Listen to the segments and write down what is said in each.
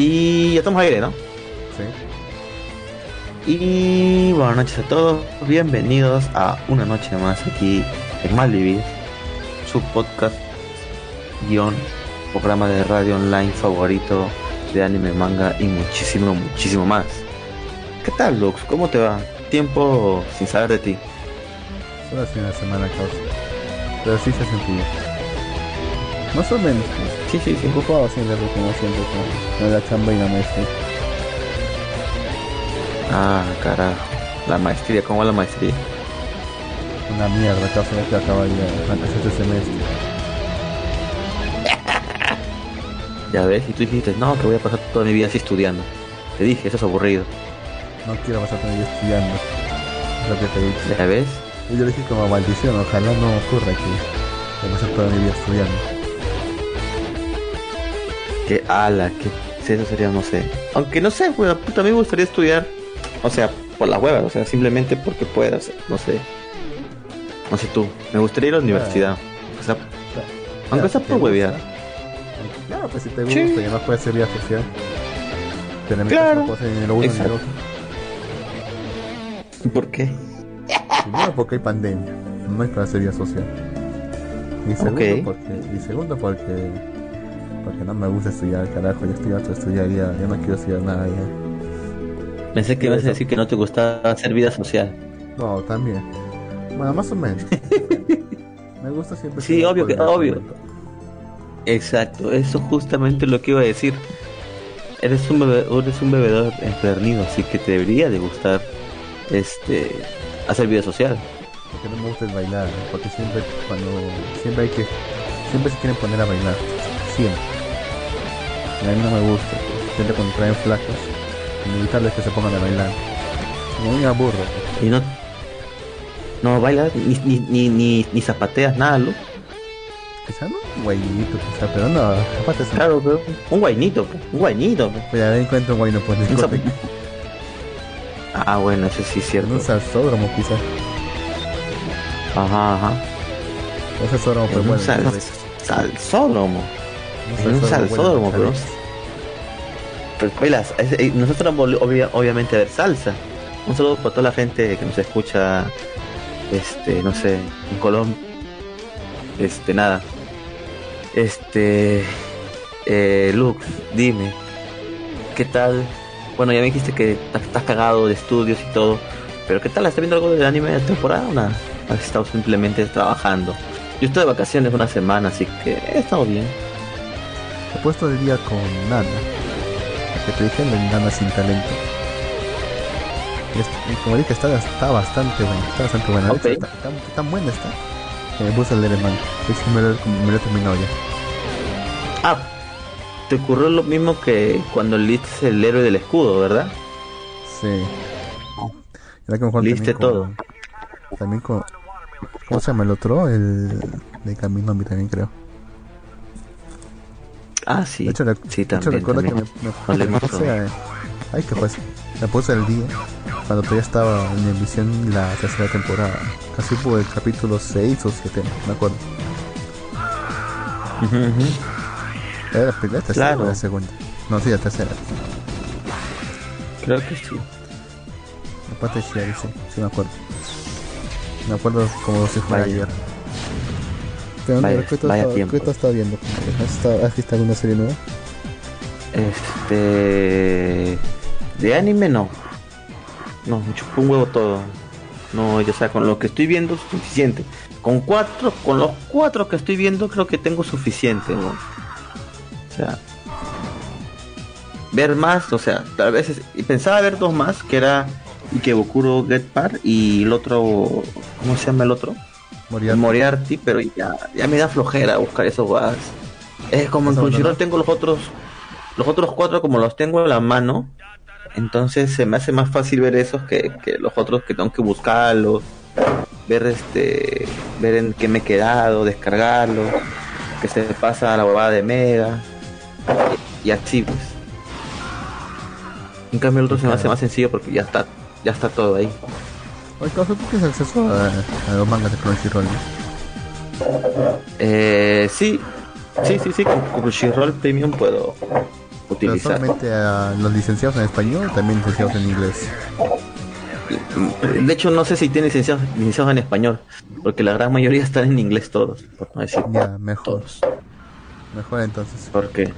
Y ya estamos aire, ¿no? Sí. Y buenas noches a todos, bienvenidos a una noche más aquí en Malvivir, su podcast, guion, programa de radio online favorito de anime, manga y muchísimo, muchísimo más. ¿Qué tal, Lux? ¿Cómo te va? Tiempo sin saber de ti. Solo hace una semana causa. Pero sí se sentía. Más o menos. Sí, sí, sí. Ocupado haciendo como siempre con, la chamba y la maestría. Ah, carajo. La maestría, ¿cómo la maestría? Una mierda, ya que acaba ya antes este semestre. Ya ves, y tú dijiste, no, que voy a pasar toda mi vida así estudiando. Te dije, eso es aburrido. No quiero pasar todo el día estudiando. Es lo que te dije. ¿Ya ves? Y yo dije como maldición, ojalá no ocurra que que pasar toda mi vida estudiando. Que ala, que si eso sería, no sé. Aunque no sé, puta, a mí me gustaría estudiar. O sea, por las huevas, o sea, simplemente porque puedas, no sé. No sé tú, me gustaría ir a la universidad. O sea, aunque sea ¿te por huevear. Claro, pues si te gusta Sí. y además puede ser vida social. Tener Claro. cosas en el uno el Exacto. otro. ¿Por qué? Primero porque hay pandemia, no es para hacer vida social. Y segundo porque, y segundo porque porque no me gusta estudiar, carajo, yo estoy harto de estudiar ya, yo no quiero estudiar nada ya. Pensé que ibas a decir que no te gustaba hacer vida social. No, también. Bueno, más o menos. me gusta siempre Sí, obvio que- el obvio. Exacto, eso justamente lo que iba a decir. Eres un, bebe- eres un bebedor empedernido, así que te debería de gustar este hacer vida social. Porque no me gusta es bailar, porque siempre cuando siempre hay que siempre se quieren poner a bailar, siempre. Y a mí no me gusta, siempre cuando traen flacos, inevitable es que se pongan a bailar. Y a mí me aburro. pues. Y no no bailas ni, ni, ni, ni, ni zapateas nada, ¿no? Quizá no un guaynito, quizá, pero no, aparte es Claro, pero un guainito, pues, un guainito. pues. Pues ya encuentro un guayno pues Ah, bueno, eso sí es cierto. un salsódromo quizá. Ajá, ajá. Un salsódromo pues un bueno. sal- pues, salsódromo. Un En un salsódromo, pero, pero bailas, eh, nosotros obvia- obviamente a ver salsa. Un saludo para toda la gente que nos escucha, este, no sé, en Colombia. Este, nada. Este, eh, Lux, dime, ¿qué tal? Bueno, ya me dijiste que estás- cagado de estudios y todo, pero ¿qué tal? ¿Estás viendo algo de anime de temporada o nada? ¿Has estado simplemente trabajando? Yo estoy de vacaciones una semana, así que he estado bien. He puesto el día con Nana. La que te dije, la Nana sin talento. Y como dije, está, está bastante buena. Está bastante buena. De hecho, Ok. Está, está- tan buena está. Que me puse a leer el manga. De me lo, me lo he terminado ya. Ah, te ocurrió lo mismo que cuando leíste el héroe del escudo, ¿verdad? Sí. Era que Leíste todo. con- También con. ¿Cómo se llama el otro? El de Kaminomi también creo. Ah, sí. De hecho, re- sí, de hecho también. recuerdo también. que me, me, me puse a- Ay, que fue. Me puse el día cuando todavía estaba en emisión la tercera temporada. Casi por el capítulo 6 o 7, no me acuerdo. Era la primera, tercera Claro. o la segunda. No, sí, la tercera. Creo que sí. La parte de Shiari, sí, sí me acuerdo. Me acuerdo como si fuera ayer. Pero Vaya- ¿qué estás- tiempo. ¿qué estás viendo? ¿Has, estado- ¿Has visto alguna serie nueva? Este. De anime no. No, me chupó un huevo todo. No, ya sea, con lo que estoy viendo es suficiente. Con cuatro, con los cuatro que estoy viendo creo que tengo suficiente, ¿no? O sea. Ver más, o sea, a veces. Y pensaba ver dos más, que era Ikebukuro Get Par y el otro. ¿Cómo se llama el otro? Moriarty. Pero ya, ya me da flojera buscar esos guas. Es como en Crunchyroll tengo los otros, los otros cuatro como los tengo en la mano, entonces se me hace más fácil ver esos que, que los otros que tengo que buscarlos, ver este, ver en qué me he quedado, descargarlos, que se pasa a la huevada de Mega y, y así pues. En cambio el otro se me hace más sencillo porque ya está, ya está todo ahí. Oye, ¿tú tienes acceso a, a los mangas de Crunchyroll? ¿no? Eh, sí, sí, sí, sí, con Crunchyroll Premium puedo, utilizar. solamente a los licenciados en español, también licenciados en inglés. De hecho, no sé si tiene licenciados, licenciados en español, porque la gran mayoría están en inglés todos, por no decir Ya, mejor. todos. Mejor entonces. Porque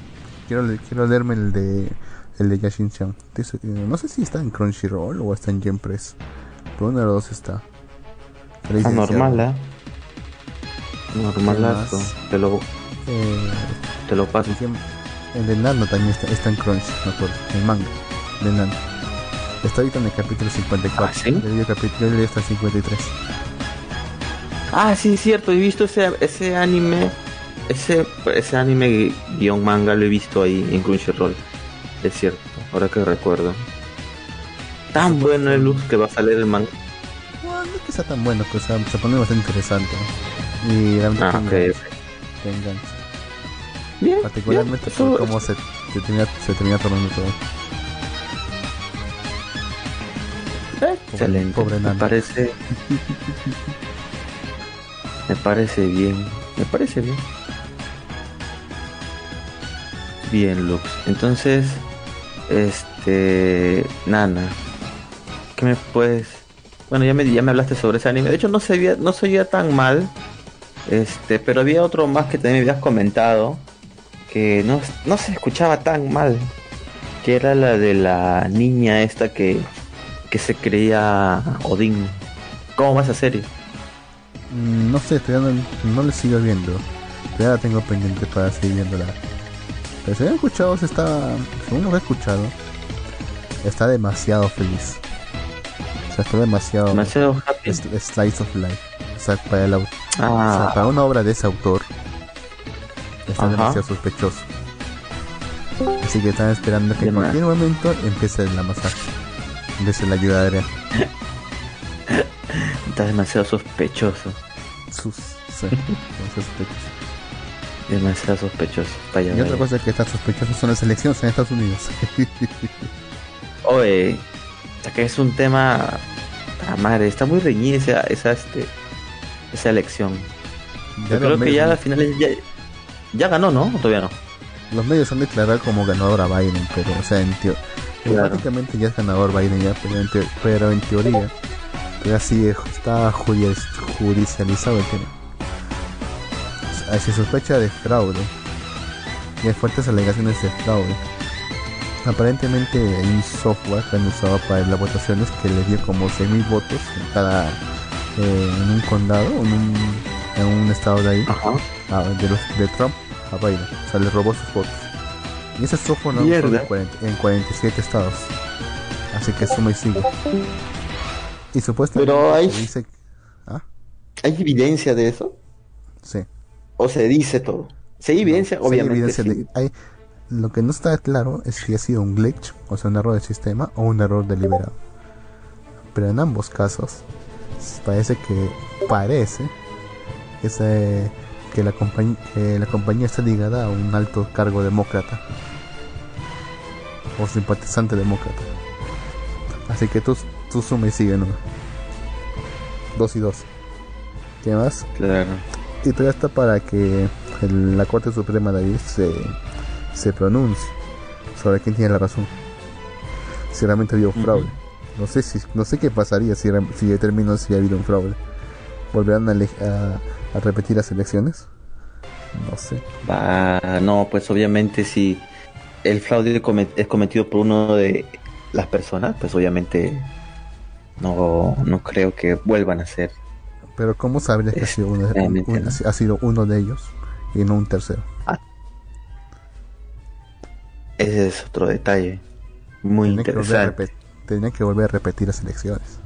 Quiero, le- quiero leerme el de el de Yashin Chan. Eh, No sé si está en Crunchyroll o está en Genpress. Pero los dos está. Está está licenciado. normal, ¿eh? ¿Qué Normalazo. Te lo, Eh, te lo paso. el de Nano también está, está en Crunch, me acuerdo. El manga de Nano. Está ahorita en el capítulo 54. ¿Ah, sí? Yo leí hasta el 53. Ah, sí, cierto. He visto ese, ese anime. Ese, ese anime guion manga lo he visto ahí en Crunchyroll. Es cierto, ahora que recuerdo. Tan bueno el luz que va a salir el manga. Bueno, no es que sea tan bueno, pero o sea, se pone bastante interesante. Y realmente Ah, te ok. engancha, te engancha. Bien. Particularmente bien, por cómo se, se termina, se termina tornando todo. Excelente. pobre me Nano. parece. me parece bien. Me parece bien. Bien, Lux. Entonces, este. Nana. ¿Qué me puedes.? Bueno, ya me, ya me hablaste sobre ese anime. De hecho, no se veía, no se veía tan mal. Este, pero había otro más que también me habías comentado. Que no, no se escuchaba tan mal. Que era la de la niña esta que que se creía Odín. ¿Cómo va esa serie? Mm, No sé, todavía no, no le sigo viendo. Todavía la tengo pendiente para seguir viéndola. Pero si he escuchado, se está. Según lo que he escuchado, está demasiado feliz. Sea, está demasiado. Demasiado happy. Slice of Life. O sea, para, el au- o sea, Ah, para una obra de ese autor, está Ajá. demasiado sospechoso. Así que están esperando que en cualquier momento empiece la masacre. Empiece la ayudadera. está demasiado sospechoso. Sus. Sí, demasiado sospechoso. Demasiado sospechoso. Vaya, Y otra cosa que está sospechosa son las elecciones en Estados Unidos. Oye, que es un tema. A madre, está muy reñida esa, esa, este, esa elección. Ya Yo creo que ya al final ya, ya ganó, ¿no? ¿O todavía no? Los medios han declarado como ganador a Biden, pero, o sea, en teo- Claro. prácticamente ya es ganador Biden, ya, pero en, teo- pero en teoría, ya sí eh, está judi- judicializado el tema. Se sospecha de fraude y hay fuertes alegaciones de fraude. Aparentemente hay un software que han usado para las votaciones que le dio como 6.000 votos en cada eh, en un condado, en un, en un estado de ahí a- de, los, de Trump a Biden. O sea, le robó sus votos. Y ese software no en, 40 en 47 estados. Así que suma y sigue. Y supuestamente Pero hay- dice... ¿Ah? ¿Hay evidencia de eso? Sí. ¿O se dice todo? Si hay evidencia, No, sí hay obviamente. evidencia sí. de- hay- lo que no está claro es si ha sido un glitch, o sea, un error del sistema, o un error deliberado. Pero en ambos casos, parece que parece que, se- que la, compañ- que la compañía está ligada a un alto cargo demócrata o simpatizante demócrata. Así que tú, tú suma y sigue, ¿no? Dos y dos. ¿Qué más? Claro. Y todavía está para que el- la Corte Suprema de ahí se, se pronuncie sobre quién tiene la razón. Si realmente ha habido Ujú. fraude. No sé si no sé qué pasaría si, si determino si ha habido un fraude. ¿Volverán a, ele- a- a repetir las elecciones? No sé. No, pues obviamente si el fraude es cometido por uno de las personas, pues obviamente no, no creo que vuelvan a ser. Pero ¿cómo sabrías que ha sido uno un- ha sido uno de ellos y no un tercero? Ese es otro detalle muy Tendrían que, volver a interesante. tendrían que volver a repetir las elecciones.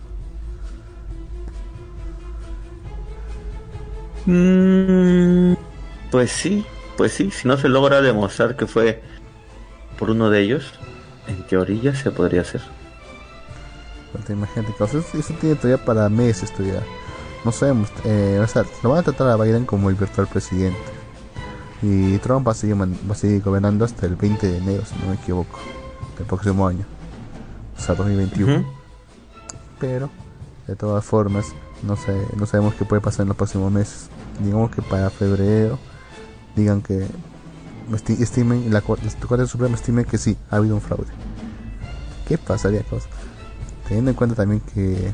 Mm, pues sí, pues sí, si no se logra demostrar que fue por uno de ellos, en teoría se podría hacer. Imagínate, o sea, eso, eso tiene todavía para meses todavía. No sabemos, eh, o sea, lo van a tratar a Biden como el virtual presidente. Y Trump va a seguir, man- va a seguir gobernando hasta el 20 de enero, si no me equivoco, del próximo año. O sea, 2021. Ujú. Pero, de todas formas, no sé, no sabemos qué puede pasar en los próximos meses. Digamos que para febrero, digan que estimen, la Corte Suprema estime que sí, ha habido un fraude. ¿Qué pasaría, cosa? Teniendo en cuenta también que,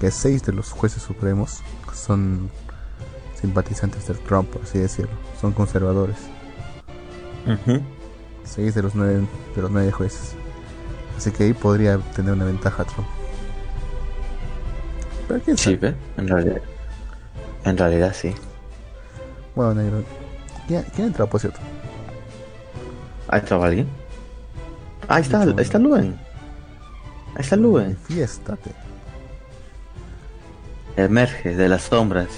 que seis de los jueces supremos son simpatizantes del Trump, por así decirlo, son conservadores. Seis de los nueve de los nueve jueces. Así que ahí podría tener una ventaja Trump. Pero quién Sí, en realidad. En realidad sí. Bueno, negro. ¿Quién, quién entró, por cierto? ¿Ha entrado alguien? Ah, ahí está, ahí está Luen. Ahí está Luen. Fiestate. Emerge de las sombras.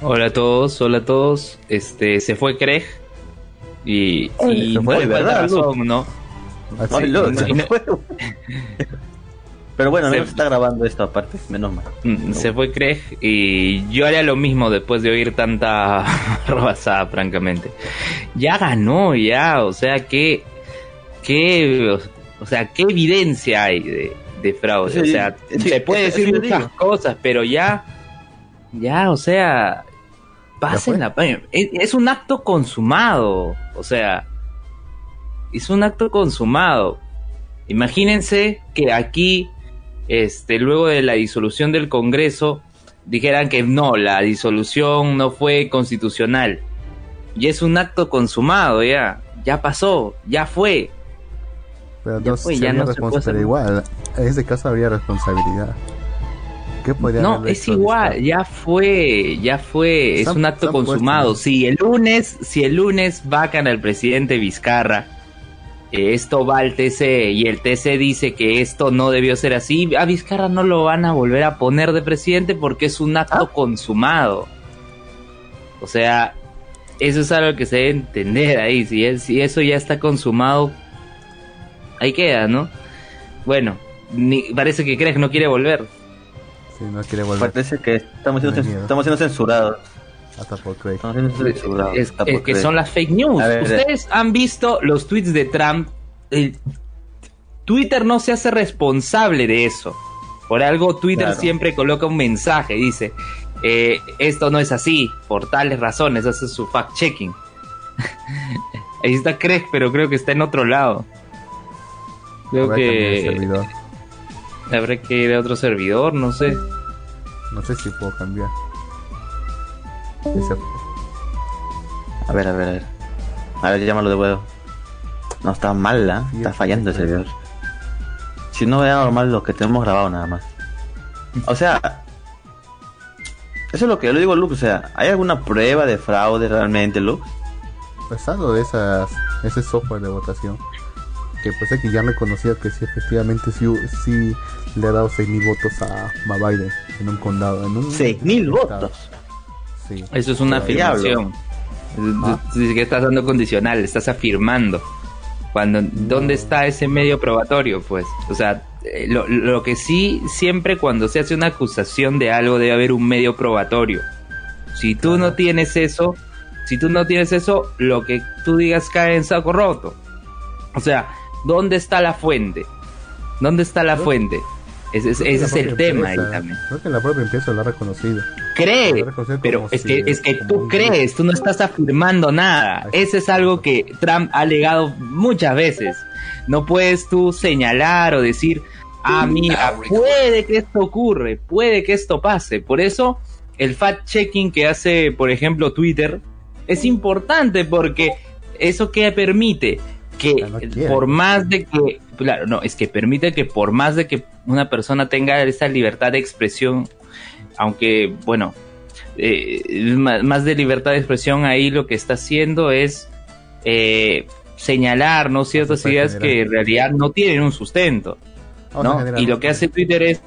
Hola a todos, hola a todos. Este, se fue Craig. Y, y se fue, ¿verdad? Razón, ¿no? Así, no, no, Pero bueno, se... está grabando esto aparte, menos mal. Mm, se fue Craig y yo haría lo mismo después de oír tanta robasada, francamente. Ya ganó, ya, o sea, qué, qué, o sea, qué evidencia hay de, de fraude. o sea, se puede decir muchas cosas, pero ya, ya, o sea, pasen la es, es un acto consumado, o sea, es un acto consumado. Imagínense que aquí este, luego de la disolución del Congreso, dijeran que no, la disolución no fue constitucional. Y es un acto consumado, ya, ya pasó, ya fue. Pero ya, fue, ya no se igual, en ese caso habría responsabilidad. ¿Qué no, es igual, ya fue, ya fue, es un acto consumado. Si el lunes, si el lunes vacan al presidente Vizcarra, esto va al TC y el TC dice que esto no debió ser así, a Vizcarra no lo van a volver a poner de presidente porque es un acto ah. consumado. O sea, eso es algo que se debe entender ahí. Si, si eso ya está consumado, ahí queda, ¿no? Bueno, parece que crees que no quiere volver. Sí, no quiere volver. Parece que estamos estamos siendo censurados. Es, que son las fake news. Ustedes han visto los tweets de Trump. Twitter no se hace responsable de eso. Por algo Twitter siempre coloca un mensaje, dice, eh, esto no es así, por tales razones, hace su fact-checking. Ahí está Craig, pero creo que está en otro lado. Creo que... Habrá que ir a otro servidor, no sé. No sé si puedo cambiar. A ver, a ver, a ver. A ver, llámalo de huevo. No, está mal, ¿la? Está fallando ese video. Si no vea normal lo que tenemos grabado nada más. O sea, eso es lo que yo le digo a Luke. O sea, ¿hay alguna prueba de fraude realmente, Luke? Pasando de esas, ese software de votación, que pues que ya reconocía que sí, efectivamente sí, sí le ha dado 6.000 votos a, Biden en un condado. En un, 6.000 votos. Eso es una afirmación. Ah. que estás dando condicional, estás afirmando. Cuando, ¿Dónde está ese medio probatorio? Pues, o sea, eh, lo, lo, que sí, siempre cuando se hace una acusación de algo debe haber un medio probatorio. Si tú no tienes eso, si tú no tienes eso, lo que tú digas cae en saco roto. O sea, ¿dónde está la fuente? ¿Dónde está la fuente? Ese, es el tema ahí también. Creo que la propia empresa lo ha reconocido. Cree, pero es que, es que tú crees, tú no estás afirmando nada. Ese es algo que Trump ha alegado muchas veces. No puedes tú señalar o decir, ah, mira, puede que esto ocurre, puede que esto pase. Por eso, el fact-checking que hace, por ejemplo, Twitter, es importante porque eso que permite que por más de que, claro, no, es que permite que por más de que una persona tenga esa libertad de expresión, aunque, bueno, eh, más, de libertad de expresión ahí lo que está haciendo es eh, señalar, ¿no? Ciertas ideas que en realidad no tienen un sustento, ¿no? Y lo que hace Twitter es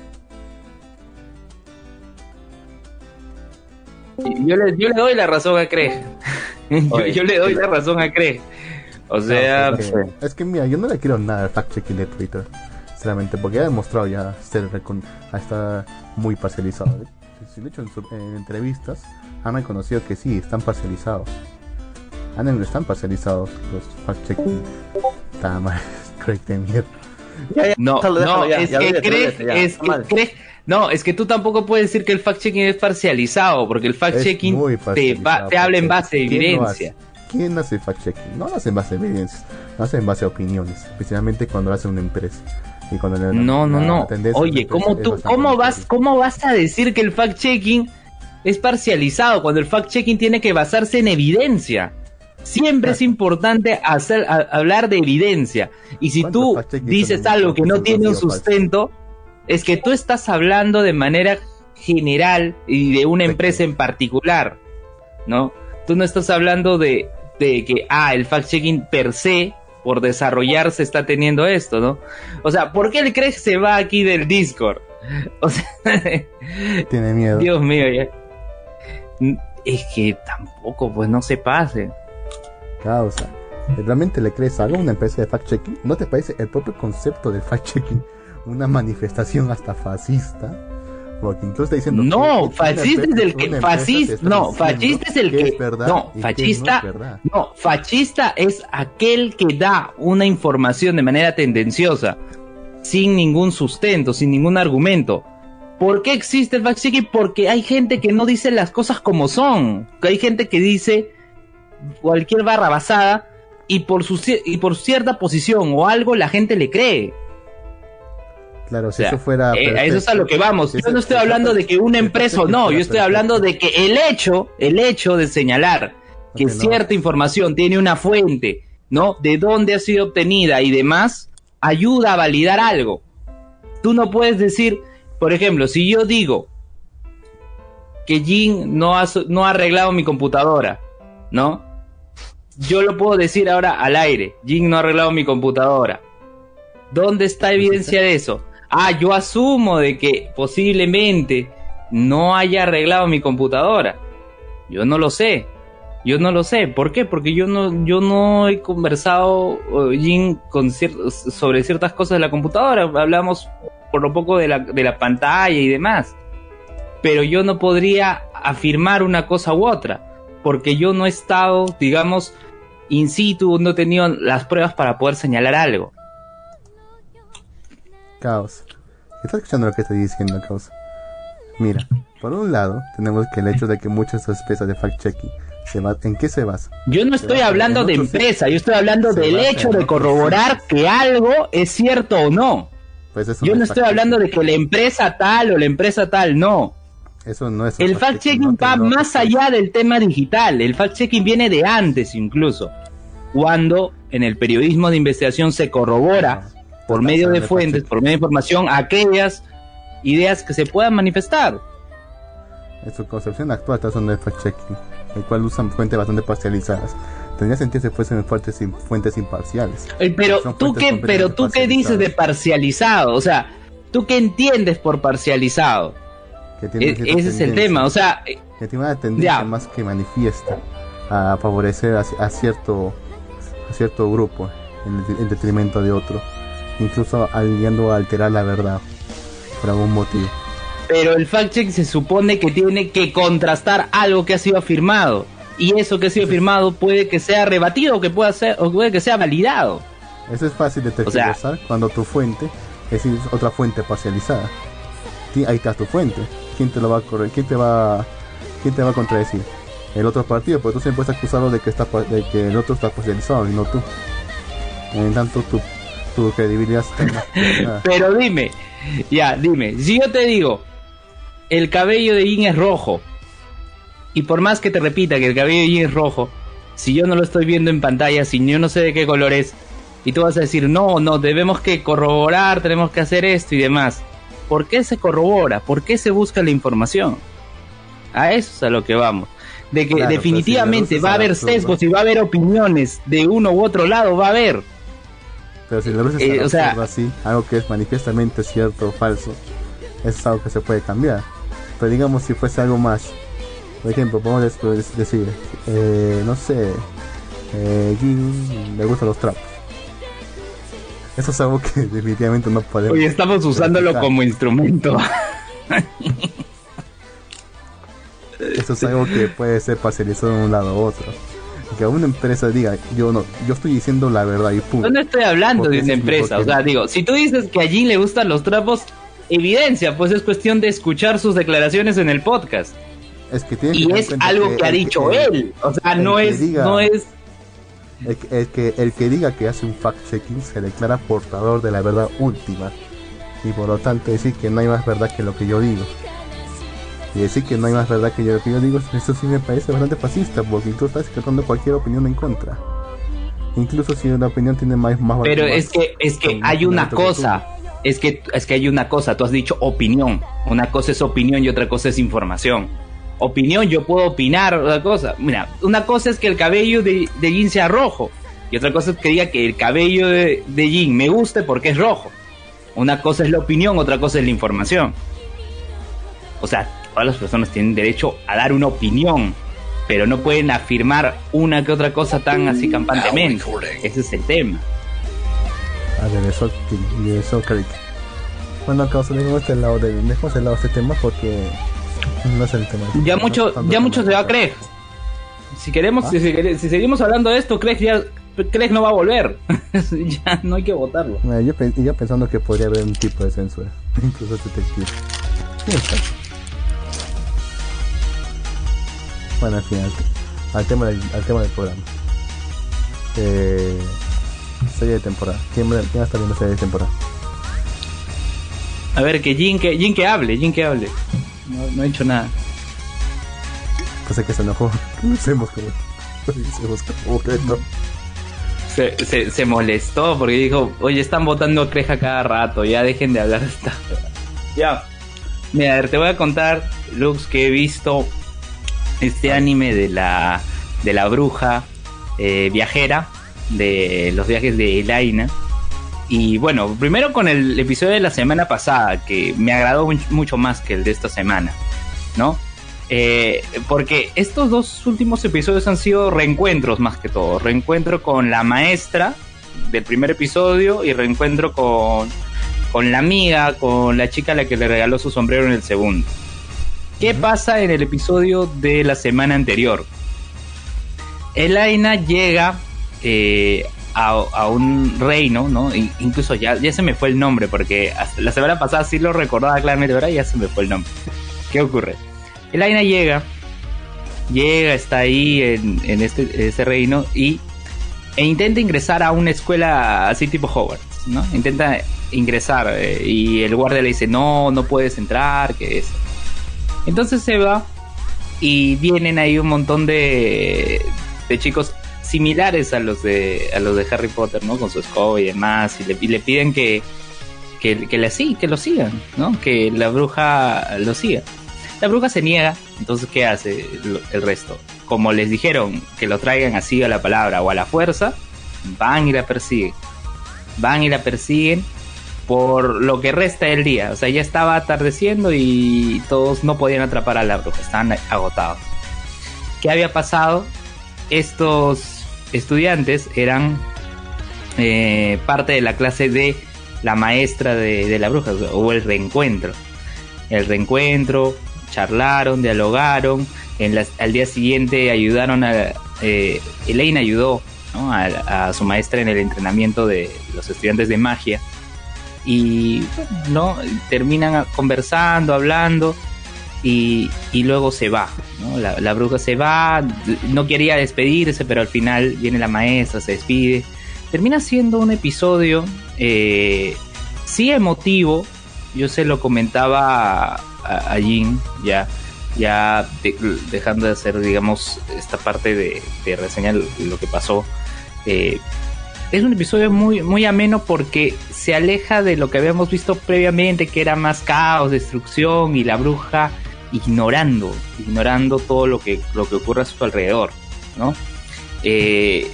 yo le, yo le doy la razón a Craig. yo, le doy la razón a Craig. O sea, es que mira, yo no le quiero nada al fact-checking de Twitter, sinceramente, porque ha demostrado ya ser estar muy parcializado. Si lo he hecho en, entrevistas, han reconocido que sí, están parcializados. Han, están parcializados los fact-checking. Está mal, Craig de mierda. no, no, es que crees, es que crees, no, es que tú tampoco puedes decir que el fact-checking es parcializado, porque el fact-checking te, te habla en base de evidencia. ¿Quién hace fact-checking? No lo hace en base a evidencias, lo hace en base a opiniones, especialmente cuando lo hace una empresa. Y cuando no, no, no. Oye, ¿cómo, tú, ¿cómo, vas, ¿cómo vas a decir que el fact-checking es parcializado cuando el fact-checking tiene que basarse en evidencia? Siempre es importante hacer, hablar de evidencia. Y si tú dices algo que no tiene un sustento, es que tú estás hablando de manera general y de una empresa en particular, ¿no? Tú no estás hablando de, de que, ah, el fact-checking per se, por desarrollarse, está teniendo esto, ¿no? O sea, ¿por qué él cree que se va aquí del Discord? O sea, tiene miedo. Dios mío, ya. Es que tampoco, pues no se pase. Causa. ¿Realmente le crees algo a una empresa de fact-checking? ¿No te parece el propio concepto de fact-checking una manifestación hasta fascista? Porque incluso está diciendo no, fascista es el que fascista, no, fascista es el que, no, fascista, no, fascista es aquel que da una información de manera tendenciosa, sin ningún sustento, sin ningún argumento. ¿Por qué existe el fact-checking? Porque hay gente que no dice las cosas como son, hay gente que dice cualquier barra basada y por su y por cierta posición o algo la gente le cree. Claro, si eso fuera. Eh, eso es a lo que vamos. Yo no estoy hablando de que una empresa no, yo estoy hablando de que el hecho, el hecho de señalar que cierta información tiene una fuente, ¿no? De dónde ha sido obtenida y demás, ayuda a validar algo. Tú no puedes decir, por ejemplo, si yo digo que Jin no ha, no ha arreglado mi computadora, ¿no? Yo lo puedo decir ahora al aire. Jin no ha arreglado mi computadora. ¿Dónde está evidencia de eso? Ah, yo asumo de que posiblemente no haya arreglado mi computadora. Yo no lo sé. Yo no lo sé. ¿Por qué? Porque yo no, yo no he conversado, Jin, con sobre ciertas cosas de la computadora. Hablamos por lo poco de la, de la pantalla y demás. Pero yo no podría afirmar una cosa u otra. Porque yo no he estado, digamos, in situ, no he tenido las pruebas para poder señalar algo. Caos. ¿Estás escuchando lo que estoy diciendo, Caos? Mira, por un lado, tenemos que el hecho de que muchas sospechas de fact-checking ¿En qué se basa? Yo no estoy hablando de empresa, yo estoy hablando del hecho de corroborar que algo es cierto o no. Pues yo no estoy hablando de que la empresa tal o la empresa tal, no. Eso no es. El fact-checking va más allá del tema digital. El fact-checking viene de antes incluso. Cuando en el periodismo de investigación se corrobora por medio de fuentes, por medio de información, aquellas ideas que se puedan manifestar. En su concepción actual está usando el fact-checking, el cual usan fuentes bastante parcializadas. Tendría sentido si fuesen fuentes, fuentes imparciales. pero tú qué, pero tú qué dices de parcializado, o sea, tú qué entiendes por parcializado. E, ese es el tema, o sea, que tiene una tendencia más que manifiesta a favorecer a, cierto a cierto grupo en detrimento de otro incluso aliando a alterar la verdad por algún motivo. Pero el fact-check se supone que tiene que contrastar algo que ha sido afirmado. Y eso que ha sido afirmado puede que sea rebatido o que pueda ser, o puede que sea validado. Eso es fácil de tergiversar cuando tu fuente es otra fuente parcializada. Ahí está tu fuente. ¿Quién te lo va a correr? ¿Quién te va, quién te va a contradecir? El otro partido, porque tú siempre estás acusado de que está de que el otro está parcializado y no tú. En tanto tu tu credibilidad Pero dime, ya, dime, si yo te digo, el cabello de Jin es rojo, y por más que te repita que el cabello de Jin es rojo, si yo no lo estoy viendo en pantalla, si yo no sé de qué color es, y tú vas a decir, no, no, debemos que corroborar, tenemos que hacer esto y demás. ¿Por qué se corrobora? ¿Por qué se busca la información? A eso es a lo que vamos. De que definitivamente va a haber sesgos y va a haber opiniones de uno u otro lado, va a haber. Pero si lo ves eh, así, algo que es manifiestamente cierto o falso, eso es algo que se puede cambiar. Pero digamos si fuese algo más, por ejemplo, podemos decir, eh, no sé, eh, le gustan los trapos. Eso es algo que definitivamente no podemos. Hoy estamos usándolo como instrumento. Eso es algo que puede ser parcializado de un lado u otro. Que una empresa diga, yo no, yo estoy diciendo la verdad y punto. no estoy hablando de una empresa, o sea, digo, si tú dices que a Jin le gustan los trapos, evidencia, pues es cuestión de escuchar sus declaraciones en el podcast. Es que y es algo que, ha dicho él, o sea, no es, no es el, que, el que diga que hace un fact-checking se declara portador de la verdad última y por lo tanto decir que no hay más verdad que lo que yo digo. Y decir que no hay más verdad que yo, lo que yo digo, eso sí me parece bastante fascista, porque tú estás tratando cualquier opinión en contra. Incluso si una opinión tiene más, más Pero es que, es que hay una cosa, es que, es que hay una cosa, tú has dicho opinión. Una cosa es opinión y otra cosa es información. Opinión, yo puedo opinar otra cosa. Mira, una cosa es que el cabello de, de Jin sea rojo. Y otra cosa es que diga que el cabello de, de Jin me guste porque es rojo. Una cosa es la opinión, otra cosa es la información. O sea, todas las personas tienen derecho a dar una opinión, pero no pueden afirmar una que otra cosa tan así campantemente. Ese es el tema. A ver, eso, eso Bueno, causa dejemos este lado de, dejemos el lado de este tema porque no es el tema. Ya mucho, ya mucho se va a creer. Si queremos, ¿Ah? si, si, seguimos hablando de esto, Craig ya Craig no va a volver. ya no hay que votarlo. yo, yo, pensando que podría haber un tipo de censura, incluso detective. Bueno, al final, al tema del, al tema del programa. Eh, serie de temporada. ¿Quién, ¿Quién va a estar viendo serie de temporada? A ver, que Jin que, Jin que hable, Jin que hable. No, no he hecho nada. Pues es que se enojó. No sabemos cómo. No se, se, se, molestó porque dijo, oye, están votando creja cada rato, ya dejen de hablar de esta. Ya. Mira, a ver, te voy a contar, Lux, que he visto este anime de la, de la bruja eh, viajera, de los viajes de Elaina. Y bueno, primero con el episodio de la semana pasada, que me agradó mucho más que el de esta semana, ¿no? Eh, porque estos dos últimos episodios han sido reencuentros más que todo. Reencuentro con la maestra del primer episodio y reencuentro con, con la amiga, con la chica a la que le regaló su sombrero en el segundo. ¿Qué pasa en el episodio de la semana anterior? Elaina llega eh, a, un reino, ¿no? Incluso ya, ya se me fue el nombre, porque la semana pasada sí lo recordaba claramente, ahora ya se me fue el nombre. ¿Qué ocurre? Elaina llega, llega, está ahí en, en este, este reino y e intenta ingresar a una escuela así tipo Hogwarts, ¿no? Intenta ingresar eh, y el guardia le dice, no, no puedes entrar, que es entonces se va y vienen ahí un montón de, de chicos similares a los de a los de Harry Potter, ¿no? Con su escoba y demás y le, y le piden que que, que, que lo sigan, ¿no? Que la bruja lo siga. La bruja se niega, entonces ¿qué hace el, resto? Como les dijeron que lo traigan así a la palabra o a la fuerza, van y la persiguen. Van y la persiguen por lo que resta del día. O sea, ya estaba atardeciendo y todos no podían atrapar a la bruja, estaban agotados. ¿Qué había pasado? Estos estudiantes eran eh, parte de la clase de la maestra de, la bruja, hubo el reencuentro. El reencuentro, charlaron, dialogaron, al día siguiente ayudaron a... Eh, Elaine ayudó a, su maestra en el entrenamiento de los estudiantes de magia y no terminan conversando, hablando y, luego se va. La, bruja se va, no quería despedirse, pero al final viene la maestra, se despide. Termina siendo un episodio eh, sí emotivo. Yo se lo comentaba a, Jin ya ya dejando de hacer digamos esta parte de, de reseñar lo que pasó eh, es un episodio muy, muy ameno porque se aleja de lo que habíamos visto previamente, que era más caos, destrucción y la bruja ignorando, ignorando todo lo que, lo que ocurre a su alrededor, ¿no? Eh,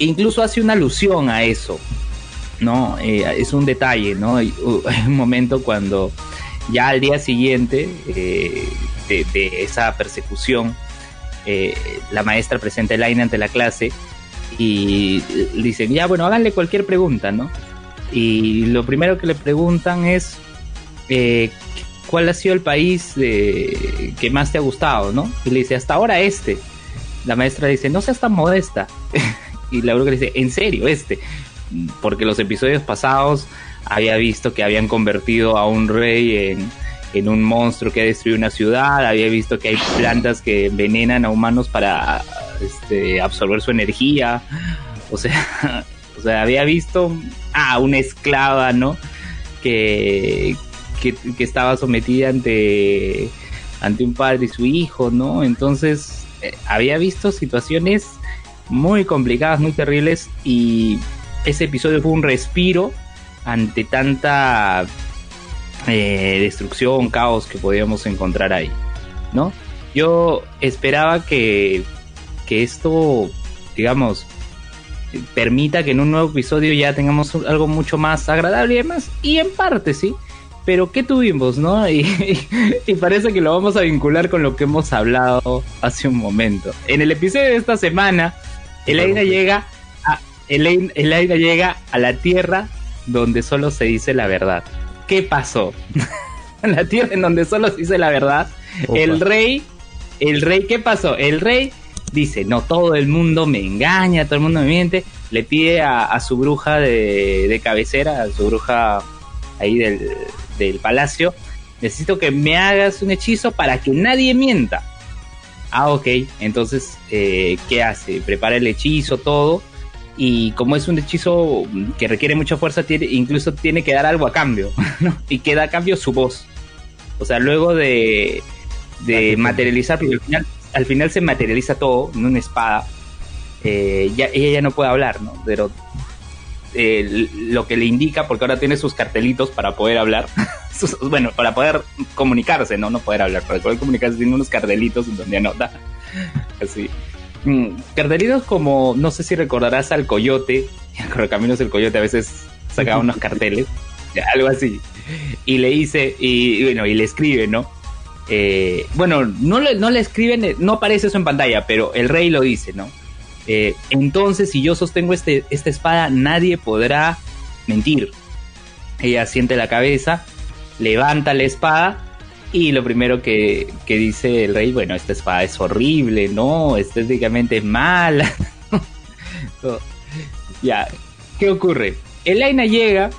incluso hace una alusión a eso, ¿no? Eh, es un detalle, ¿no? Hay, un momento cuando ya al día siguiente eh, de, esa persecución, la maestra presenta el aire ante la clase y dicen, ya bueno, háganle cualquier pregunta, ¿no? Y lo primero que le preguntan es, eh, ¿cuál ha sido el país que más te ha gustado, ¿no? Y le dice, hasta ahora este. la maestra dice, no seas tan modesta. y la bruja le dice, en serio, este. Porque los episodios pasados había visto que habían convertido a un rey en, en un monstruo que ha destruido una ciudad, había visto que hay plantas que envenenan a humanos para este, absorber su energía, o sea, o sea, había visto a una esclava, ¿no? Que, que, estaba sometida ante, ante un padre y su hijo, ¿no? Entonces, eh, había visto situaciones muy complicadas, muy terribles, y ese episodio fue un respiro ante tanta eh, destrucción, caos que podíamos encontrar ahí, ¿no? Yo esperaba que, que esto, digamos, permita que en un nuevo episodio ya tengamos algo mucho más agradable y demás, y en parte sí, pero ¿qué tuvimos, no? Y, parece que lo vamos a vincular con lo que hemos hablado hace un momento. En el episodio de esta semana, Elaina llega a, llega a la Tierra donde solo se dice la verdad. ¿qué pasó? la tierra en donde solo se dice la verdad. El rey, el rey, ¿qué pasó? El rey dice, no, todo el mundo me engaña, todo el mundo me miente. Le pide a, su bruja de, cabecera, a su bruja ahí del, palacio, necesito que me hagas un hechizo para que nadie mienta. Ah, ok. Entonces, eh, ¿qué hace? Prepara el hechizo, todo y como es un hechizo que requiere mucha fuerza, tiene, incluso tiene que dar algo a cambio, ¿no? Y que da a cambio su voz. O sea, luego de, de materializar, porque al final, al final se materializa todo en una espada, eh, ya, ella ya no puede hablar, ¿no? Pero eh, lo que le indica, porque ahora tiene sus cartelitos para poder hablar, bueno, para poder comunicarse, ¿no? No poder hablar, para poder comunicarse tiene unos cartelitos en donde anota, así. Mm, cartelitos como, no sé si recordarás al coyote, Caminos del Coyote a veces sacaba unos carteles, algo así, y le dice, y, bueno, y le escribe, ¿no? Eh, bueno, no le, escriben, no aparece eso en pantalla, pero el rey lo dice, ¿no? Eh, entonces, si yo sostengo este, esta espada, nadie podrá mentir. Ella siente la cabeza, levanta la espada y lo primero que, dice el rey, bueno, esta espada es horrible, ¿no? Estéticamente es mala. ya, ¿qué ocurre? Elaina llega,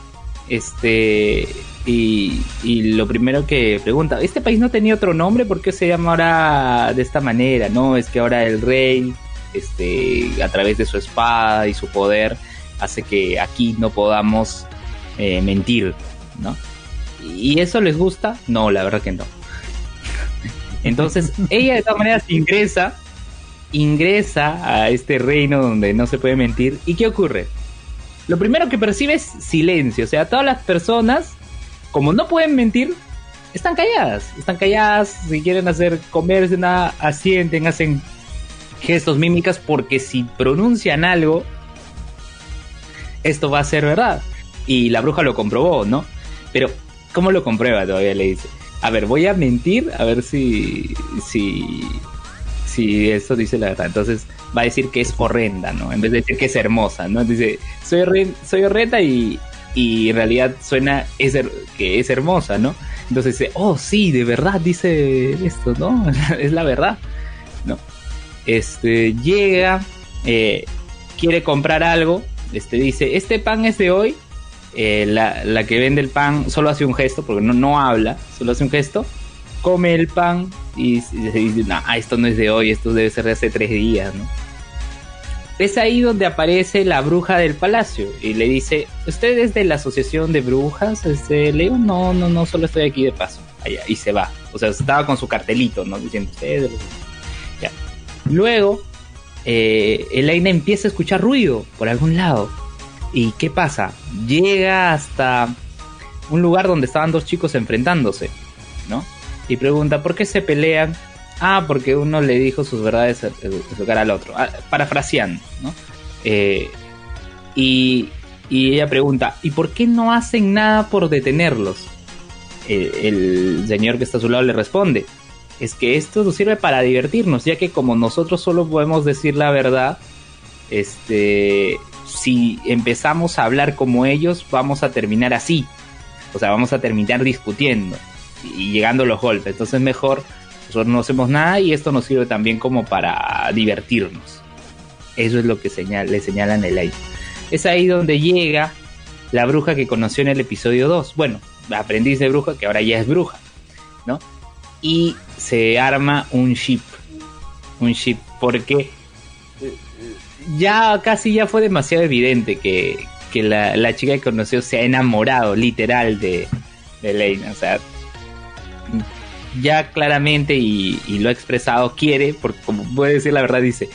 este, y, lo primero que pregunta, ¿este país no tenía otro nombre? ¿Por qué se llama ahora de esta manera? No, es que ahora el rey, este, a través de su espada y su poder, hace que aquí no podamos eh, mentir, ¿no? ¿Y eso les gusta? No, la verdad que no. Entonces, ella de todas maneras ingresa, ingresa a este reino donde no se puede mentir. ¿Y qué ocurre? Lo primero que percibe es silencio. O sea, todas las personas, como no pueden mentir, están calladas. Están calladas, si quieren hacer comerse nada, asienten, hacen gestos mímicas, porque si pronuncian algo, esto va a ser verdad. Y la bruja lo comprobó, ¿no? Pero ¿Cómo lo comprueba? Todavía le dice. A ver, voy a mentir a ver si, si, si eso dice la verdad. Entonces va a decir que es horrenda, ¿no? En vez de decir que es hermosa, ¿no? Dice, soy, soy horrenda y, y en realidad suena que es hermosa, ¿no? Entonces dice, oh, sí, de verdad dice esto, ¿no? es la verdad, ¿no? Este, llega, eh, quiere comprar algo, este dice, este pan es de hoy, eh, la, que vende el pan solo hace un gesto, porque no, no habla, solo hace un gesto, come el pan y, dice, esto no es de hoy, esto debe ser de hace tres días, Es ahí donde aparece la bruja del palacio y le dice, ¿usted es de la asociación de brujas? Este, le digo, no, no, no, solo estoy aquí de paso. Allá, y se va. O sea, estaba con su cartelito, ¿no? Diciendo, usted ya. Luego, eh, Elaina empieza a escuchar ruido por algún lado ¿Y qué pasa? Llega hasta un lugar donde estaban dos chicos enfrentándose, ¿no? Y pregunta, ¿por qué se pelean? Ah, porque uno le dijo sus verdades a su cara al otro, ah, parafraseando, ¿no? Eh, y, ella pregunta, ¿y por qué no hacen nada por detenerlos? el señor que está a su lado le responde, es que esto nos sirve para divertirnos, ya que como nosotros solo podemos decir la verdad, este, si empezamos a hablar como ellos, vamos a terminar así. O sea, vamos a terminar discutiendo y llegando los golpes. Entonces mejor nosotros no hacemos nada y esto nos sirve también como para divertirnos. Eso es lo que le señalan el aire. Es ahí donde llega la bruja que conoció en el episodio 2. Bueno, aprendiz de bruja que ahora ya es bruja, ¿no? Y se arma un ship. Un ship porque ya casi ya fue demasiado evidente que, la, chica que conoció se ha enamorado literal de, de Lane. O sea, ya claramente y, lo ha expresado, quiere, porque como puede decir la verdad, dice,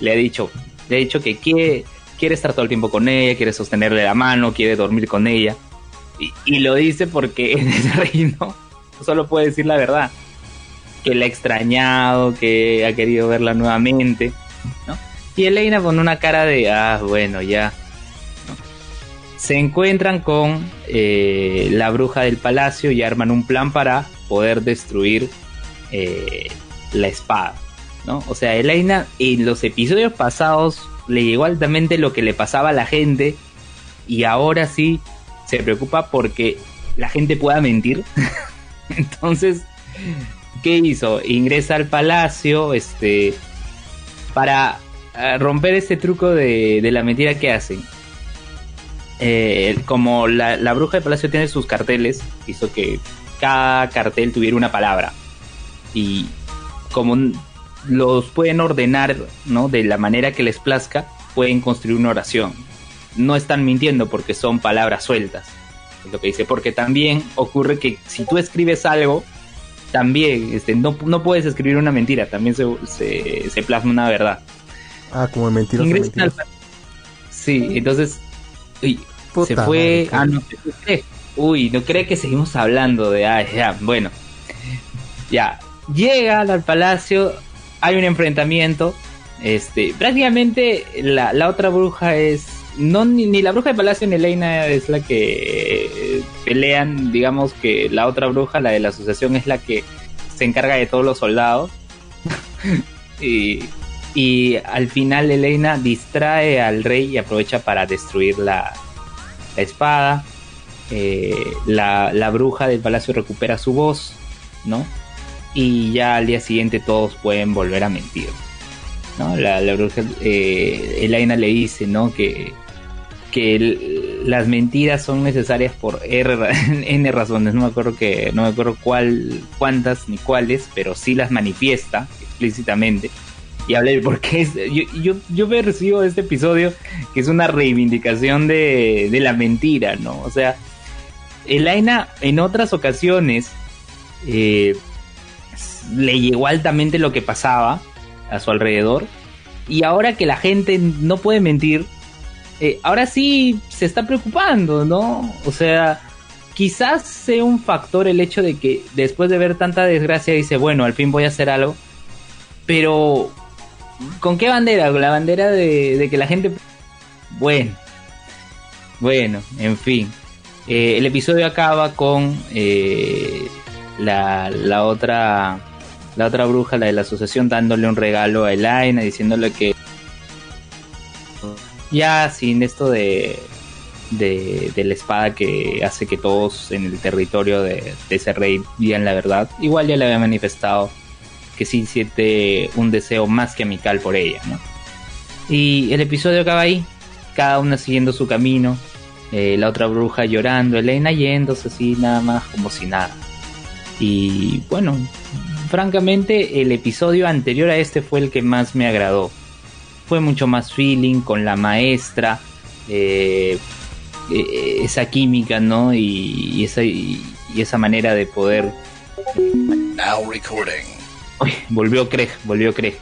le ha dicho, le ha dicho que quiere, quiere estar todo el tiempo con ella, quiere sostenerle la mano, quiere dormir con ella. Y, lo dice porque en ese reino solo puede decir la verdad. Que la ha extrañado, que ha querido verla nuevamente. Y Elena con una cara de, ah, bueno, ya. Se encuentran con eh, la bruja del palacio y arman un plan para poder destruir eh, la espada. ¿no? O sea, Elena en los episodios pasados le llegó altamente lo que le pasaba a la gente y ahora sí se preocupa porque la gente pueda mentir. Entonces, ¿qué hizo? Ingresa al palacio este, para romper ese truco de, la mentira que hacen. Eh, como la, bruja de palacio tiene sus carteles, hizo que cada cartel tuviera una palabra. Y como los pueden ordenar ¿no? de la manera que les plazca, pueden construir una oración. No están mintiendo porque son palabras sueltas. Es lo que dice. Porque también ocurre que si tú escribes algo, también este, no, no puedes escribir una mentira, también se, se, se plasma una verdad. Ah, como mentira. Sí, entonces. Se fue. ah, no, Uy, no cree que seguimos hablando de. Ah, bueno. Ya. Llega al palacio. Hay un enfrentamiento. Este. Prácticamente la, la otra bruja es. No, ni, la bruja de palacio ni Elena es la que eh, pelean. Digamos que la otra bruja, la de la asociación, es la que se encarga de todos los soldados. y y al final Elena distrae al rey y aprovecha para destruir la, espada. Eh, la, bruja del palacio recupera su voz, ¿no? Y ya al día siguiente todos pueden volver a mentir. ¿no? La, bruja, eh, Elena le dice, ¿no? Que, que las mentiras son necesarias por R, N razones. No me acuerdo que, no me acuerdo cuál, cuántas ni cuáles, pero sí las manifiesta explícitamente y hablé porque es, yo, yo, yo me recibo este episodio que es una reivindicación de, de la mentira, ¿no? O sea, Elaina en otras ocasiones eh, le llegó altamente lo que pasaba a su alrededor y ahora que la gente no puede mentir, eh, ahora sí se está preocupando, ¿no? O sea, quizás sea un factor el hecho de que después de ver tanta desgracia dice, bueno, al fin voy a hacer algo, pero ¿Con qué bandera? Con la bandera de, que la gente... Bueno, bueno, en fin. Eh, el episodio acaba con eh, la, la, otra la otra bruja, la de la asociación, dándole un regalo a Elaina, diciéndole que ya sin esto de, de, de, la espada que hace que todos en el territorio de, de ese rey digan la verdad, igual ya le había manifestado que sí siente un deseo más que amical por ella, ¿no? Y el episodio acaba ahí, cada una siguiendo su camino, eh, la otra bruja llorando, Elena yéndose así nada más como si nada. Y bueno, francamente el episodio anterior a este fue el que más me agradó. Fue mucho más feeling con la maestra, eh, eh, esa química, ¿no? Y, esa, y, esa manera de poder... Now recording volvió Craig, volvió Craig.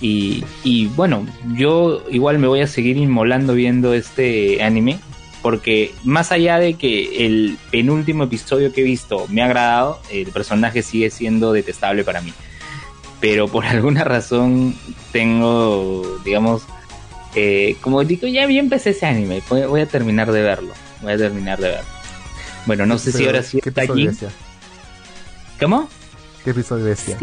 Y, y bueno, yo igual me voy a seguir inmolando viendo este anime. Porque más allá de que el penúltimo episodio que he visto me ha agradado, el personaje sigue siendo detestable para mí. Pero por alguna razón tengo, digamos, eh, como digo, ya, bien empecé ese anime, voy, a terminar de verlo. Voy a terminar de verlo. Bueno, no sé si ahora sí está aquí. ¿Cómo? ¿Qué episodio bestia?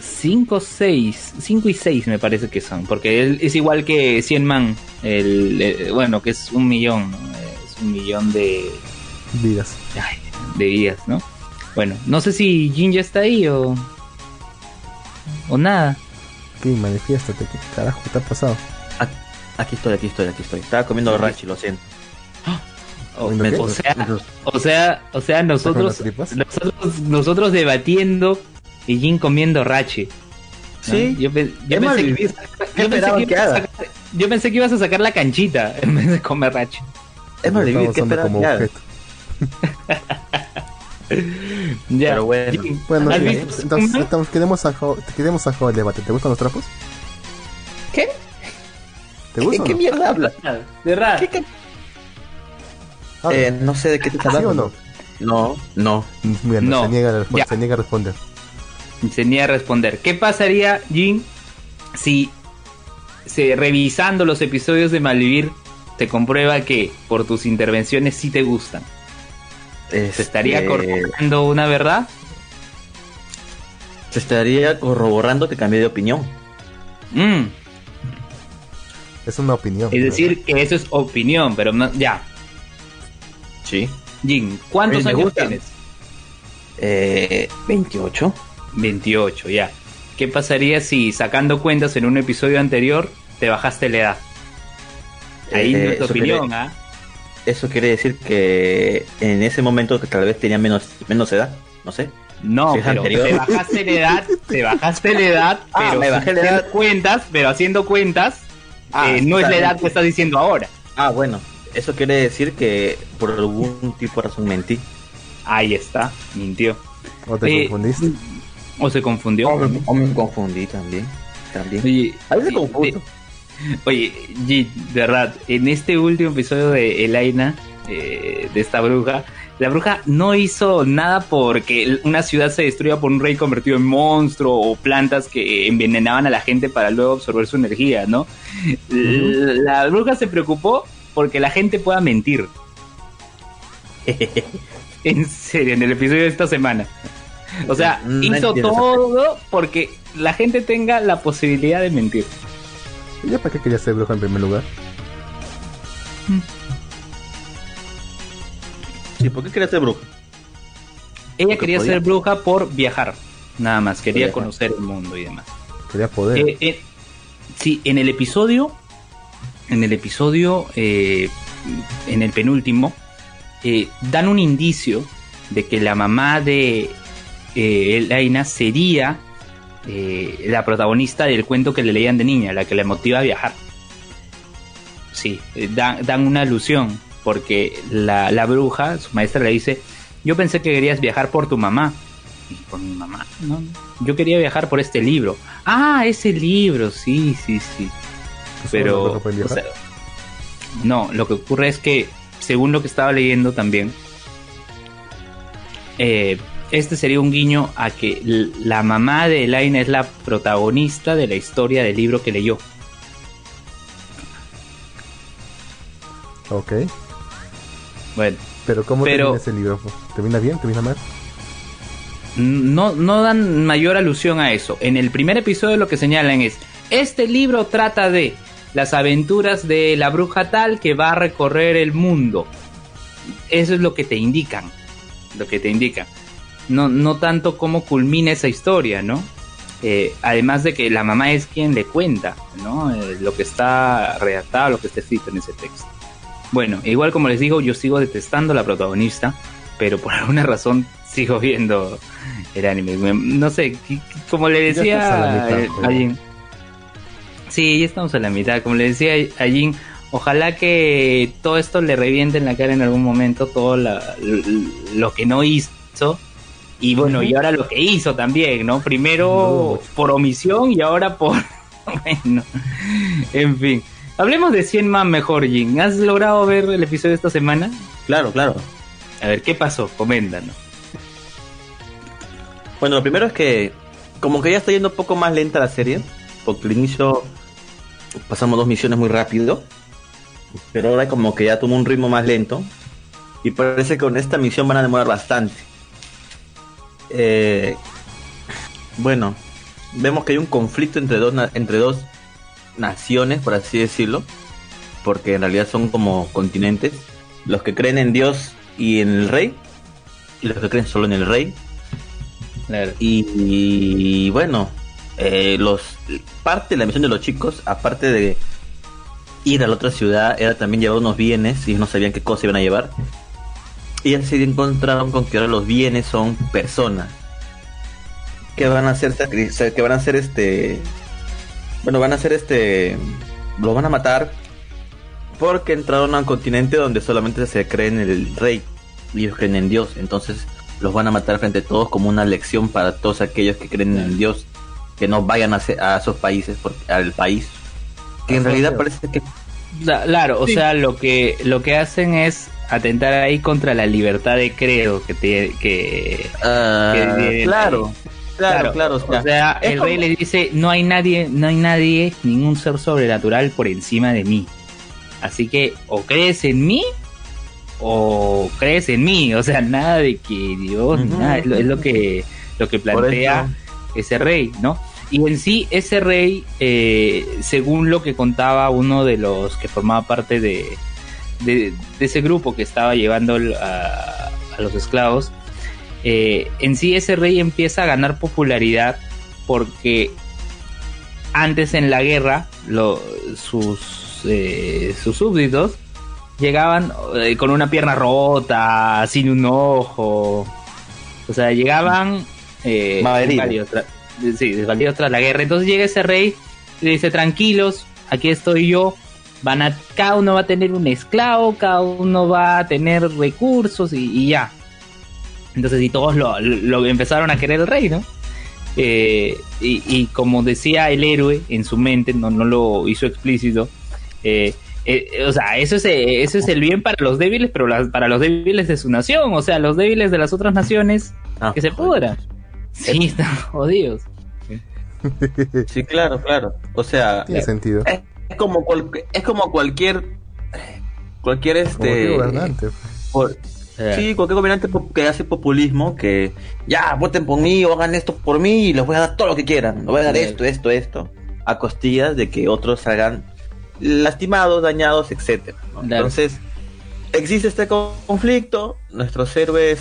5, 6, 5 y 6 me parece que son, porque es igual que 100 man, el, bueno, que es un millón, un millón de vidas. de vidas, ¿no? Bueno, no sé si Jin ya está ahí o... ¿O nada? ¿Qué? Manifiéstate, ¿qué carajo te ha pasado? Aquí estoy, aquí estoy, aquí estoy. Estaba comiendo rachi, lo siento. O, o, sea, o sea, o sea, nosotros, nosotros, nosotros debatiendo y Jin comiendo rachi. Sí, yo, pensé que, yo, pensé que ibas a sacar la canchita en vez de comer rachi. Es más vivir, ¿qué esperaba como objeto. ya. Pero bueno, bueno entonces, entonces quedemos, a, quedemos a el debate. ¿Te gustan los trapos? ¿Qué? ¿Te gusta? ¿Qué, ¿Qué mierda hablas? De raro. ¿Qué, eh, no sé de qué te estás hablando. ¿Sí o no? No, no. Bien, no. Se, niega a se niega a responder. Se niega a responder. ¿Qué pasaría, Jin, si, si revisando los episodios de Malvivir te comprueba que por tus intervenciones sí te gustan? ¿Se estaría este, corroborando una verdad? Se estaría corroborando que cambié de opinión. Mm. Es una opinión. Es decir, que eso es opinión, pero no, ya. Sí. Jin, ¿cuántos años tienes? Eh, 28. 28, ya. ¿Qué pasaría si sacando cuentas en un episodio anterior te bajaste la edad? Ahí es tu opinión, ¿ah? eso quiere decir que en ese momento que tal vez tenía menos, menos edad, no sé. No, pero te bajaste la edad, te bajaste la edad, ah, pero me bajé la edad. cuentas, pero haciendo cuentas, ah, eh, no es la edad que estás diciendo ahora. Ah, bueno, eso quiere decir que por algún tipo de razón mentí. Ahí está, mintió. ¿O te eh, confundiste? ¿O se confundió? O me, confundí también. también. a veces confundo. Oye, de verdad, en este último episodio de Elaina, eh, de esta bruja, la bruja no hizo nada porque una ciudad se destruya por un rey convertido en monstruo o plantas que envenenaban a la gente para luego absorber su energía, ¿no? La bruja se preocupó porque la gente pueda mentir. en serio, en el episodio de esta semana. O sea, hizo todo porque la gente tenga la posibilidad de mentir. ¿Y para qué quería ser bruja en primer lugar? ¿Y por qué quería ser bruja? Ella quería ser bruja por viajar, nada más, quería conocer el mundo y demás. Quería poder. Eh, eh, sí, en el episodio, en el episodio, eh, en el penúltimo, dan un indicio de que la mamá de Elaina sería eh, la protagonista del cuento que le leían de niña, la que le motiva a viajar. Sí, eh, dan, una alusión, porque la, la, bruja, su maestra le dice, yo pensé que querías viajar por tu mamá. Y por mi mamá, no, yo quería viajar por este libro. Ah, ese libro, sí, sí, sí. Pero... no, lo que ocurre es que, según lo que estaba leyendo también, eh, este sería un guiño a que la mamá de Elaine es la protagonista de la historia del libro que leyó. Ok. Bueno. Pero ¿cómo termina ese libro? ¿Termina bien? ¿Termina mal? No, no dan mayor alusión a eso. En el primer episodio lo que señalan es, este libro trata de las aventuras de la bruja tal que va a recorrer el mundo. Eso es lo que te indican. Lo que te indican no, no tanto cómo culmina esa historia, ¿no? Eh, además de que la mamá es quien le cuenta, ¿no? Eh, lo que está redactado, lo que está escrito en ese texto. Bueno, igual como les digo, yo sigo detestando a la protagonista, pero por alguna razón sigo viendo el anime. No sé, como le decía a, Jin. Sí, ya estamos a la mitad. Como le decía a Jin, ojalá que todo esto le reviente en la cara en algún momento, todo lo que no hizo y bueno, y ahora lo que hizo también, ¿no? Primero por omisión y ahora por... bueno, en fin. Hablemos de 100 más mejor, Jin. ¿Has logrado ver el episodio de esta semana? Claro, claro. A ver, ¿qué pasó? Coméntanos. Bueno, lo primero es que como que ya está yendo un poco más lenta la serie, porque al inicio pasamos dos misiones muy rápido, pero ahora como que ya tomó un ritmo más lento y parece que con esta misión van a demorar bastante. Eh, bueno, vemos que hay un conflicto entre dos, entre dos naciones, por así decirlo, porque en realidad son como continentes, los que creen en Dios y en el rey, y los que creen solo en el rey. Y, bueno, eh, los parte de la misión de los chicos, aparte de ir a la otra ciudad, era también llevar unos bienes y no sabían qué cosa iban a llevar. Y así encontraron con que ahora los bienes son personas. Que van a hacer que van a hacer este bueno van a hacer este los van a matar porque entraron a un continente donde solamente se cree en el rey y ellos creen en Dios. Entonces los van a matar frente a todos como una lección para todos aquellos que creen en Dios que no vayan a, a esos países al país. Que en realidad parece que claro o sea lo que lo que hacen es atentar ahí contra la libertad de credo que te que, ah, claro Claro, claro. O sea, el rey le dice, no hay nadie, no hay nadie, ningún ser sobrenatural por encima de mí. Así que o crees en mí o crees en mí. O sea, nada de que Dios, nada, es lo, que, lo que plantea ese rey, ¿no? Y en sí, ese rey, eh, según lo que contaba uno de los que formaba parte de, de, ese grupo que estaba llevando a, a los esclavos, eh, en sí ese rey empieza a ganar popularidad porque antes en la guerra sus, eh, sus súbditos llegaban eh, con una pierna rota, sin un ojo, o sea, llegaban desvalidos, sí, desvalidos tras la guerra. Entonces llega ese rey y le dice, tranquilos, aquí estoy yo, van a, cada uno va a tener un esclavo, cada uno va a tener recursos y ya. Entonces, y todos lo, empezaron a querer el rey, ¿no? Eh, y, como decía el héroe en su mente, no, no lo hizo explícito, eh, eh, o sea, eso es, eso es el bien para los débiles, pero para los débiles de su nación, o sea, los débiles de las otras naciones, ah, que se pudran. Sí, están jodidos. Sí, claro, claro. O sea, tiene sentido. Es, como es como cualquier cualquier este por, Sí, cualquier gobernante que hace populismo, que ya voten por mí o hagan esto por mí y les voy a dar todo lo que quieran. Les voy a dar esto, esto, esto. A costillas de que otros salgan lastimados, dañados, etcétera. Entonces, existe este conflicto. Nuestros héroes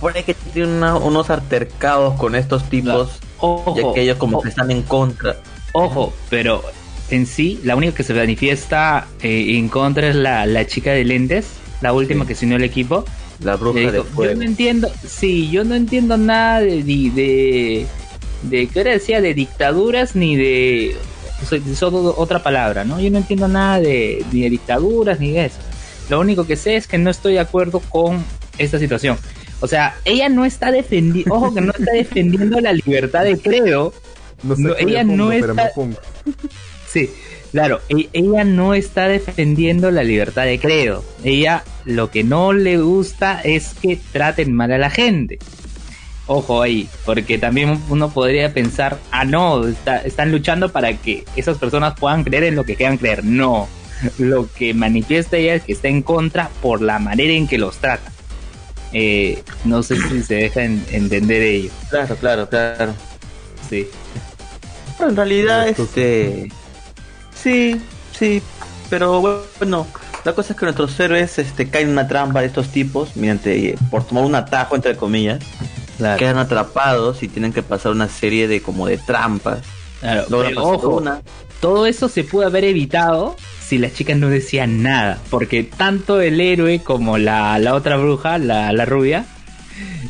pone que tienen unos altercados con estos tipos y aquellos como que están en contra. Ojo, pero en sí, la única que se manifiesta eh, en contra es la, la chica de lentes la última que se unió el equipo. La bruja de fuego. Yo no entiendo, sí, yo no entiendo nada de, de, de, ¿qué decía? De dictaduras ni de, otra palabra, ¿no? Yo no entiendo nada de, ni de dictaduras ni de eso. Lo único que sé es que no estoy de acuerdo con esta situación. O sea, ella no está defendiendo, ojo que no está defendiendo la libertad de credo. No, ella no está... Sí, Claro, e-, ella no está defendiendo la libertad de credo. Ella lo que no le gusta es que traten mal a la gente. Ojo ahí, porque también uno podría pensar, ah, no, están luchando para que esas personas puedan creer en lo que quieran creer. No, lo que manifiesta ella es que está en contra por la manera en que los trata. Eh, no sé si se deja entender ello. Claro, claro, claro. Sí. Pero en realidad, este Sí, sí, pero bueno, la cosa es que nuestros héroes este, caen en una trampa de estos tipos, mediante, por tomar un atajo, entre comillas, quedan atrapados y tienen que pasar una serie de como de trampas. ojo, todo eso se pudo haber evitado si las chicas no decían nada, porque tanto el héroe como la, la otra bruja, la, la rubia,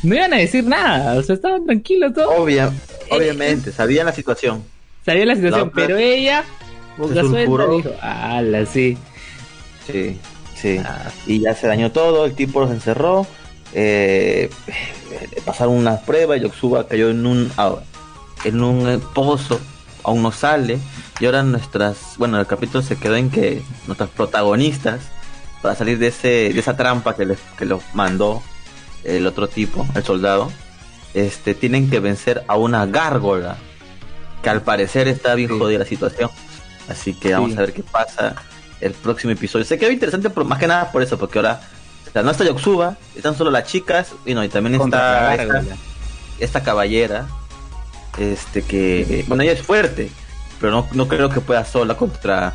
no iban a decir nada, o sea, estaban tranquilos todos. Obvia, obviamente, sabían la situación. Sabían la situación, pero ella Boca suelta dijo, ala, sí. Sí, sí. Ah. Y ya se dañó todo, el tipo los encerró. Eh, pasaron unas pruebas, Yoxuba cayó en un en un pozo, aún no sale. Y ahora nuestras, bueno, el capítulo se quedó en que nuestras protagonistas, para salir de ese, de esa trampa que les, que los mandó el otro tipo, el soldado, este, tienen que vencer a una gárgola que al parecer está bien jodida la situación. Así que vamos a ver qué pasa el próximo episodio. Se quedó interesante por, más que nada por eso, porque ahora no está Yoxuba, están solo las chicas, y, no, y también está esta, caballera, este que, bueno, ella es fuerte, pero no, no creo que pueda sola contra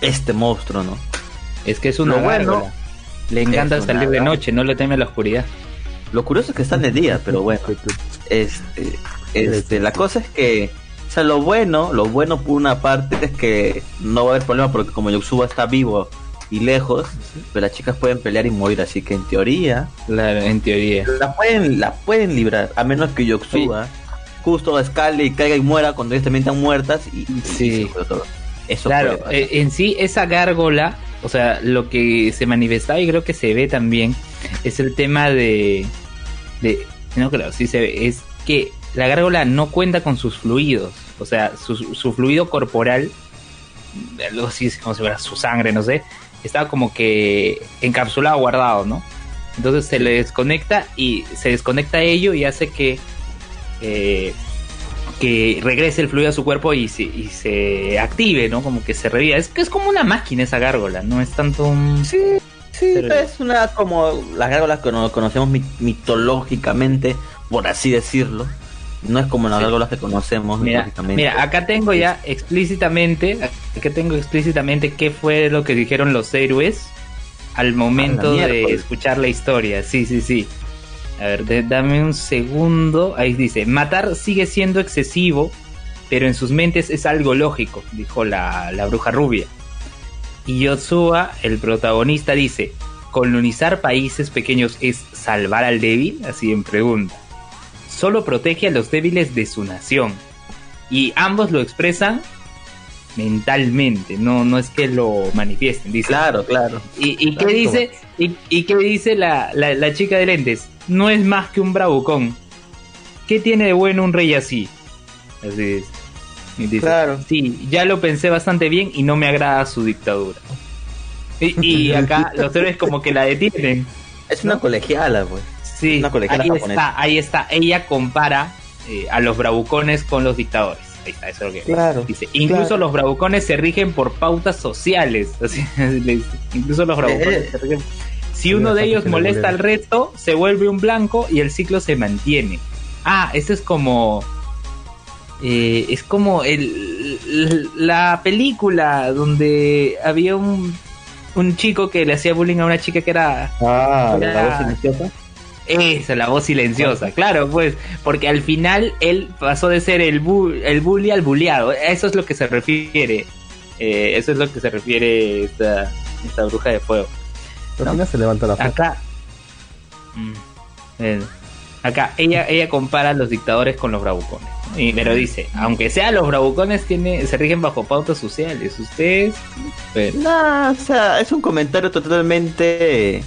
este monstruo, ¿no? Es que es una bueno, Le encanta salir de noche, no le teme a la oscuridad. Lo curioso es que están de día, pero bueno. Este, Este, la cosa es que, o sea, lo bueno, lo bueno por una parte es que no va a haber problema porque como Yosuba está vivo y lejos, pues las chicas pueden pelear y morir, así que en teoría, Claro, en teoría. la pueden, la pueden librar, a menos que Yosuba justo escale y caiga y muera cuando ellas también están muertas y, y Sí. Eso Claro, eh, en sí esa gárgola, o sea, lo que se manifiesta y creo que se ve también es el tema de, de no creo, sí se ve, es que la gárgola no cuenta con sus fluidos, o sea, su, su fluido corporal, algo así como si fuera su sangre, no sé, está como que encapsulado, guardado, ¿no? Entonces se le desconecta y se desconecta ello y hace que eh, que regrese el fluido a su cuerpo y se, y se active, ¿no? Como que se reviva. Es que es como una máquina esa gárgola, no es tanto un... Sí, sí, Pero- es una como las gárgolas que no- conocemos mit- mitológicamente, por así decirlo. No es como las gárgolas que conocemos Mira, acá tengo ya explícitamente, acá tengo explícitamente qué fue lo que dijeron los héroes al momento A la de escuchar la historia. Sí, sí, sí. A ver, de- dame un segundo. Ahí dice, matar sigue siendo excesivo, pero en sus mentes es algo lógico, dijo la, la bruja rubia. Y Yotsuba, el protagonista, dice, colonizar países pequeños es salvar al débil, así en pregunta. Solo protege a los débiles de su nación. Y ambos lo expresan mentalmente, no, no es que lo manifiesten. Dice, Claro, claro. ¿Y, y qué dice, y, y qué dice la, la, la chica de lentes? No es más que un bravucón. ¿Qué tiene de bueno un rey así? Así es. Dice, Claro. Sí, ya lo pensé bastante bien y no me agrada su dictadura. Y, y acá los héroes como que la detienen. Es una colegiala, pues. Sí, Una colegiala ahí japonesa. está, ahí está. Ella compara eh, a los bravucones con los dictadores. Ahí está, eso es lo que Claro. dice. Incluso claro. los bravucones se rigen por pautas sociales. Así. Incluso los bravucones Eh, se rigen. Si uno de ellos molesta al resto, se vuelve un blanco y el ciclo se mantiene. Ah, eso es como. eh, es como el, la película donde había un, un chico que le hacía bullying a una chica que era Ah, la voz silenciosa. Esa, la voz silenciosa, claro, pues, porque al final él pasó de ser el, bu el bully al bulleado, eso es lo que se refiere, eh, eso es lo que se refiere esta, esta bruja de fuego. Al final se levanta la foto. Acá, Mm, eh, acá ella, ella compara a los dictadores con los bravucones, ¿no? y, pero dice, aunque sea los bravucones tiene, se rigen bajo pautas sociales, ustedes, pues, No, o sea, es un comentario totalmente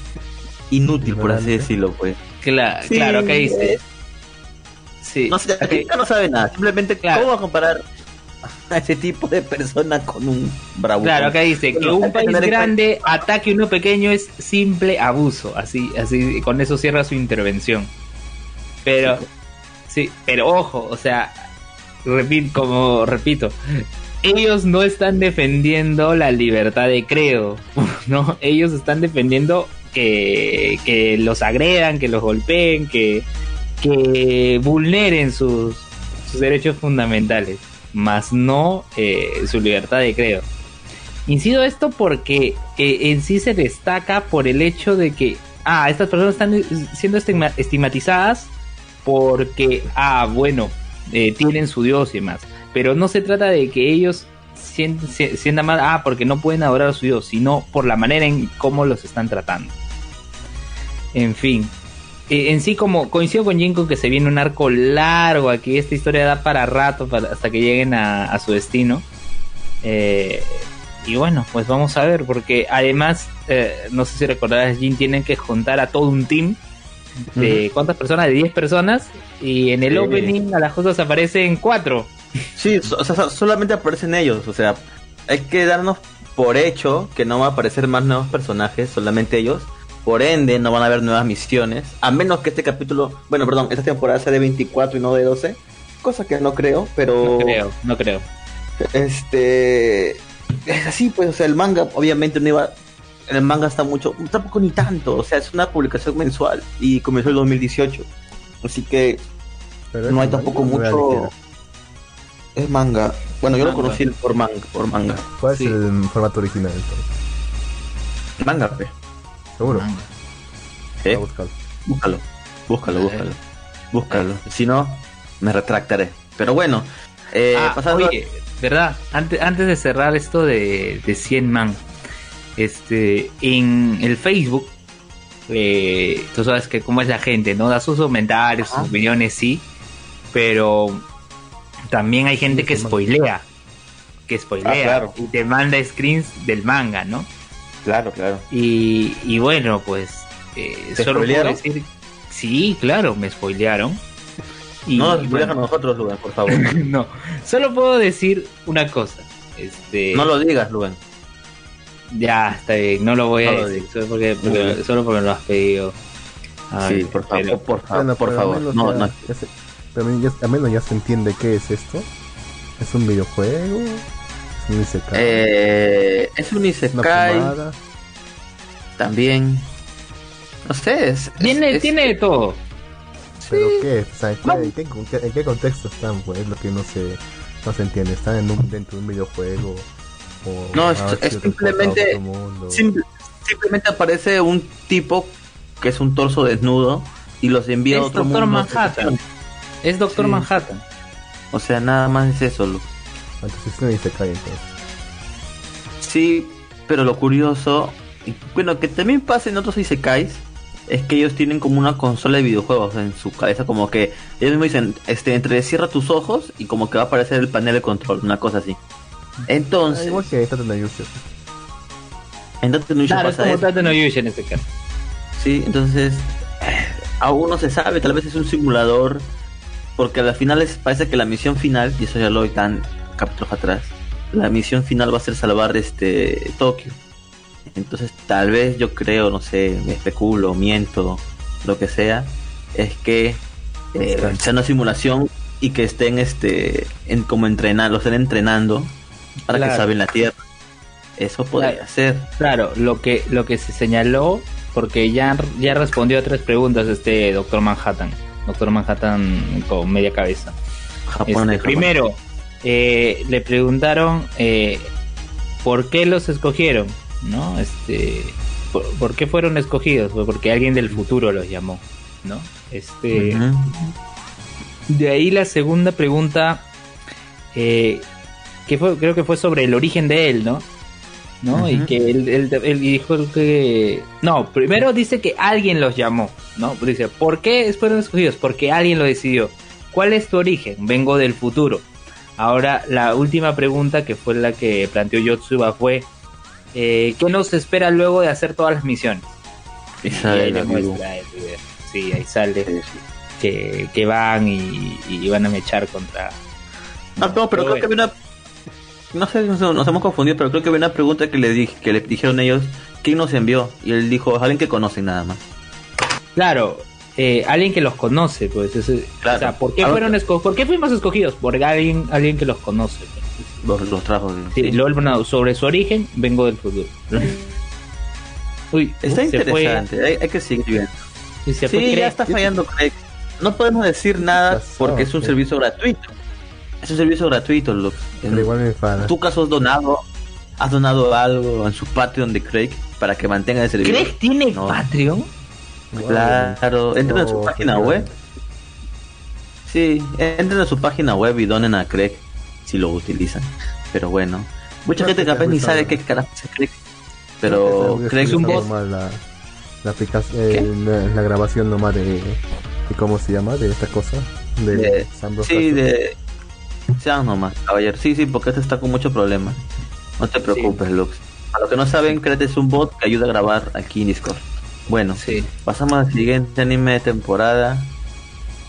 inútil, por así decirlo, pues. Cla- Sí, claro, acá dice, eh, sí, No sé, acá no sabe nada. Simplemente, Claro. ¿cómo va a comparar a ese tipo de persona con un bravo? Claro, acá dice que un país grande ataque a uno pequeño es simple abuso. Así, así, con eso cierra su intervención. Pero, sí, pero ojo, o sea, repito, como repito, ellos no están defendiendo la libertad de credo, ¿no? Ellos están defendiendo que, los agredan, que los golpeen, que, que vulneren sus, sus derechos fundamentales, más no eh, su libertad de credo. Incido esto porque eh, en sí se destaca por el hecho de que, ah, estas personas están siendo estigma- estigmatizadas porque, ah, bueno, eh, tienen su Dios y demás. Pero no se trata de que ellos sientan mal, ah, porque no pueden adorar a su Dios, sino por la manera en cómo los están tratando. En fin. Eh, en sí, como coincido con Jinko que se viene un arco largo aquí, esta historia da para rato para- hasta que lleguen a, a su destino. Eh, y bueno, pues vamos a ver, porque además, eh, no sé si recordarás, Jin tienen que juntar a todo un team de cuántas personas, de 10 personas, y en el opening a las cosas aparecen 4. Sí, o sea, so- solamente aparecen ellos. O sea, hay que darnos por hecho que no va a aparecer más nuevos personajes, solamente ellos. Por ende, no van a haber nuevas misiones. A menos que este capítulo, bueno, perdón, esta temporada sea de 24 y no de 12. Cosa que no creo, pero. No creo, no creo. Este. Es así, pues, o sea, el manga obviamente no iba. El manga está mucho. Tampoco ni tanto. O sea, es una publicación mensual. Y comenzó el 2018. Así que Pero no hay tampoco manga, mucho. Es manga. Bueno, yo lo conocí por manga. Por manga. ¿Cuál Sí. es el formato original? Manga, pe. Seguro. ¿Eh? Búscalo. Búscalo, búscalo. Búscalo. Si no, me retractaré. Pero bueno, eh, ah, oye, ¿verdad? Antes, antes de cerrar esto de, de 100 man, este, en el Facebook, eh, tú sabes que cómo es la gente, ¿no? Da sus comentarios, sus opiniones, sí, pero también hay gente que spoilea, que spoilea ah, y te manda screens del manga, ¿no? Claro, claro. Y, y bueno, pues eh, solo puedo decir, sí, claro, me spoilearon. Y, no nos a nosotros, Lugan, por favor. no, solo puedo decir una cosa. Este... No lo digas, Lugan. Ya, está bien, no lo voy a decir, solo porque, solo porque me lo has pedido. sí, por favor, por, favor, por favor. No, no. pero al menos ya se entiende qué es esto. ¿Es un videojuego? ¿Es un Isekai? Eh, es un Isekai. También. No sé, es, tiene, tiene de todo. ¿Pero qué? ¿en, qué, contexto están? Pues es lo que no se, no se entiende. ¿Están en un, dentro de un videojuego? no, es, simplemente. simplemente aparece un tipo que es un torso desnudo y los envía a otro Doctor Manhattan. Es Doctor Manhattan. O sea, nada más es eso, Entonces no dice entonces. Sí, pero lo curioso, bueno, que también pasa en otros Isekais, es que ellos tienen como una consola de videojuegos en su cabeza, como que ellos mismos dicen, este, entre cierra tus ojos y como que va a aparecer el panel de control, una cosa así. Entonces... igual que Tate no Yusha. En Tate no claro, es como no Yusha en este caso. Sí, entonces... aún no se sabe, tal vez es un simulador, porque al final parece que la misión final, y eso ya lo tan capítulos atrás, la misión final va a ser salvar este Tokio. Entonces tal vez yo creo, no sé, me especulo, miento, lo que sea, es que eh, sea una simulación y que estén este en como entrenar, lo estén entrenando para que saben la tierra. Eso podría ser. Claro, lo que lo que se señaló porque ya ya respondió a tres preguntas este doctor Manhattan, doctor Manhattan con media cabeza. Este, primero, eh, le preguntaron eh, por qué los escogieron ¿no? Este, ¿por, qué fueron escogidos? Pues porque alguien del futuro los llamó, ¿no? Este, de ahí la segunda pregunta, eh, que fue, creo que fue sobre el origen de él, ¿no? ¿no? Y que él, dijo que... No, primero dice que alguien los llamó, ¿no? Dice, ¿por qué fueron escogidos? Porque alguien lo decidió. ¿Cuál es tu origen? Vengo del futuro. Ahora, la última pregunta que fue la que planteó Yotsuba fue, eh, ¿qué nos espera luego de hacer todas las misiones? Y, ahí Sí, ahí sale Que, van y, van a mechar contra. No, no pero, creo que había una. No sé, nos hemos confundido, pero creo que había una pregunta que le, dije, que le dijeron ellos: ¿quién nos envió? Y él dijo: alguien que conocen nada más. Claro, eh, alguien que los conoce, pues. Ese, O sea, ¿por qué, fueron ¿por qué fuimos escogidos? Por alguien, alguien que los conoce. Pues los, trajo. Sí, sobre su origen, vengo del futuro. Uy, está interesante, hay, que seguir viendo. sí, ya está fallando Craig. No podemos decir nada porque es un servicio gratuito. Es un servicio gratuito, lo Pero igual me ¿Tú caso has donado, has donado algo en su Patreon de Craig para que mantenga el servicio? ¿Craig tiene Patreon? Claro, entren a su página web. Sí, entren a su página web y donen a Craig si lo utilizan. Pero bueno, mucha gente capaz ni sabe qué carajo se cree. Pero cree que un bot. La, la, la, grabación nomás de, de, ¿Cómo se llama? De esta cosa. De, Sí, de. Sean nomás, caballero. Sí, sí, porque este está con mucho problema. No te preocupes, Lux. A lo que no saben, Crete es un bot que ayuda a grabar aquí en Discord. Bueno, sí. pasamos al siguiente anime de temporada.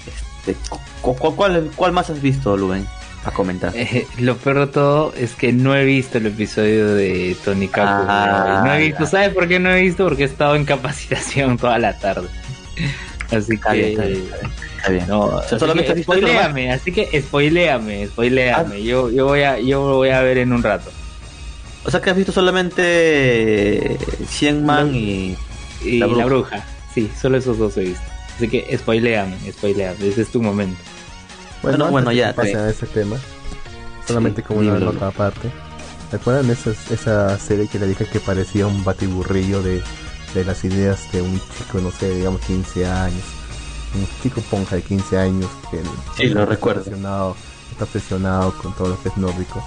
Este, ¿cuál, cuál, más has visto, Luben? a comentar. Eh, lo peor de todo es que no he visto el episodio de Tony Capo. Ah, no he visto, ¿sabes por qué no he visto? Porque he estado en capacitación toda la tarde. Así que. Está bien. No, solamente así que, spoileame, así que spoileame, spoileame. Ah. Yo, yo, voy a, yo voy a ver en un rato. O sea que has visto solamente 100 Man y, y la, bruja. Sí, solo esos dos he visto. Así que spoileame, spoileame. Ese es tu momento. Bueno, bueno, ya. Pase a ese tema, solamente como una nota aparte. ¿Recuerdan esa, esa serie que le dije que parecía un batiburrillo de, de las ideas de un chico, no sé, digamos 15 años, un chico ponja de 15 años que sí, lo recuerdo. está obsesionado con todo lo que es nórdico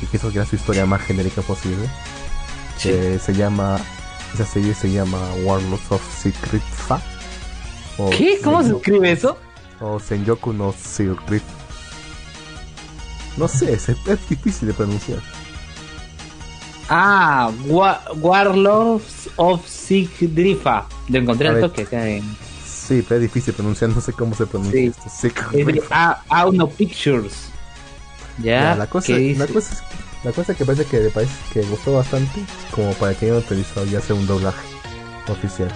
y quiso crear su historia más genérica posible. Eh, se llama, esa serie se llama Warlords of Secret Fa. ¿Qué? ¿Cómo se escribe eso? O Senyoku no Secret. No sé, es, es difícil de pronunciar. Ah, Warlords of Sigdrifa. Lo encontré al toque. Sí, pero es difícil pronunciar, no sé cómo se pronuncia esto. Es de Auno Pictures. ¿Ya? la, cosa, la, cosa es, la cosa que parece que le parece que gustó bastante, como para que yo utilizó ya sea un doblaje oficial.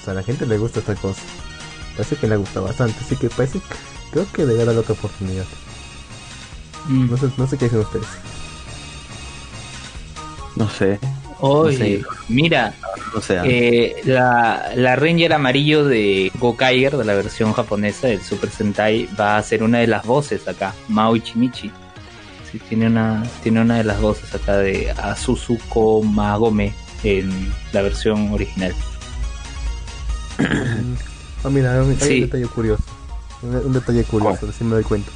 O sea, a la gente le gusta esta cosa. Parece que le gusta bastante, así que parece, creo que le dará la otra oportunidad. Mm. No, sé, no sé qué dicen ustedes. No sé. Oye, mira, eh, la, la Ranger amarillo de Gokaiger, de la versión japonesa del Super Sentai, va a ser una de las voces acá, Mao Ichimichi. Sí, tiene una, tiene una de las voces acá de Azuzuko Magome en la versión original. ah, mira, hay un detalle curioso. Un, detalle curioso, si me doy cuenta.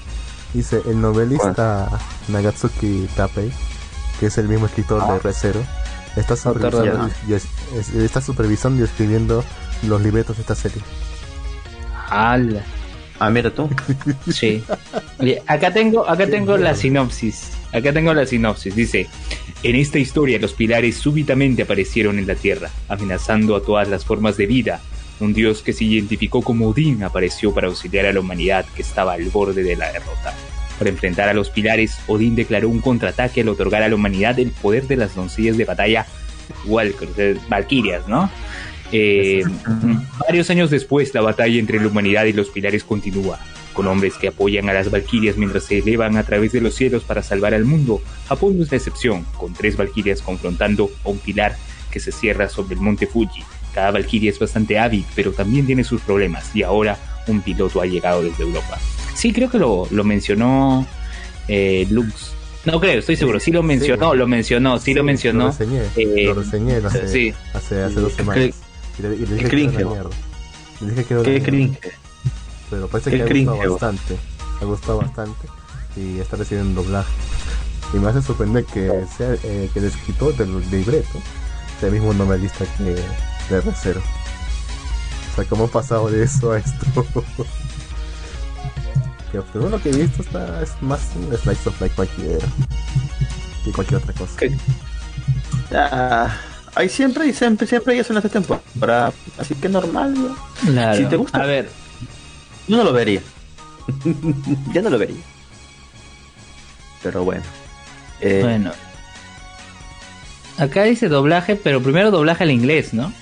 Dice, el novelista Nagatsuki Tapei, que es el mismo escritor de Recero, está supervisando, y, está supervisando y escribiendo los libretos de esta serie. ¡Hala! Ah, mira tú. Sí. acá tengo, acá tengo la sinopsis. Acá tengo la sinopsis. Dice, en esta historia los pilares súbitamente aparecieron en la Tierra, amenazando a todas las formas de vida. Un dios que se identificó como Odín apareció para auxiliar a la humanidad que estaba al borde de la derrota. Para enfrentar a los pilares, Odín declaró un contraataque al otorgar a la humanidad el poder de las doncellas de batalla, Valkyrias, ¿no? Eh, varios años después, la batalla entre la humanidad y los pilares continúa, con hombres que apoyan a las Valkyrias mientras se elevan a través de los cielos para salvar al mundo. Japón no es la excepción, con tres Valkyrias confrontando a un pilar que se cierra sobre el monte Fuji. Cada Valkyria es bastante hábil, pero también tiene sus problemas, y ahora un piloto ha llegado desde Europa. Sí, creo que lo, lo mencionó eh, Lux. No creo, estoy seguro. Sí lo mencionó, lo mencionó, sí, lo mencionó. Lo reseñé, eh, lo reseñé hace, hace, hace, dos semanas. Y le, y le dije que era mierda. Le dije que era ¿Qué cringe? Pero parece que le ha gustado bastante. Ha gustado bastante. Y está recibiendo doblaje. Y me hace sorprender que sea eh, que el escritor del libreto sea el mismo novelista que de Recero. O sea, ¿cómo ha pasado de eso a esto? que según lo que he visto está, es más un slice of life cualquiera que cualquier otra cosa. Ah, hay siempre, siempre, siempre hay eso en esta temporada, así que normal. Si te gusta, a ver, yo no lo vería. yo no lo vería. Pero bueno. Eh, bueno. Acá dice doblaje, pero primero doblaje al inglés, ¿no?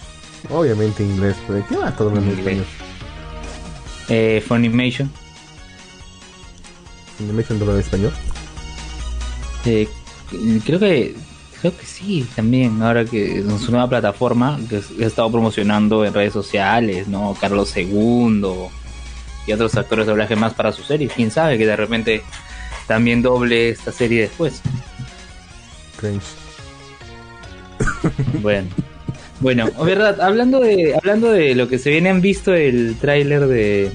Obviamente inglés, pero ¿qué va todo en español? Eh, Funimation. ¿Funimation dobla en español? Eh, creo que creo que sí, también, ahora que en su nueva plataforma, que he estado promocionando en redes sociales, ¿no? Carlos II y otros actores de doblaje más para su serie. Quién sabe que de repente también doble esta serie después. Cringe. Bueno. Bueno, verdad, hablando de, hablando de lo que se viene, ¿han visto el tráiler de,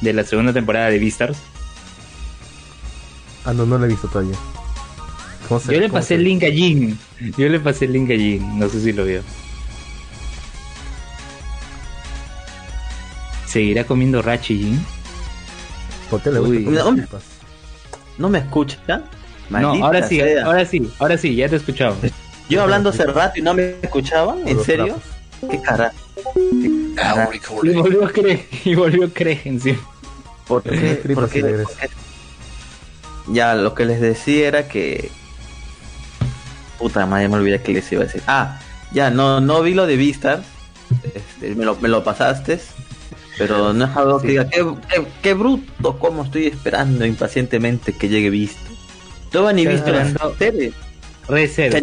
de la segunda temporada de Beastars? Ah, no, no lo he visto todavía. Yo le pasé el link a Jin. Yo le pasé el link a Jin. No sé si lo vio. ¿Seguirá comiendo Rachi Jin? ¿Por qué le gusta no, no, me escucha. no, ahora sí, ahora sí, ahora sí, ya te he escuchado. Yo hablando hace rato y no me escuchaban, ¿en serio? ¿Qué cara? Y volvió a creer, y volvió a creer encima. ¿Por qué? ¿Por qué? Ya, lo que les decía era que... Puta madre, me olvidé que les iba a decir. Ah, ya, no, no vi lo de Vistar. Este, me, lo, me lo pasaste. Pero no es algo que diga, qué, qué, bruto, como estoy esperando impacientemente que llegue Visto. Todavía ni visto la serie. Re cero.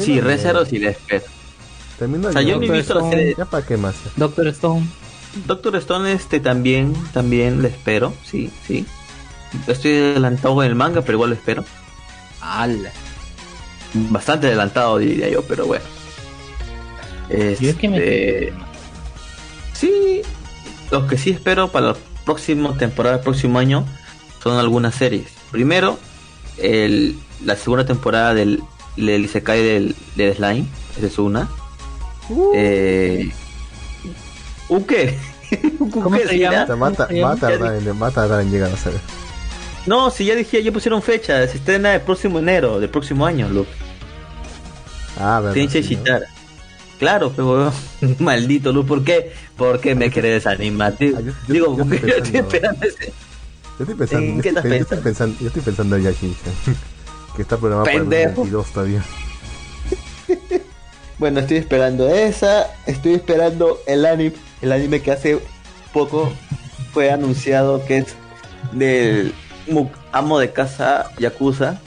sí, re cero sí le espero. o sea, yo ni visto la serie. ¿Ya para qué más? Doctor Stone. Doctor Stone este también, también le espero, sí, sí. Estoy adelantado en el manga, pero igual lo espero. Ala. Bastante adelantado diría yo, pero bueno. Este, sí, lo que sí espero para la próxima temporada, el próximo año, son algunas series. Primero, el, la segunda temporada del, del Isekai del, del Slime, esa es una. Uh. Eh, ¿Un qué? ¿Cómo se, llama? Mata, mata, mata en llegar a ser. No, si ya dije, ya pusieron fecha, se estrena el próximo enero del próximo año, Luke. Ah, verdad. Citar. Claro, pero maldito Luke, ¿por qué? ¿Por qué me querés desanimar? Ah, yo, Digo, yo, estoy, yo estoy esperando ese. Yo estoy pensando, ¿En qué estás yo, pensando? Estoy pensando, yo estoy pensando en Yashinsha, que está programado para el 22 todavía. bueno, estoy esperando esa, estoy esperando el anime, el anime que hace poco fue anunciado que es del amo de casa Yakuza.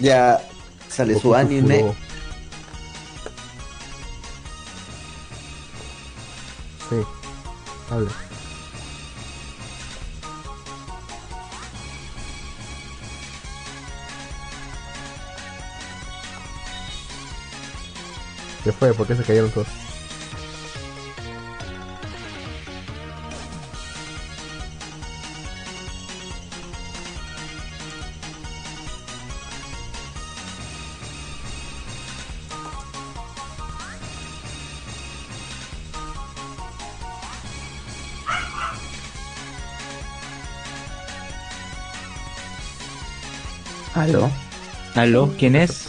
Ya sale su anime. Sí, hable. ¿Qué fue? ¿Por qué se cayeron todos? ¿Aló? ¿Aló? ¿Quién es?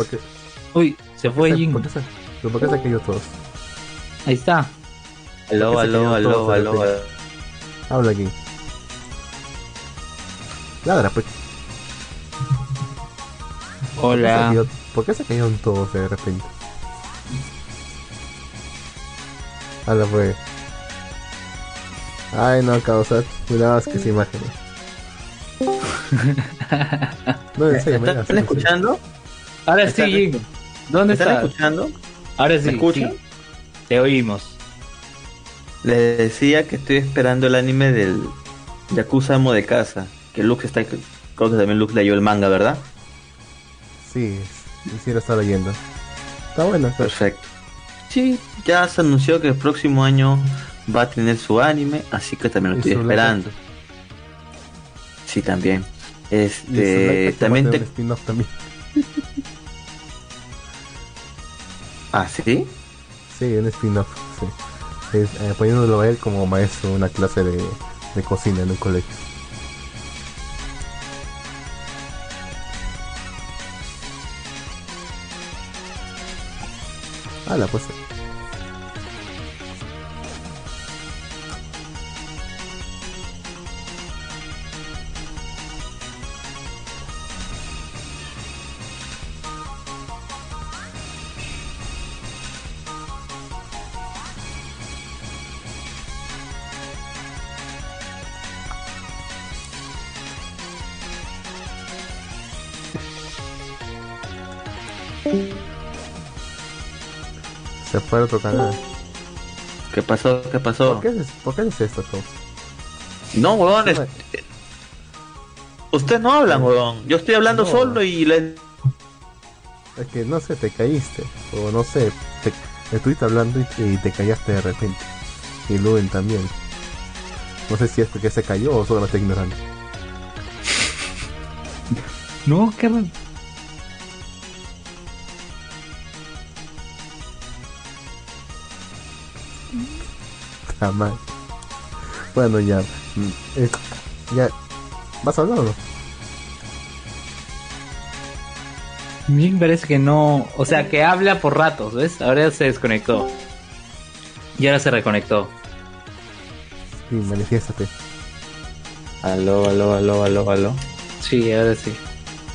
Uy, se fue Jin. ¿Por qué se, ¿Por qué se cayó todos? Ahí está. Aló, aló, aló, aló, Habla aquí. Ladra, pues. Hola. ¿Por qué se cayeron todos de repente? Habla, pues. Ay, no, causa. Cuidado, es que se imágenes. no, ¿Están escuchando? Ahora sí, ¿Dónde están escuchando? Ahora sí. ¿Me escuchan? Te oímos. Le decía que estoy esperando el anime del Yakuza Amo de Casa. Que Lux está. Creo que también Lux leyó el manga, ¿verdad? Sí, quisiera estar leyendo. Está bueno. Perfecto. Sí, ya se anunció que el próximo año va a tener su anime, así que también lo estoy esperando. Sí, también. Este, también te... también. ¿Ah, sí? Sí, un spin-off, sí. Es, eh, poniéndolo a él como maestro una clase de, de cocina en un colegio. Ah, la pues. Se fue a otro canal. ¿Qué pasó? ¿Qué pasó? ¿Por qué es, ¿por qué es esto? No, weón. Es... Usted no hablan, weón. Yo estoy hablando solo y le... Es que no sé, te caíste. O no sé, te... estuviste hablando y, te callaste de repente. Y Luen también. No sé si es porque se cayó o solo está ignorando. no, qué Jamás. Bueno, ya. Eh, ya. ¿Vas a hablar o no? me parece que no. O sea, que habla por ratos, ¿ves? Ahora se desconectó. Y ahora se reconectó. Sí, manifiéstate. Aló, aló, aló, aló, aló. Sí, ahora sí.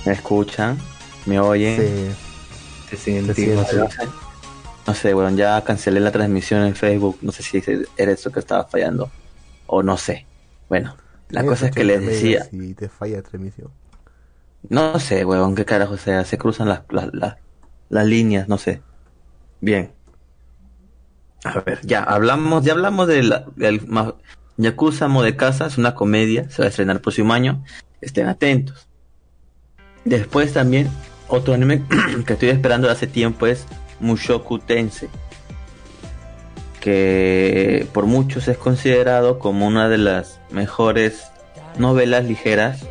¿Me escuchan? ¿Me oyen? Sí. No sé, bueno, ya cancelé la transmisión en Facebook. No sé si era eso que estaba fallando. O no sé. Bueno, la cosa es que les decía. Si te falla transmisión. No sé, weón, qué carajo sea. Se cruzan las, las, las, líneas, no sé. Bien. A ver, ya hablamos, ya hablamos de la, del Yakuza Mo de Casa, es una comedia, se va a estrenar el próximo año. Estén atentos. Después también, otro anime que estoy esperando hace tiempo es Mushoku Tensei. que por muchos es considerado como una de las mejores novelas ligeras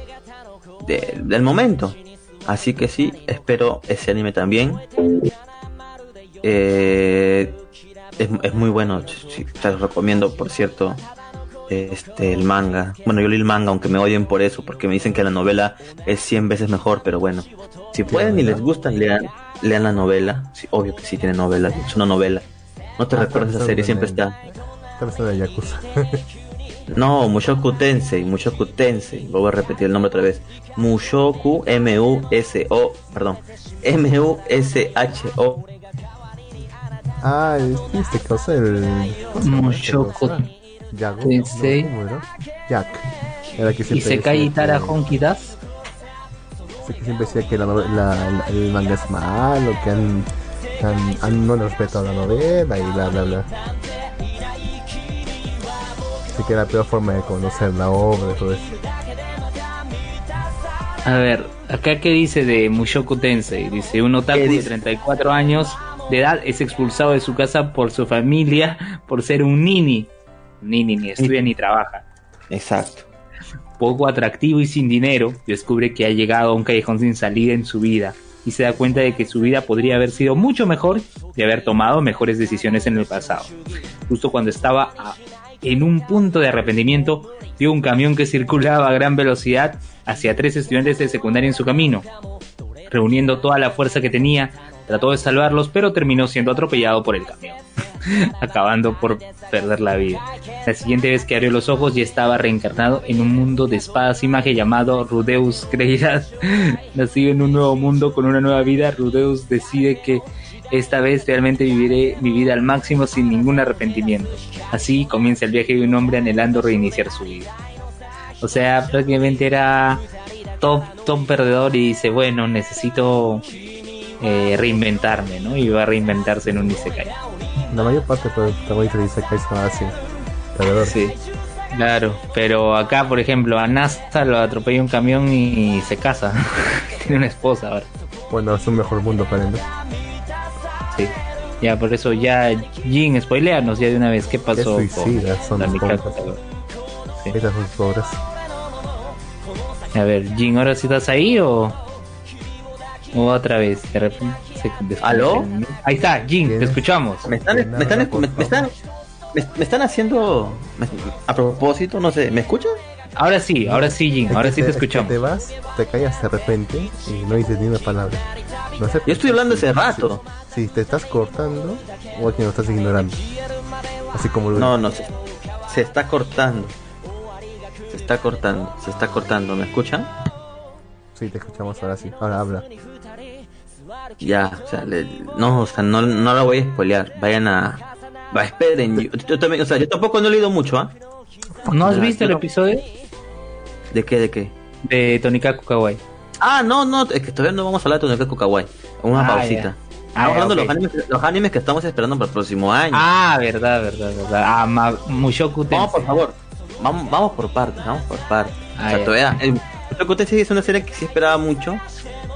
del momento. Así que sí, espero ese anime también. Eh, es, muy bueno, te recomiendo, por cierto, este el manga. Bueno, yo leí el manga, aunque me oyen por eso, porque me dicen que la novela es 100 veces mejor, pero bueno, si pueden y les gustan, lean, lean la novela. Sí, obvio que sí tiene novela, es una novela. No te ah, recuerdas esa serie, siempre está. de Yakuza. no, Mushoku Tensei, Mushoku Tensei. Voy a repetir el nombre otra vez. Mushoku, M-U-S-O, perdón, M-U-S-H-O. Ah, este cosa el. Mushoku Tensei. Jack. Era que ¿Y se cae Tara Honky Que siempre decía que la, el manga es malo, que han han, no respetado la novela y bla bla bla. Así que la peor forma de conocer la obra y todo eso. A ver, acá que dice de Mushoku Tensei, dice un otaku de 34 años de edad es expulsado de su casa por su familia por ser un nini. Nini ni estudia ni trabaja. Exacto. Poco atractivo y sin dinero, descubre que ha llegado a un callejón sin salida en su vida y se da cuenta de que su vida podría haber sido mucho mejor de haber tomado mejores decisiones en el pasado. Justo cuando estaba en un punto de arrepentimiento, vio un camión que circulaba a gran velocidad hacia tres estudiantes de secundaria en su camino. Reuniendo toda la fuerza que tenía, trató de salvarlos, pero terminó siendo atropellado por el camión. acabando por perder la vida. La siguiente vez que abrió los ojos ya estaba reencarnado en un mundo de espadas y magia llamado Rudeus Creirad. Nacido en un nuevo mundo con una nueva vida, Rudeus decide que esta vez realmente viviré mi vida al máximo sin ningún arrepentimiento. Así comienza el viaje de un hombre anhelando reiniciar su vida. O sea, prácticamente era top, top perdedor y dice, bueno, necesito eh, reinventarme, ¿no? Y va a reinventarse en un Isekai la mayor parte de protagonistas de Isekai son así. Sí, claro. Pero acá, por ejemplo, a Nasta lo atropella un camión y se casa. Tiene una esposa ahora. Bueno, es un mejor mundo para él. Sí. Ya, por eso ya, Jin, spoileanos ya de una vez. ¿Qué pasó? Suicida, son las sí. Esas son sus obras. A ver, Jin, ¿ahora sí estás ahí o...? O otra vez, de repente ¿Aló? Ahí está, Jin, te escuchamos. Me están, me están, me, están, me, están haciendo a propósito, no sé, ¿me escuchan? Ahora sí, ahora sí, Jin, ahora sí te, escuchamos. Te vas, te callas de repente y no dices ni una palabra. Yo estoy hablando hace rato. Si, te estás cortando o que no estás ignorando. Así como No, no, se, se está cortando. Se está cortando, se está cortando. ¿Me escuchan? Sí, te escuchamos ahora sí. Ahora habla. Ya, o sea, no, o sea, no, no la voy a spoilear. Vayan a. Va, esperen. Yo, también, o sea, yo tampoco no he leído mucho, ¿ah? ¿No has visto el episodio? ¿De qué? ¿De qué? De Tonikaku Kawaii. Ah, no, no, es que todavía no vamos a hablar de Tonikaku Kawaii. Una ah, pausita. Ah, hablando de los, animes, los animes que estamos esperando para el próximo año. Ah, verdad, verdad, verdad. Ah, Ma Mushoku Tensei. Vamos, por favor. Vamos, vamos por partes, vamos por partes. Ah, o sea, todavía. El Mushoku Tensei es una serie que sí esperaba mucho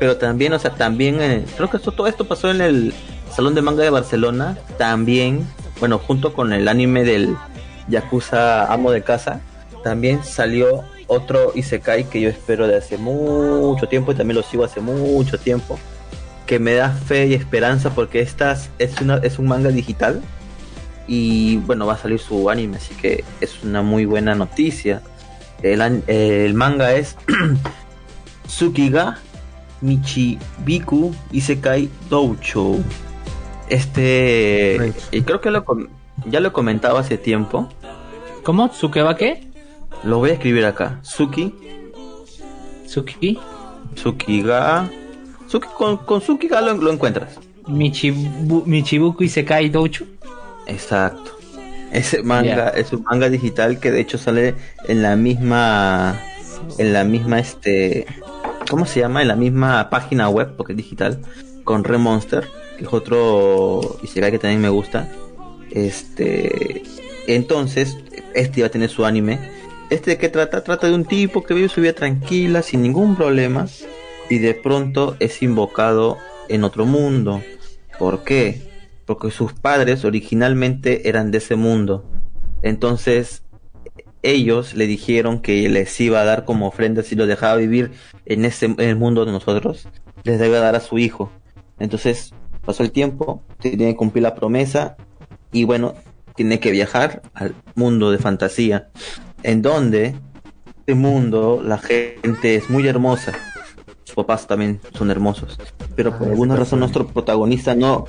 pero también, o sea, también, eh, creo que esto, todo esto pasó en el Salón de Manga de Barcelona, también, bueno, junto con el anime del Yakuza Amo de Casa, también salió otro Isekai que yo espero de hace mucho tiempo y también lo sigo hace mucho tiempo, que me da fe y esperanza porque esta es, una, es un manga digital y bueno, va a salir su anime, así que es una muy buena noticia. El, el manga es Tsukiga Michibiku Isekai Doucho. Este. Y creo que lo, ya lo he comentado hace tiempo. ¿Cómo? ¿Tsukeba qué? Lo voy a escribir acá. Suki. Suki. Sukiga. Suki, con, con Sukiga lo, lo encuentras. Michibu, Michibuku Isekai Doucho. Exacto. Ese manga es un manga digital que de hecho sale en la misma. En la misma este ¿cómo se llama? En la misma página web, porque es digital, con Remonster, que es otro Isekai que también me gusta. Este, entonces, este va a tener su anime. ¿Este de qué trata? Trata de un tipo que vive su vida tranquila, sin ningún problema, y de pronto es invocado en otro mundo. ¿Por qué? porque sus padres originalmente eran de ese mundo. Entonces ellos le dijeron que les iba a dar como ofrenda si lo dejaba vivir en ese en el mundo de nosotros, les debe dar a su hijo. Entonces pasó el tiempo, tiene que cumplir la promesa y bueno, tiene que viajar al mundo de fantasía, en donde este mundo la gente es muy hermosa, sus papás también son hermosos, pero por ah, alguna razón nuestro protagonista no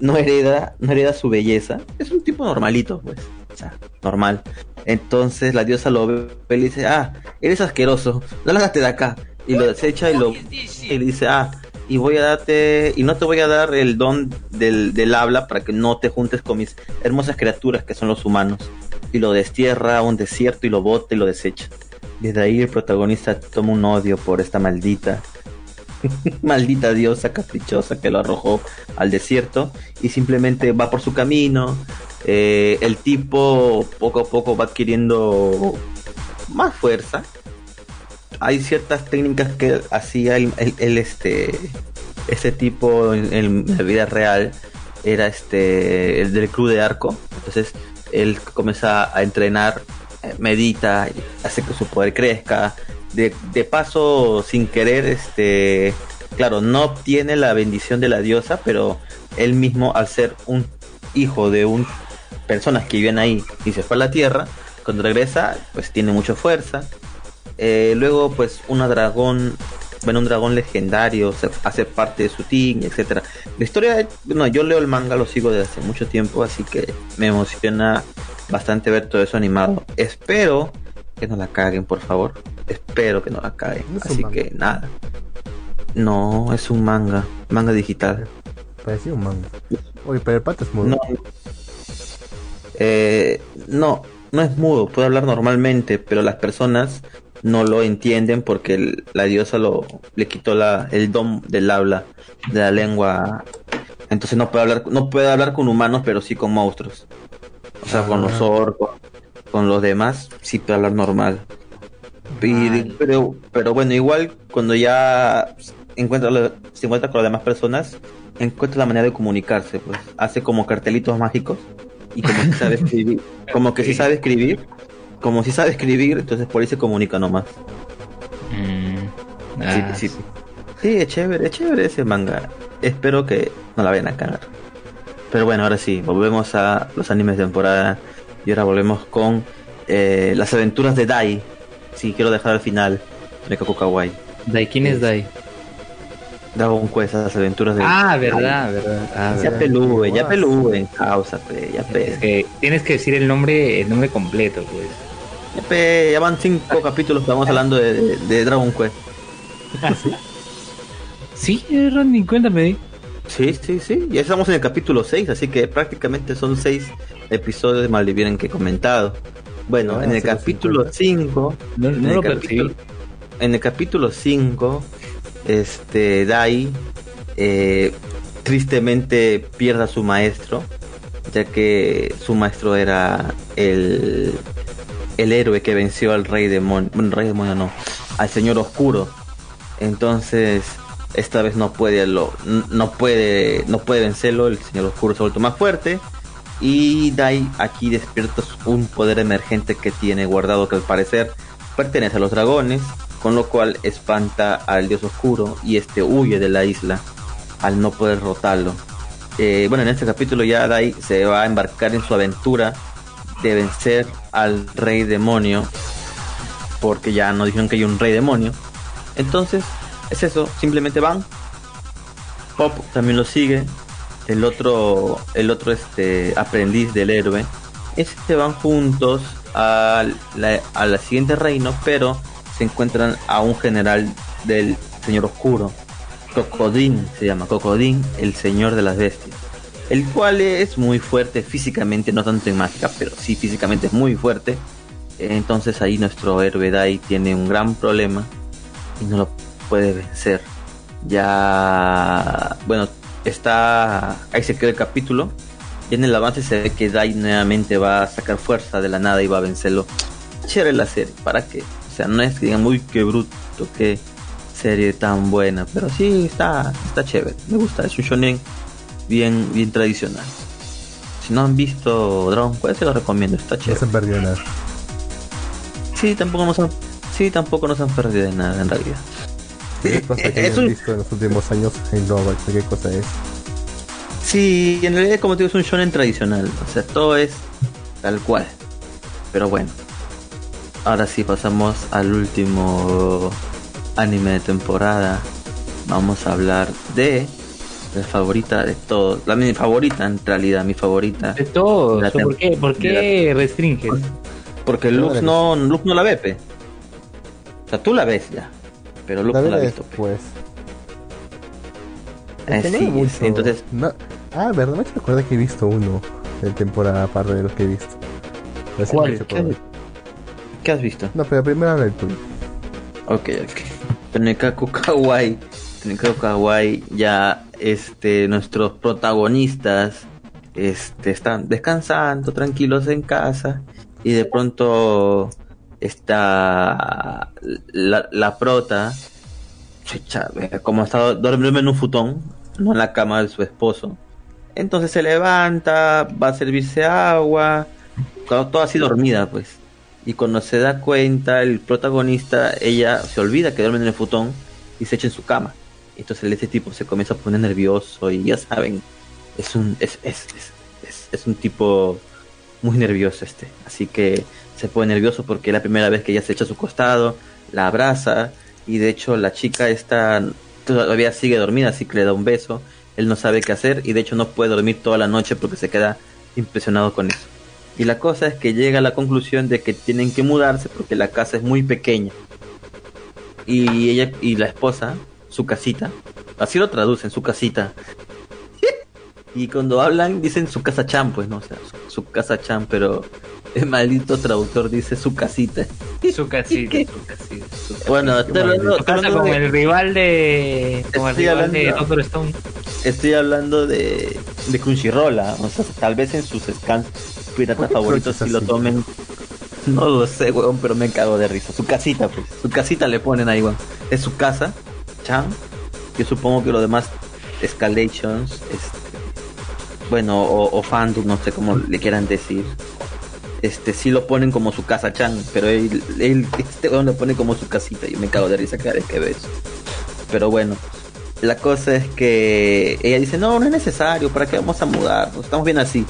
no hereda no hereda su belleza, es un tipo normalito, pues, o sea, normal. Entonces la diosa lo ve y le dice, ah, eres asqueroso, lárgate de acá. Y lo desecha y lo y le dice, ah, y voy a darte, y no te voy a dar el don del, del habla para que no te juntes con mis hermosas criaturas que son los humanos. Y lo destierra a un desierto y lo bota y lo desecha. Desde ahí el protagonista toma un odio por esta maldita, maldita diosa caprichosa que lo arrojó al desierto y simplemente va por su camino. Eh, el tipo poco a poco va adquiriendo más fuerza. Hay ciertas técnicas que hacía el, este ese tipo en, la vida real. Era este el del club de arco. Entonces él comienza a entrenar eh, medita hace que su poder crezca de, de paso sin querer este claro no obtiene la bendición de la diosa pero él mismo al ser un hijo de un personas que viven ahí y se fue a la tierra cuando regresa pues tiene mucha fuerza eh, luego, pues, una dragón, bueno, un dragón legendario se hace parte de su team, etcétera. La historia, bueno, yo leo el manga, lo sigo desde hace mucho tiempo, así que me emociona bastante ver todo eso animado. Espero que no la caguen, por favor. Espero que no la caguen. así que nada. No, es un manga, manga digital. Parecía un manga. Oye, pero el pato es mudo. No, eh, no, no es mudo, puede hablar normalmente, pero las personas no lo entienden porque la diosa lo le quitó la, el don del habla de la lengua entonces no puede hablar no puede hablar con humanos pero sí con monstruos o sea con los ah. orcos con los demás sí puede hablar normal pero pero bueno igual cuando ya encuentra se encuentra con las demás personas encuentra la manera de comunicarse pues hace como cartelitos mágicos y como que sabe escribir como que sí sabe escribir como si sabe escribir, entonces por ahí se comunica nomás. Mm, ah, sí, sí, sí. es chévere, es chévere ese manga. Espero que no la vayan a cagar. Pero bueno, ahora sí, volvemos a los animes de temporada. Y ahora volvemos con eh, las aventuras de Dai. Sí, quiero dejar al final de Kawaii. Dai, ¿quién es, Dai? Dragon Quest, las aventuras de. Ah, verdad, verdad. Ah, ya pelúe, ya pelúe en causa, ya pe. tienes que decir el nombre, el nombre completo, pues ya van cinco capítulos que estamos hablando de, Dragon Quest. sí, Randy, cuéntame. Sí, sí, sí. Ya estamos en el capítulo 6, así que prácticamente son seis episodios de Maldivieren que he comentado. Bueno, en el capítulo 5. en, el capítulo, en el capítulo 5, este, Dai eh, tristemente pierde a su maestro, ya que su maestro era el el héroe que venció al rey demonio, bueno, rey demonio no, al señor oscuro. Entonces, esta vez no puede lo, no puede, no puede vencerlo, el señor oscuro se ha vuelto más fuerte. Y Dai aquí despierta un poder emergente que tiene guardado que al parecer pertenece a los dragones, con lo cual espanta al dios oscuro y este huye de la isla al no poder derrotarlo. Eh, bueno, en este capítulo ya Dai se va a embarcar en su aventura de vencer al rey demonio, porque ya no dijeron que hay un rey demonio. Entonces, es eso, simplemente van. Pop también lo sigue. El otro, el otro este aprendiz del héroe. Este van juntos a la siguiente reino, pero se encuentran a un general del señor oscuro. Cocodín se llama, Cocodín, el señor de las bestias el cual es muy fuerte físicamente, no tanto en mágica, pero sí físicamente es muy fuerte. Entonces ahí nuestro héroe Dai tiene un gran problema y no lo puede vencer. Ya, bueno, está, ahí se queda el capítulo. Y en el avance se ve que Dai nuevamente va a sacar fuerza de la nada y va a vencerlo. Chévere la serie, ¿para qué? O sea, no es que digan, muy que bruto, qué serie tan buena, pero sí está, está chévere. Me gusta, es un shonen bien, bien tradicional. Si no han visto Dragon Quest, se lo recomiendo, está chévere. No se han perdido nada. Sí, tampoco nos han, sí, tampoco nos han perdido de nada en realidad. ¿Qué cosa que Es un- visto en los últimos años en Global? ¿Qué cosa es? Sí, en realidad como te digo es un shonen tradicional, o sea, todo es tal cual. Pero bueno. Ahora sí pasamos al último anime de temporada. Vamos a hablar de la favorita de todos, la mi favorita en realidad, mi favorita, De todo. La ¿Por qué, por qué restringes? porque Lux no Lux no la ve, pe. O sea, tú la ves ya, pero Lux La no la ha visto. pe. después. Es que no sí, hay mucho. entonces No- Ah, verdad, me recuerda que he visto uno de temporada aparte de los que he visto. ¿Cuál? ¿Qué, acordar. qué has visto? No, pero primero habla el tuyo. Ok, ok. Tenekaku Kawaii. Tenekaku Kawaii ya este nuestros protagonistas este están descansando tranquilos en casa y de pronto está la, la prota como está durmiendo en un futón, no en la cama de su esposo. Entonces se levanta, va a servirse agua, todo, todo así dormida pues. Y cuando se da cuenta, el protagonista, ella se olvida que duerme en el futón y se echa en su cama. Entonces este tipo se comienza a poner nervioso y ya saben, es un, es, es, es, es un tipo muy nervioso este. Así que se pone nervioso porque es la primera vez que ella se echa a su costado, la abraza y de hecho la chica está todavía sigue dormida, así que le da un beso. Él no sabe qué hacer y de hecho no puede dormir toda la noche porque se queda impresionado con eso. Y la cosa es que llega a la conclusión de que tienen que mudarse porque la casa es muy pequeña. Y ella y la esposa, su casita, así lo traducen, su casita. Y cuando hablan dicen su casa chan, pues no, o sea, su, su casa chan, pero el maldito traductor dice su casita. Su casita, su casita. su casita. Bueno, hablando como de- el rival de. Como el Estoy rival de hablando- Doctor Stone. estoy hablando de, de Crunchyroll, ¿ah? o sea, tal vez en sus scans piratas ¿Por qué favoritos si lo tomen. No lo sé, weón, pero me cago de risa. Su casita, pues. Su casita le ponen ahí, weón. Es su casa, Chan. Yo supongo que lo demás, Escalations, este, bueno, o, o fandom, no sé cómo le quieran decir. Este, sí lo ponen como su casa Chan, pero él, él este weón lo pone como su casita y me cago de risa cada vez que veo eso. Pero bueno, la cosa es que ella dice, no, no es necesario, ¿para qué vamos a mudarnos? Estamos bien así.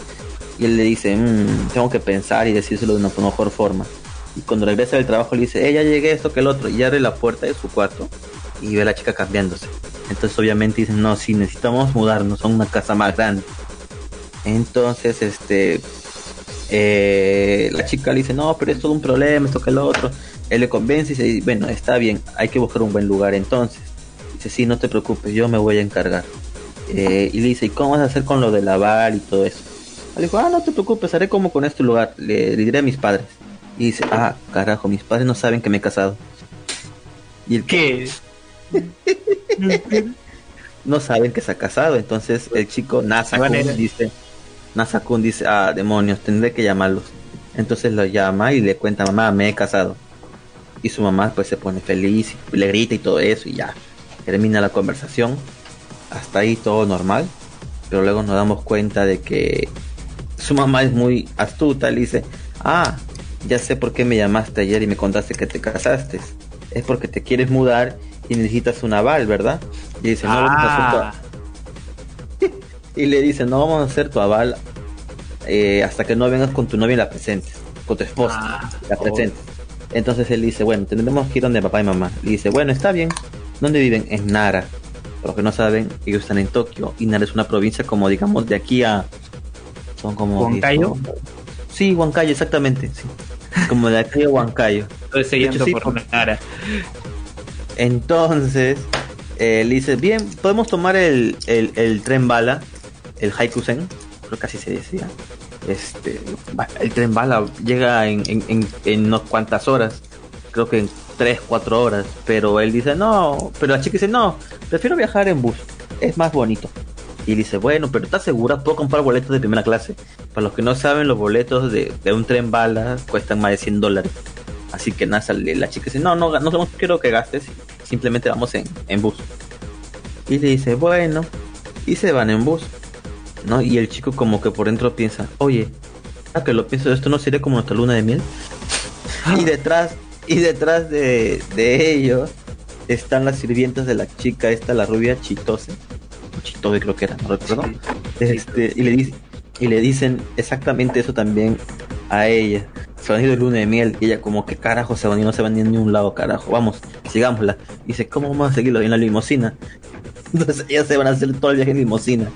Y él le dice, "Mm, tengo que pensar y decírselo de una mejor forma. Y cuando regresa del trabajo le dice, ella llegué esto que el otro. Y abre la puerta de su cuarto y ve a la chica cambiándose. Entonces obviamente dicen, no, sí, necesitamos mudarnos a una casa más grande. Entonces, este, eh, la chica le dice, no, pero es todo un problema, esto que el otro. Él le convence y dice, bueno, está bien, hay que buscar un buen lugar entonces. Dice, sí, no te preocupes, yo me voy a encargar. Eh, y le dice, ¿y cómo vas a hacer con lo del aval y todo eso? Le dijo, ah, no te preocupes, haré como con este lugar, le, le diré a mis padres. Y dice, ah, carajo, mis padres no saben que me he casado. Y el ¿Qué? no saben que se ha casado, entonces el chico Nasa dice, Nasa-kun dice, ah, demonios, tendré que llamarlos. Entonces lo llama y le cuenta, mamá, me he casado. Y su mamá pues se pone feliz, y le grita y todo eso y ya. Termina la conversación. Hasta ahí todo normal. Pero luego nos damos cuenta de que su mamá es muy astuta. Le dice, ah, ya sé por qué me llamaste ayer y me contaste que te casaste. Es porque te quieres mudar y necesitas un aval, ¿verdad? Y dice, no, Ah, y le dice, no vamos a hacer tu aval eh, hasta que no vengas con tu novia y la presentes, con tu esposa, Ah, la presentes. Entonces él dice, bueno, tendremos que ir donde papá y mamá. Le dice, bueno, está bien. ¿Dónde viven? En Nara. Por los que no saben, ellos están en Tokio. Y Nara es una provincia como, digamos, de aquí a... Son como... ¿Huancayo? son- Sí, Huancayo, exactamente. Sí. Como de aquí a Huancayo. estoy hecho, sí, por Nara. Entonces, eh, le dice, bien, podemos tomar el, el, el tren bala, el Haikusen, creo que así se decía. Este, el tren bala llega en, en, en, unas cuantas horas, creo que en 3, 4 horas, pero él dice, no, pero la chica dice, no, prefiero viajar en bus, es más bonito. Y dice, bueno, pero ¿estás segura? Puedo comprar boletos de primera clase. Para los que no saben, los boletos de, de un tren bala cuestan más de 100 dólares. Así que nada, la chica dice, no, no, no, no quiero que gastes, simplemente vamos en, en bus. Y le dice, bueno, y se van en bus. ¿No? Y el chico como que por dentro piensa, oye, a que lo pienso, esto no sería como nuestra luna de miel. y detrás, y detrás de, de ellos están las sirvientas de la chica, esta, la rubia Chitose. Chitose creo que era, no recuerdo. Este, y, le y le dicen exactamente eso también a ella. Se van a ir de luna de miel. Y ella como que carajo se van y no se van ni a un lado, carajo. Vamos, sigámosla. Y dice, ¿cómo vamos a seguirlo en la limosina? Entonces ellas se van a hacer todo el viaje en limosina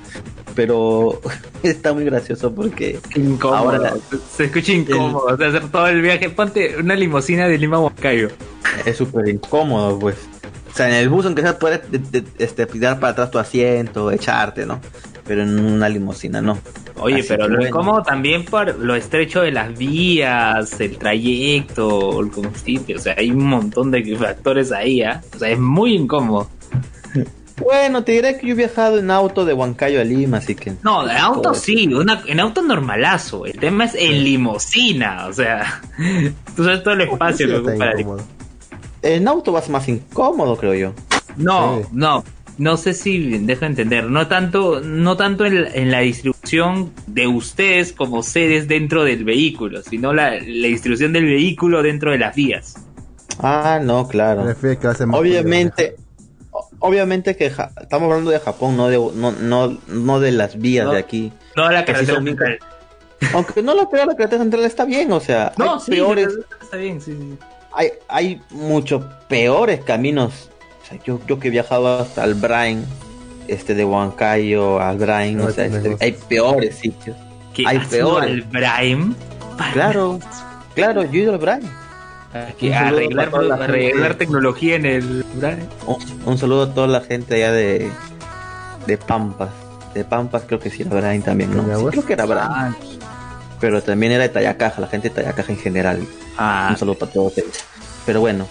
pero está muy gracioso porque ahora se escucha incómodo, o sea, hacer todo el viaje, ponte una limusina de Lima a Huancayo. Es súper incómodo, pues. O sea, en el bus aunque sea puedes este, tirar para atrás tu asiento, echarte, ¿no? Pero en una limusina no. Oye, pero lo incómodo también por lo estrecho de las vías, el trayecto, el combustible, o sea, hay un montón de factores ahí, ¿eh? O sea, es muy incómodo. Bueno, te diré que yo he viajado en auto de Huancayo a Lima, así que. No, en auto sí, en auto normalazo. El tema es en limosina, o sea. Tú sabes todo el espacio que ocupa En auto vas más incómodo, creo yo. No, no. No sé si dejo entender. No tanto, no tanto en, la distribución de ustedes como seres dentro del vehículo, sino la, la distribución del vehículo dentro de las vías. Ah, no, claro. Obviamente obviamente que estamos hablando de Japón, no de, no, no, no de las vías de aquí. No, la carretera central. Aunque no lo peor, la carretera central está bien, o sea, no, hay peores. Está bien, sí, sí. Hay, hay muchos peores caminos. O sea, yo, yo que he viajado hasta el Brain, este de Huancayo al Brain, o sea, este, hay peores sitios. hay peores. al Brain? Claro, claro, yo he ido al Brain arreglar, arreglar tecnología en el un, saludo a toda la gente allá de, de Pampas. De Pampas creo que sí era Brian también, ¿no? Sí, creo que era Brian. Ah. Pero también era de Tayacaja, la gente de Tayacaja en general. Ah. Un saludo para todos ellos. Pero bueno,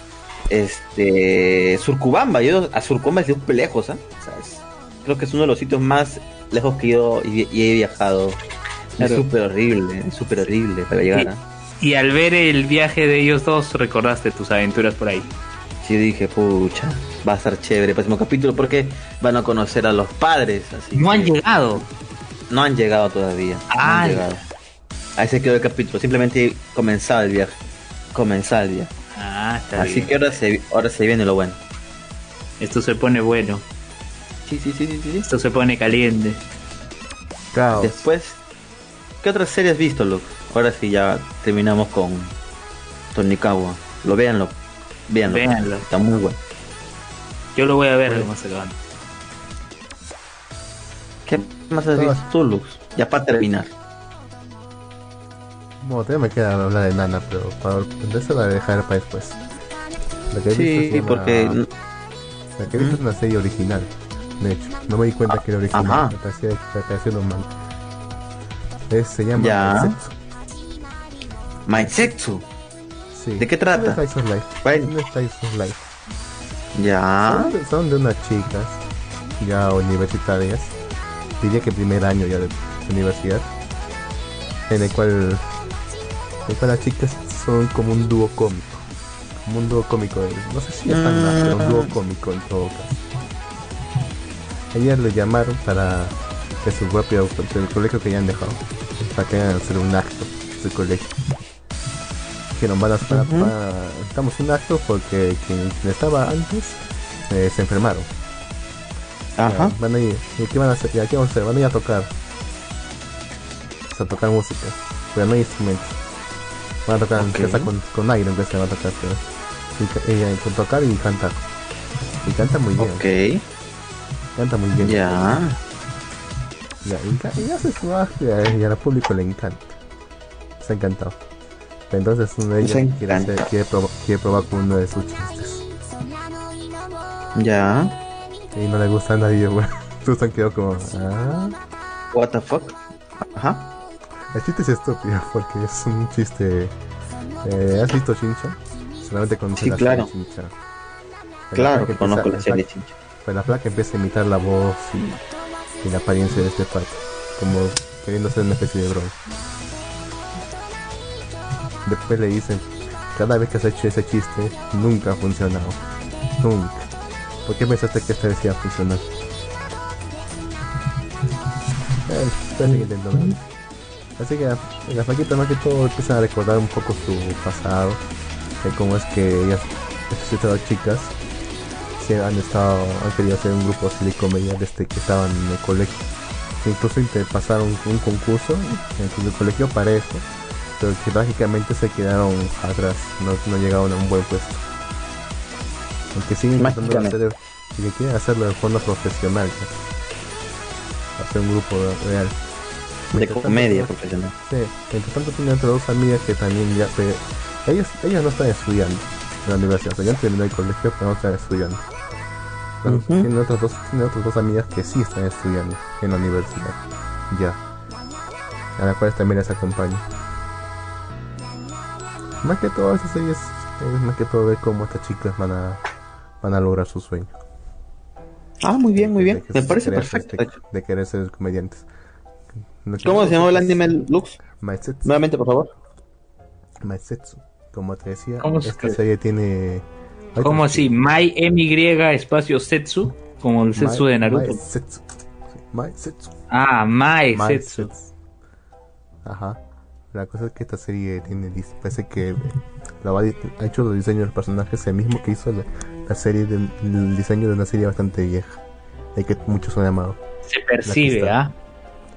este Surcubamba, yo a Surcubamba es de un pelejos, ¿ah? creo que es uno de los sitios más lejos que yo y, he viajado. Es súper horrible, es súper horrible para llegar. ¿ah? Y al ver el viaje de ellos dos, recordaste tus aventuras por ahí. Sí, dije, pucha, va a ser chévere el próximo capítulo porque van a conocer a los padres. Así no han llegado. No han llegado todavía. Ah, han llegado. Ahí se quedó el capítulo. Simplemente comenzaba el viaje. Comenzaba el viaje. Ah, está Así que ahora se, ahora se viene lo bueno. Esto se pone bueno. Sí, sí, sí, sí. sí. Esto se pone caliente. Después, ¿qué otras series has visto, Luke? Ahora sí ya terminamos con Tonikawa. Lo véanlo. Véanlo. Está muy bueno. Yo lo voy a ver más se ¿Qué más has visto tú, Lux? Ya para terminar. Bueno, todavía me queda hablar de Nana, pero para eso la voy a dejar para después. Lo que he sí, porque... La que he visto es una serie original, de hecho. No me di cuenta que era original, me parecía, me parecía normal. Es, se llama ya. Maisetsu. Sí. ¿De qué trata? Slice of Life. Bueno. Slice of Life. Ya. Son de, unas chicas ya universitarias. Diría que primer año ya de universidad. En el cual, en el cual las chicas son como un dúo cómico. Como un dúo cómico. no sé si es tan mm. pero un dúo cómico en todo caso. Ellas lo llamaron para que su propio el colegio que ya han dejado. Para que hagan hacer un acto de su colegio dijeron van a estamos un acto porque quien estaba antes eh, se enfermaron. Ajá. van a ir ¿y qué van a hacer? ¿Y qué van a hacer? van a ir a tocar. A tocar música pero no hay instrumentos. Van a tocar con, con aire en vez de van a tocar pero, y, con tocar y cantar. Y canta muy bien. Ok. Canta muy bien. Ya. Ya, y, y hace su y al público le encanta. Se ha encantado entonces uno de ellos quiere, probar con uno de sus chistes. Ya. Y no le gusta a nadie, güey. Susan quedó como, ¿ah? What the fuck? Ajá. El chiste es estúpido porque es un chiste. Eh, ¿Has visto Chincha? Solamente con sí, la claro. Chincha. claro que conozco la serie Chincha. Pues la placa empieza a imitar la voz y, y la apariencia de este pato, como queriendo ser una especie de broma. Después le dicen, cada vez que has hecho ese chiste, nunca ha funcionado. Nunca. ¿Por qué pensaste que esta vez iba a funcionar? Así que las maquetas más que todo empiezan a recordar un poco su pasado, de cómo es que ellas, estas chicas, se han estado, han querido hacer un grupo así de comedia desde que estaban en el colegio. Incluso pasaron un concurso en el colegio parejo, pero que trágicamente se quedaron atrás, no, llegaron a un buen puesto. Aunque siguen intentando hacer, que quieren hacerlo de forma profesional, hacer un grupo real. De comedia profesional. Sí, entre tanto tiene otras dos amigas que también ya se... Ellas, ellas no están estudiando en la universidad, o sea, ya terminó el colegio, pero no están estudiando. tiene, otras dos, tiene otras dos amigas que sí están estudiando en la universidad, ya. A las cuales también les acompaña. Más que todo, esas series es más que todo ver cómo estas chicas van a, van a lograr su sueño. Ah, muy bien, muy bien. Me parece perfecto. De, querer ser comediantes. ¿Cómo se llama el anime Lux? Maisetsu. Nuevamente, por favor. Maisetsu. Como te decía, esta serie tiene. ¿Cómo así? Mai MY espacio Setsu. Como el Setsu de Naruto. Maisetsu. Maisetsu. Ah, Maisetsu. Ajá. La cosa es que esta serie tiene. Parece que la ha hecho el diseño de los personajes el mismo que hizo la, serie. De, el diseño de una serie bastante vieja. De que muchos han llamado. Se percibe, ¿ah?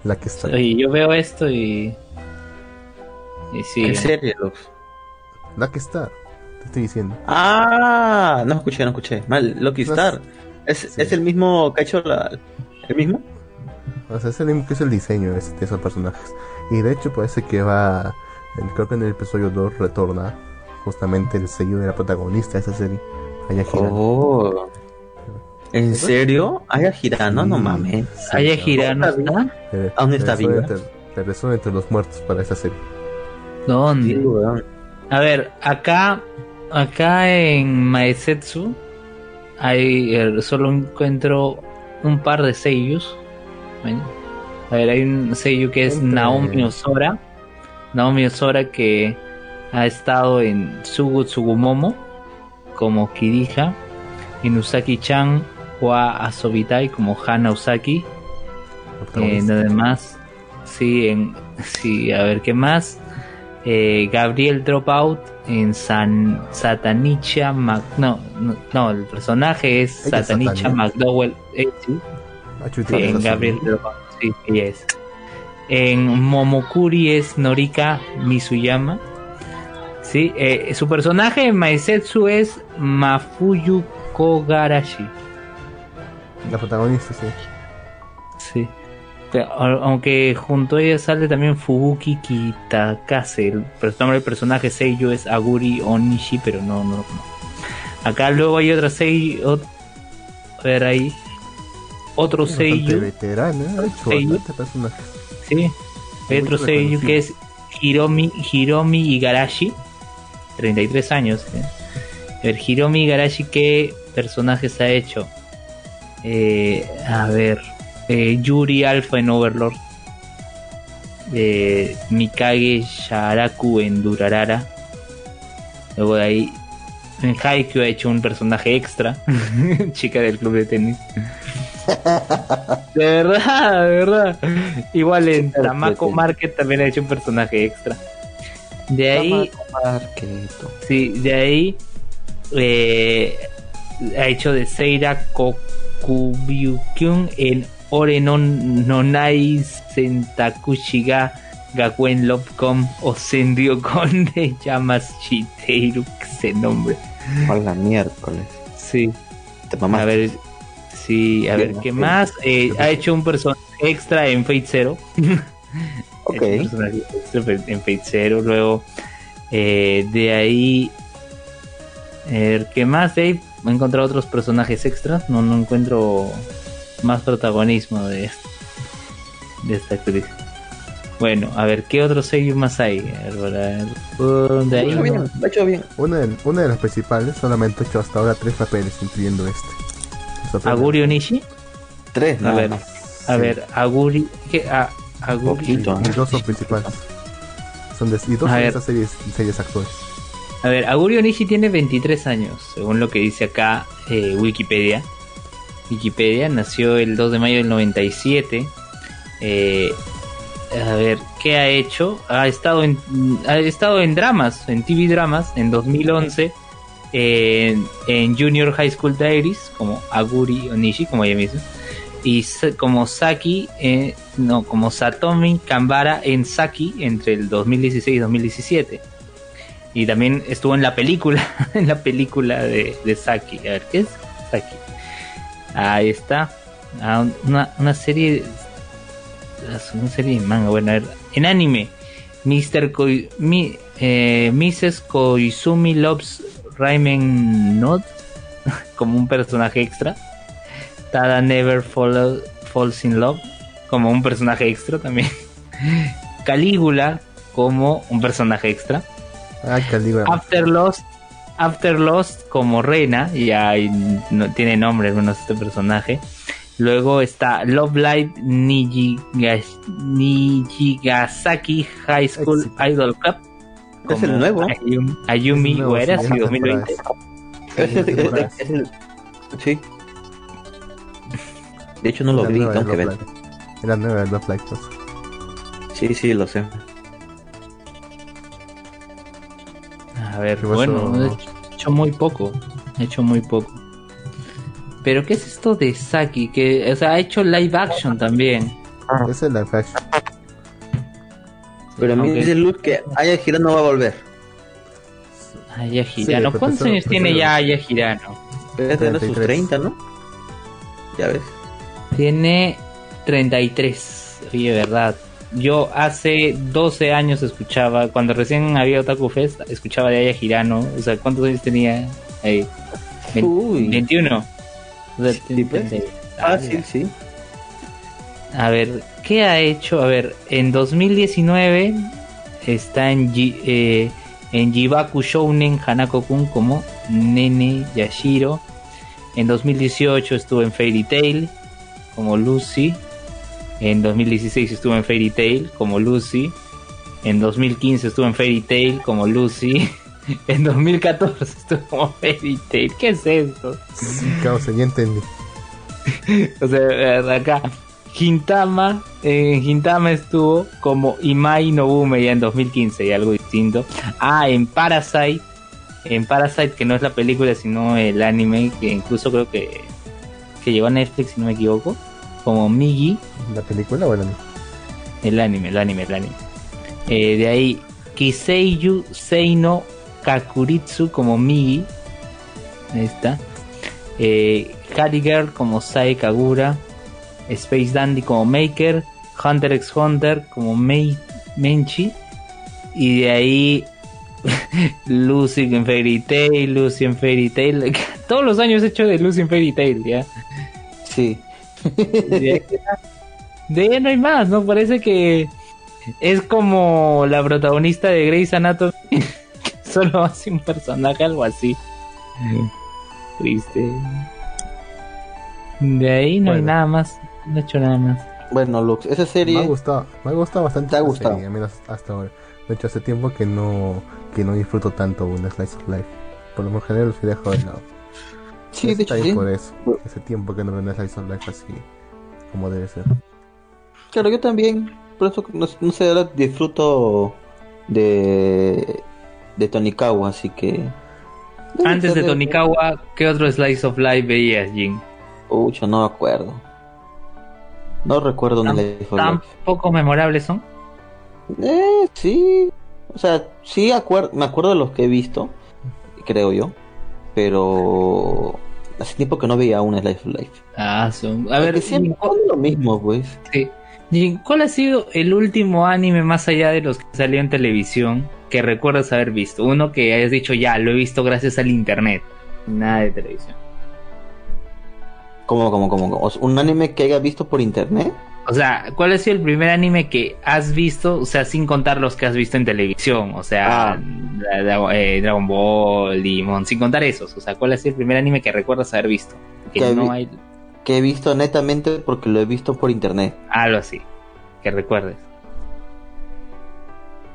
La que está. Y yo veo esto y. Y sí. ¿En serio, La que está. Te estoy diciendo. Ah, no escuché, no escuché. Mal, Lucky Star. ¿Es, ¿Es el mismo que ha hecho la, el mismo? O sea, es el mismo que es el diseño de, esos personajes. Y de hecho parece que va. Creo que en el episodio 2 retorna justamente el sello de la protagonista de esa serie. Ayahira. Oh. ¿En serio? ¿Ayahira? No, no mames. ¿Ayahira no está? ¿Dónde está viva? Regresó entre los muertos para esa serie. ¿Dónde? A ver, acá, acá en Maesetsu hay eh, solo encuentro un par de sellos. A ver, hay un sello que es Naomi Osora. Naomi Osora que ha estado en Sugu Tsugumomo como Kirija, en Usaki-chan Wa Asobitai como Hana Usaki. Eh, nada más, sí, en, sí, a ver qué más. Eh, Gabriel Dropout en San Satanicha Mac no, no, el personaje es Satanicha McDowell eh, sí. Ah, en Gabriel Dropout sí, es en Momokuri es Norika Misuyama sí eh, su personaje en Maisetsu es Mafuyu Kogarashi la protagonista sí sí aunque junto a ella sale también Fubuki Kitakase. El nombre del personaje Seiyo es Aguri Onishi, pero no, no, Acá luego hay otra Seiyo. A ver ahí. Otro Seiyo. Sí. Hay otro Seiyo que es Hiromi, Hiromi Igarashi. 33 años. ¿eh? El Hiromi Igarashi, ¿qué personajes ha hecho? Eh, a ver eh, Yuri Alpha en Overlord, eh, Mikage Sharaku en Durarara. Luego de ahí, en Haikyuu ha hecho un personaje extra, chica del club de tenis. De verdad, de verdad. Igual en Tamako Market también ha hecho un personaje extra. De ahí, sí, de ahí eh, ha hecho de Seira Kokubyukyun en Ore no nonai sentakushi ga gakuen lobcom o sendio con de llamas Shiteiru, ese nombre. Hola, miércoles. Sí. A ver, sí, a ver, ¿qué más? Eh, ha hecho un personaje extra en Fate Zero. ok. en Fate Zero, luego eh, de ahí... A ver, ¿qué más? Dave? he encontrado otros personajes extras, no, no encuentro más protagonismo de, de esta actriz. Bueno, a ver, ¿qué otros sellos más hay? ¿Dónde hay? Bien, hecho bien. Una de, una de las principales solamente ha hecho hasta ahora tres papeles, incluyendo este. ¿Aguri Onishi? Tres, A ver, a ver, Aguri... ¿qué? A, Aguri... y dos son principales. Son de, y dos son de esas series, series actuales. A ver, Aguri Onishi tiene 23 años, según lo que dice acá eh, Wikipedia. Wikipedia nació el 2 de mayo del 97. Eh, a ver, ¿qué ha hecho? Ha estado en, ha estado en dramas, en TV dramas, en 2011, en, Junior High School Diaries, como Aguri Onishi, como ella misma, y como Saki, eh, no, como Satomi Kambara en Saki entre el 2016 y 2017. Y también estuvo en la película, en la película de, de Saki. A ver, ¿qué es Saki? Ahí está. Ah, una, una serie una serie de manga, bueno, a ver, en anime, Mr. Koi, mi, eh, Mrs. Koizumi loves Raimen Not como un personaje extra. Tada Never follow, Falls in Love como un personaje extra también. Calígula como un personaje extra. Ah, Calígula. After Lost, After Lost como reina, y ahí no tiene nombre al menos este personaje. Luego está Love Live Nijigasaki High School Idol Cup. Es el nuevo. Ayumi, o era así 2020. Es el, sí. De hecho no lo vi, aunque ver. Era nueva el Love Live Sí, sí, lo sé. A ver, bueno, he hecho muy poco. He hecho muy poco. Pero ¿qué es esto de Saki? Que, o sea, ha hecho live action también. Ah. Es el live action. Pero a mí dice Luz que Aya Girano va a volver. Aya Girano. ¿Cuántos años tiene ya Aya Girano? Debe tener sus 30, ¿no? Ya ves. Tiene 33. Oye, verdad. Yo hace 12 años escuchaba, cuando recién había Otaku Fest, escuchaba de Aya Girano. O sea, ¿cuántos años tenía ahí? Uy. 21. Pues. Ah, sí, sí. A ver, ¿qué ha hecho? A ver, en 2019 está en, eh, en Jibaku Shounen Hanako-kun como Nene Yashiro. En 2018 estuvo en Fairy Tail como Lucy. En 2016 estuvo en Fairy Tail como Lucy. En 2015 estuvo en Fairy Tail como Lucy. En 2014 estuvo como Fairy Tail. ¿Qué es esto? Sí, causa, ya entendí. o sea, acá. Gintama, en Gintama estuvo como Imai Nobume ya en 2015 y algo distinto. Ah, en Parasite, en Parasite que no es la película sino el anime que incluso creo que, que llegó a Netflix si no me equivoco, como Migi. ¿La película o el anime? El anime, el anime, el anime. Eh, de ahí Kiseiyu Seino Kakuritsu como Migi. Ahí está. Eh, Girl como Sae Kagura. Space Dandy como Maker. Hunter x Hunter como Mei Menchi. Y de ahí Lucy en Fairy Tail, Lucy en Fairy Tail. Todos los años he hecho de Lucy en Fairy Tail, ¿ya? Sí. De ahí, no hay más, ¿no? Parece que es como la protagonista de Grey's Anatomy solo hace un personaje algo así. Triste. De ahí no hay nada más. No he hecho nada más. Bueno, Lux, esa serie. Me ha gustado, me ha gustado bastante. Te ha gustado. Serie, menos hasta ahora. De hecho, hace tiempo que no, que no disfruto tanto una Slice of Life. Por lo general los he dejado de lado. Sí, de hecho, sí. por eso. Hace tiempo que no veo una Slice of Life así como debe ser. Claro, yo también. Por eso, no, no sé, ahora disfruto de de Tonikawa, así que... Antes de Tonikawa, ¿qué otro Slice of Life veías, Jin? Uy, yo no me acuerdo. No recuerdo un Slice of Life. ¿Tampoco memorables son? Eh, sí. O sea, sí me acuerdo de los que he visto, creo yo. Pero hace tiempo que no veía un Slice of Life. Ah, son... A ver, siempre lo mismo, pues. Sí. ¿Cuál ha sido el último anime más allá de los que salió en televisión que recuerdas haber visto? Uno que hayas dicho ya, lo he visto gracias al internet. Nada de televisión. ¿Cómo, cómo, cómo? ¿Un anime que haya visto por internet? O sea, ¿cuál ha sido el primer anime que has visto? O sea, sin contar los que has visto en televisión. O sea, ah. eh, Dragon Ball, Digimon, sin contar esos. O sea, ¿cuál ha sido el primer anime que recuerdas haber visto? Que, no hay que he visto netamente porque lo he visto por internet. Algo así, que recuerdes.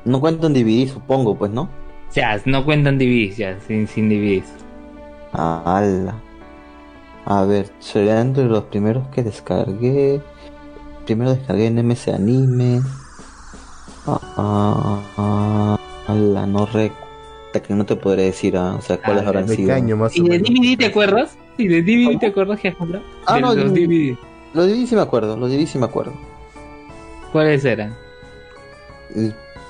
No cuentan DVD, supongo, pues, ¿no? O sea, no cuentan DVDs, ya, sin, sin DVDs. Ah, A ver, sería entre los primeros que descargué. Primero descargué en MS Anime. Ah, ah, la no recuerdo que no te podré decir, ah, o sea, cuáles Ah, habrán ¿de sido. más ¿Y de? DVD te acuerdas? ¿Y de DVD te acuerdas que has comprado? Ah, De no, los. DVD. Los DVD sí me acuerdo, los DVD sí me acuerdo. ¿Cuáles eran?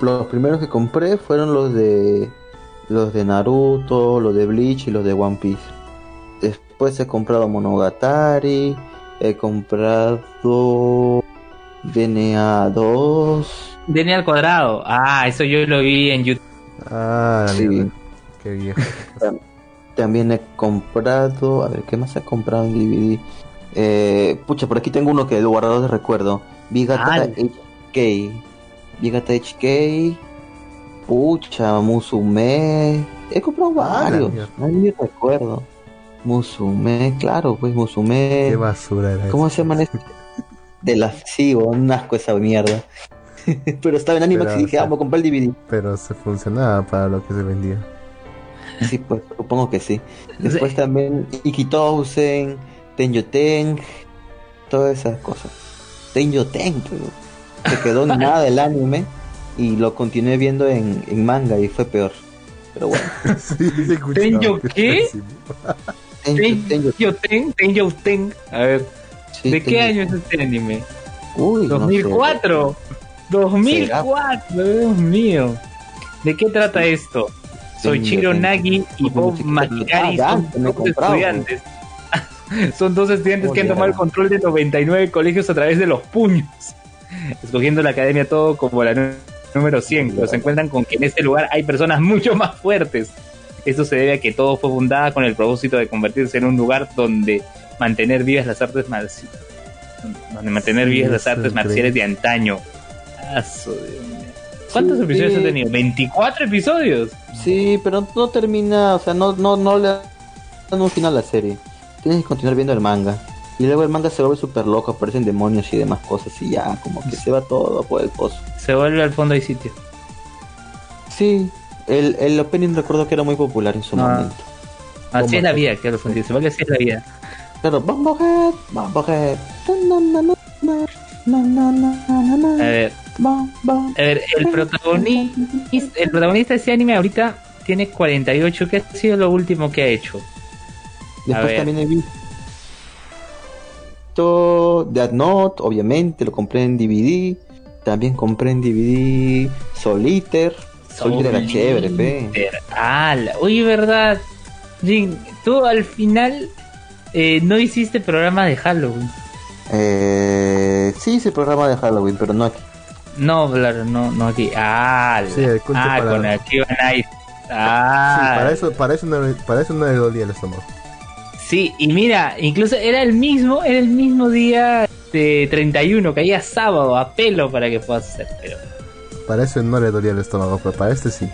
Los primeros que compré fueron los de los de Naruto, los de Bleach y los de One Piece. Después he comprado Monogatari, he comprado DNA 2. DNA al cuadrado. Ah, eso yo lo vi en YouTube. Ah, Sí. mierda. Qué viejo. También he comprado, a ver, ¿qué más he comprado en DVD? Eh, pucha, por aquí tengo uno que he guardado de recuerdo. Vigata Ah. HK. Vigata HK. Pucha, Musume. He comprado Ah, varios. No me recuerdo. Musume, claro, pues Musume. Qué basura era ¿Cómo se llaman estos? De la sí, un asco esa mierda. Pero estaba en Animax Pero, y dije, ah, voy a comprar el DVD. Pero se funcionaba para lo que se vendía. Sí, pues supongo que sí. Después también Ikitousen, Tenjoteng, todas esas cosas. Tenjoteng, pero se quedó nada el anime y lo continué viendo en, en manga y fue peor. Pero bueno, sí, se escuchaba. ¿Tenyo qué? Ten. A ver, sí, ¿de qué año es este anime? Uy, no sé. 2004. 2004, Dios mío. ¿De qué trata esto? Soy Tenyo Chiro Ten. Nagi y Bob Makikari Ah, son dos estudiantes. son dos estudiantes que han tomado el control de 99 colegios a través de los puños, escogiendo la academia todo como la nú- número 100, pero se encuentran con que en este lugar hay personas mucho más fuertes. Esto se debe a que todo fue fundada con el propósito de convertirse en un lugar donde mantener vivas las artes marciales. Donde mantener Sí, vivas las artes es marciales de antaño. Aso, Dios mío. ¿Cuántos Sí, episodios sí. ha tenido? ¿24 episodios? Sí, pero no termina, o sea, no, no, no le dan un final a la serie. Tienes que continuar viendo el manga. Y luego el manga se vuelve súper loco, aparecen demonios y demás cosas y ya, como que se va todo por el pozo. Se vuelve al fondo y sitio. Sí, el, el opening recuerdo que era muy popular en su ah. momento. Así es la vida, Head. claro, Santi. Supongo que así es la vida. Claro, Bombo Head, Bombo Head. A ver. A ver, el protagonista, el protagonista de ese anime ahorita tiene 48, que ha sido lo último que ha hecho. Después también he visto Dead Note, obviamente, lo compré en DVD. También compré en DVD Soliter Solitaire era chévere, pe. Ala, Oye, verdad. Jin, tú al final eh, no hiciste programa de Halloween. Eh, sí, hice programa de Halloween, pero no aquí. No, claro, no, no aquí. Ah, Sí, el conche ah para- con Akiba Night. Sí, Ah, para eso, para eso no, para eso no le dolía el estómago. Sí, y mira, incluso era el mismo, era el mismo día de 31, caía sábado a pelo para que puedas hacer, pero. Para eso no le dolía el estómago, pero para este sí.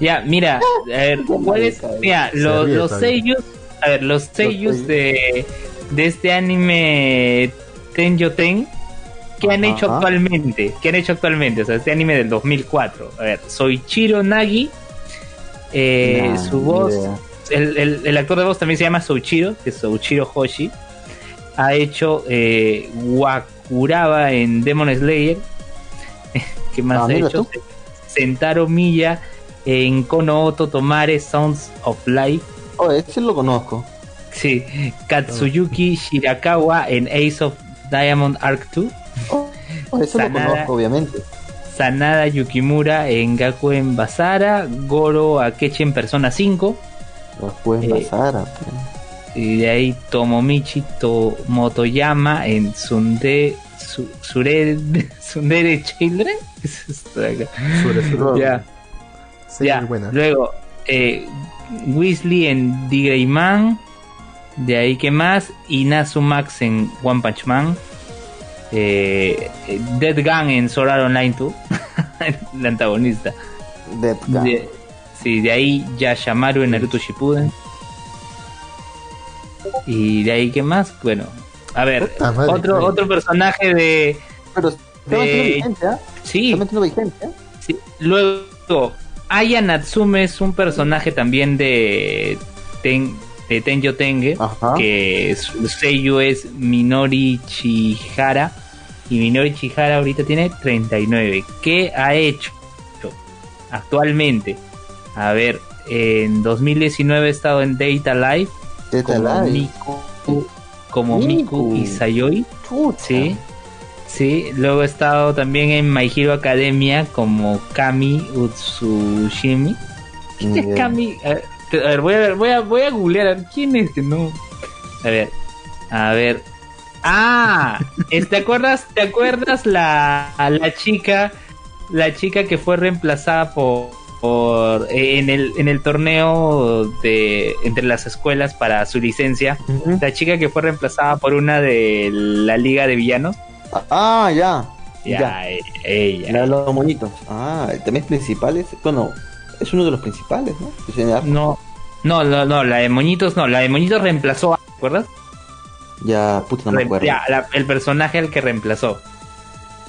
Ya, mira, a ver, ¿cuáles? Mira, Se los, los sellos, a ver, los sellos de, de este anime Tenjo Ten, ¿qué han hecho actualmente? ¿Qué han hecho actualmente? O sea, este anime del 2004. A ver, soy Chiro Nagi, eh, Nah, su voz el, el- el actor de voz también se llama Souchiro, que es Souchiro Hoshi. Ha hecho eh, Wakuraba en Demon Slayer. ¿Qué más Ah, ha mira hecho? tú. Sentaro Miya en Kono Oto Tomare Sounds of Life. Oh, ese lo conozco. Sí, Katsuyuki Shirakawa en Ace of Diamond Arc 2. Oh, oh, Sanada. lo conozco, obviamente. Sanada Yukimura en Gakuen Basara. Goro Akechi en Persona 5. Después Eh, Basara. Y de ahí Tomomichi to Motoyama en Sunde, Su- Sure, Sundere Children. Ya, Sí, ya. buena. Luego, eh, Weasley en The Grey Man. De ahí, ¿qué más? Inazu Max en One Punch Man. Eh, eh, Dead Gun en Sword Art Online 2. el antagonista. Death Gun. De, sí, de ahí Yashamaru en Naruto Shippuden. Y de ahí, ¿qué más? Bueno, a ver, otro, otro personaje de. Pero de- ¿ah? Sí, ¿ah? sí. Luego, Aya Natsume es un personaje también de, Ten, de Tenjo Tenge. Ajá. Que su sello es Minori Chihara. y Minori Chihara ahorita tiene 39. ¿Qué ha hecho actualmente? A ver, en 2019 he estado en Data Live como Miku, como Miku y Sayoi. Sí. Sí, luego he estado también en My Hero Academia como Kami Utsushimi. ¿Quién es Kami? A ver, voy a ver, voy a, voy a googlear. ¿Quién es este? No. A ver, a ver. Ah, ¿te acuerdas? ¿Te acuerdas la, la chica, la chica que fue reemplazada por, por en el en el torneo de entre las escuelas para su licencia, la chica que fue reemplazada por una de la liga de villanos. Ah, ya. Ya, ya. Ella. La de los monitos. Ah, también principales. Bueno, es uno de los principales, ¿no? No, no, no, no, la de Moñitos no, la de Moñitos reemplazó, ¿te acuerdas? Ya, puta, no me acuerdo. Ya, el personaje al que reemplazó.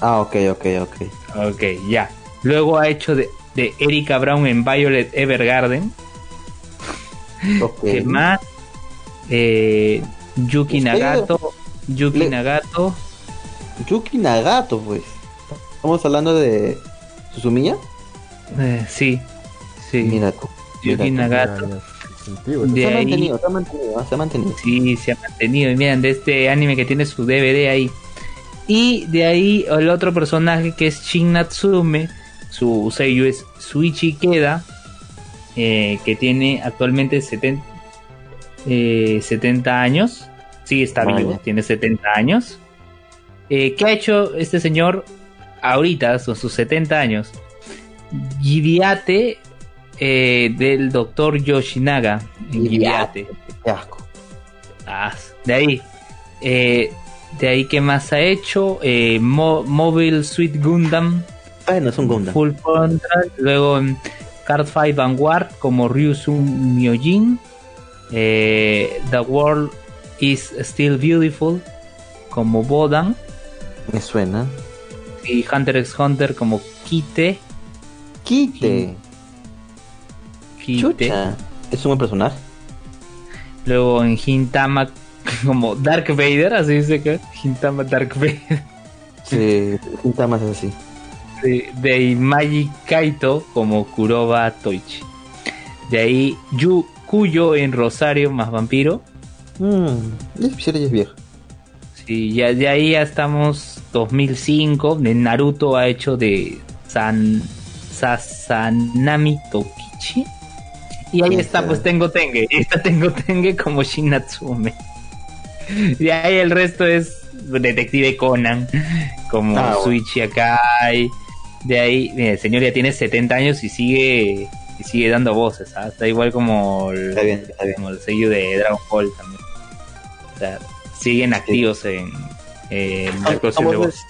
Ah, ok, ok, ok. Ok, ya. Luego ha hecho de, de Erika Brown en Violet Evergarden. ¿Qué más? Eh, Yuki Nagato. Yuki Nagato. Yuki Nagato, pues. ¿Estamos hablando de Susumiya? Eh, sí, Sí. Mira tú. Yuki Nagato. se, ha mantenido, se ha mantenido, se ha mantenido. Sí, se ha mantenido. Y miren, de este anime que tiene su DVD ahí. Y de ahí el otro personaje que es Shin Natsume, su sello es Suichi Keda, eh, que tiene actualmente 70, eh, 70 años. Sí, está vivo, tiene 70 años. Eh, ¿Qué ha hecho este señor ahorita, son sus 70 años? Gidiate eh, del doctor Yoshinaga en Gibiate. Ah, de ahí. Eh, de ahí, ¿qué más ha hecho? Eh, Mobile Suite Gundam. Bueno, es un Gundam. Full Control. Luego en Card 5 Vanguard como Ryusu Myojin. The World is Still Beautiful como Bodan. Me suena. Y Hunter x Hunter como Kite. Kite. Es un buen personaje. Luego en Hintama como Dark Vader, así dice que Hintama Dark Vader. Sí, Hintama es así. De, ahí Kaito como Kuroba Toichi. De ahí Yu Kuyo en Rosario más vampiro. Mmm, es viejo. Sí, ya de ahí ya estamos 2005. De Naruto ha hecho de San Sasanami Tokichi. Y ahí está, pues tengo Tenge. Esta tengo Tenge como Shinatsume. Y ahí el resto es Detective Conan, como ah, Suichi Akai. De ahí, mira, el señor ya tiene 70 años y sigue y sigue dando voces, ¿sabes? Está igual como el, Como el sello de Dragon Ball también. O sea, siguen activos en, en la de voces.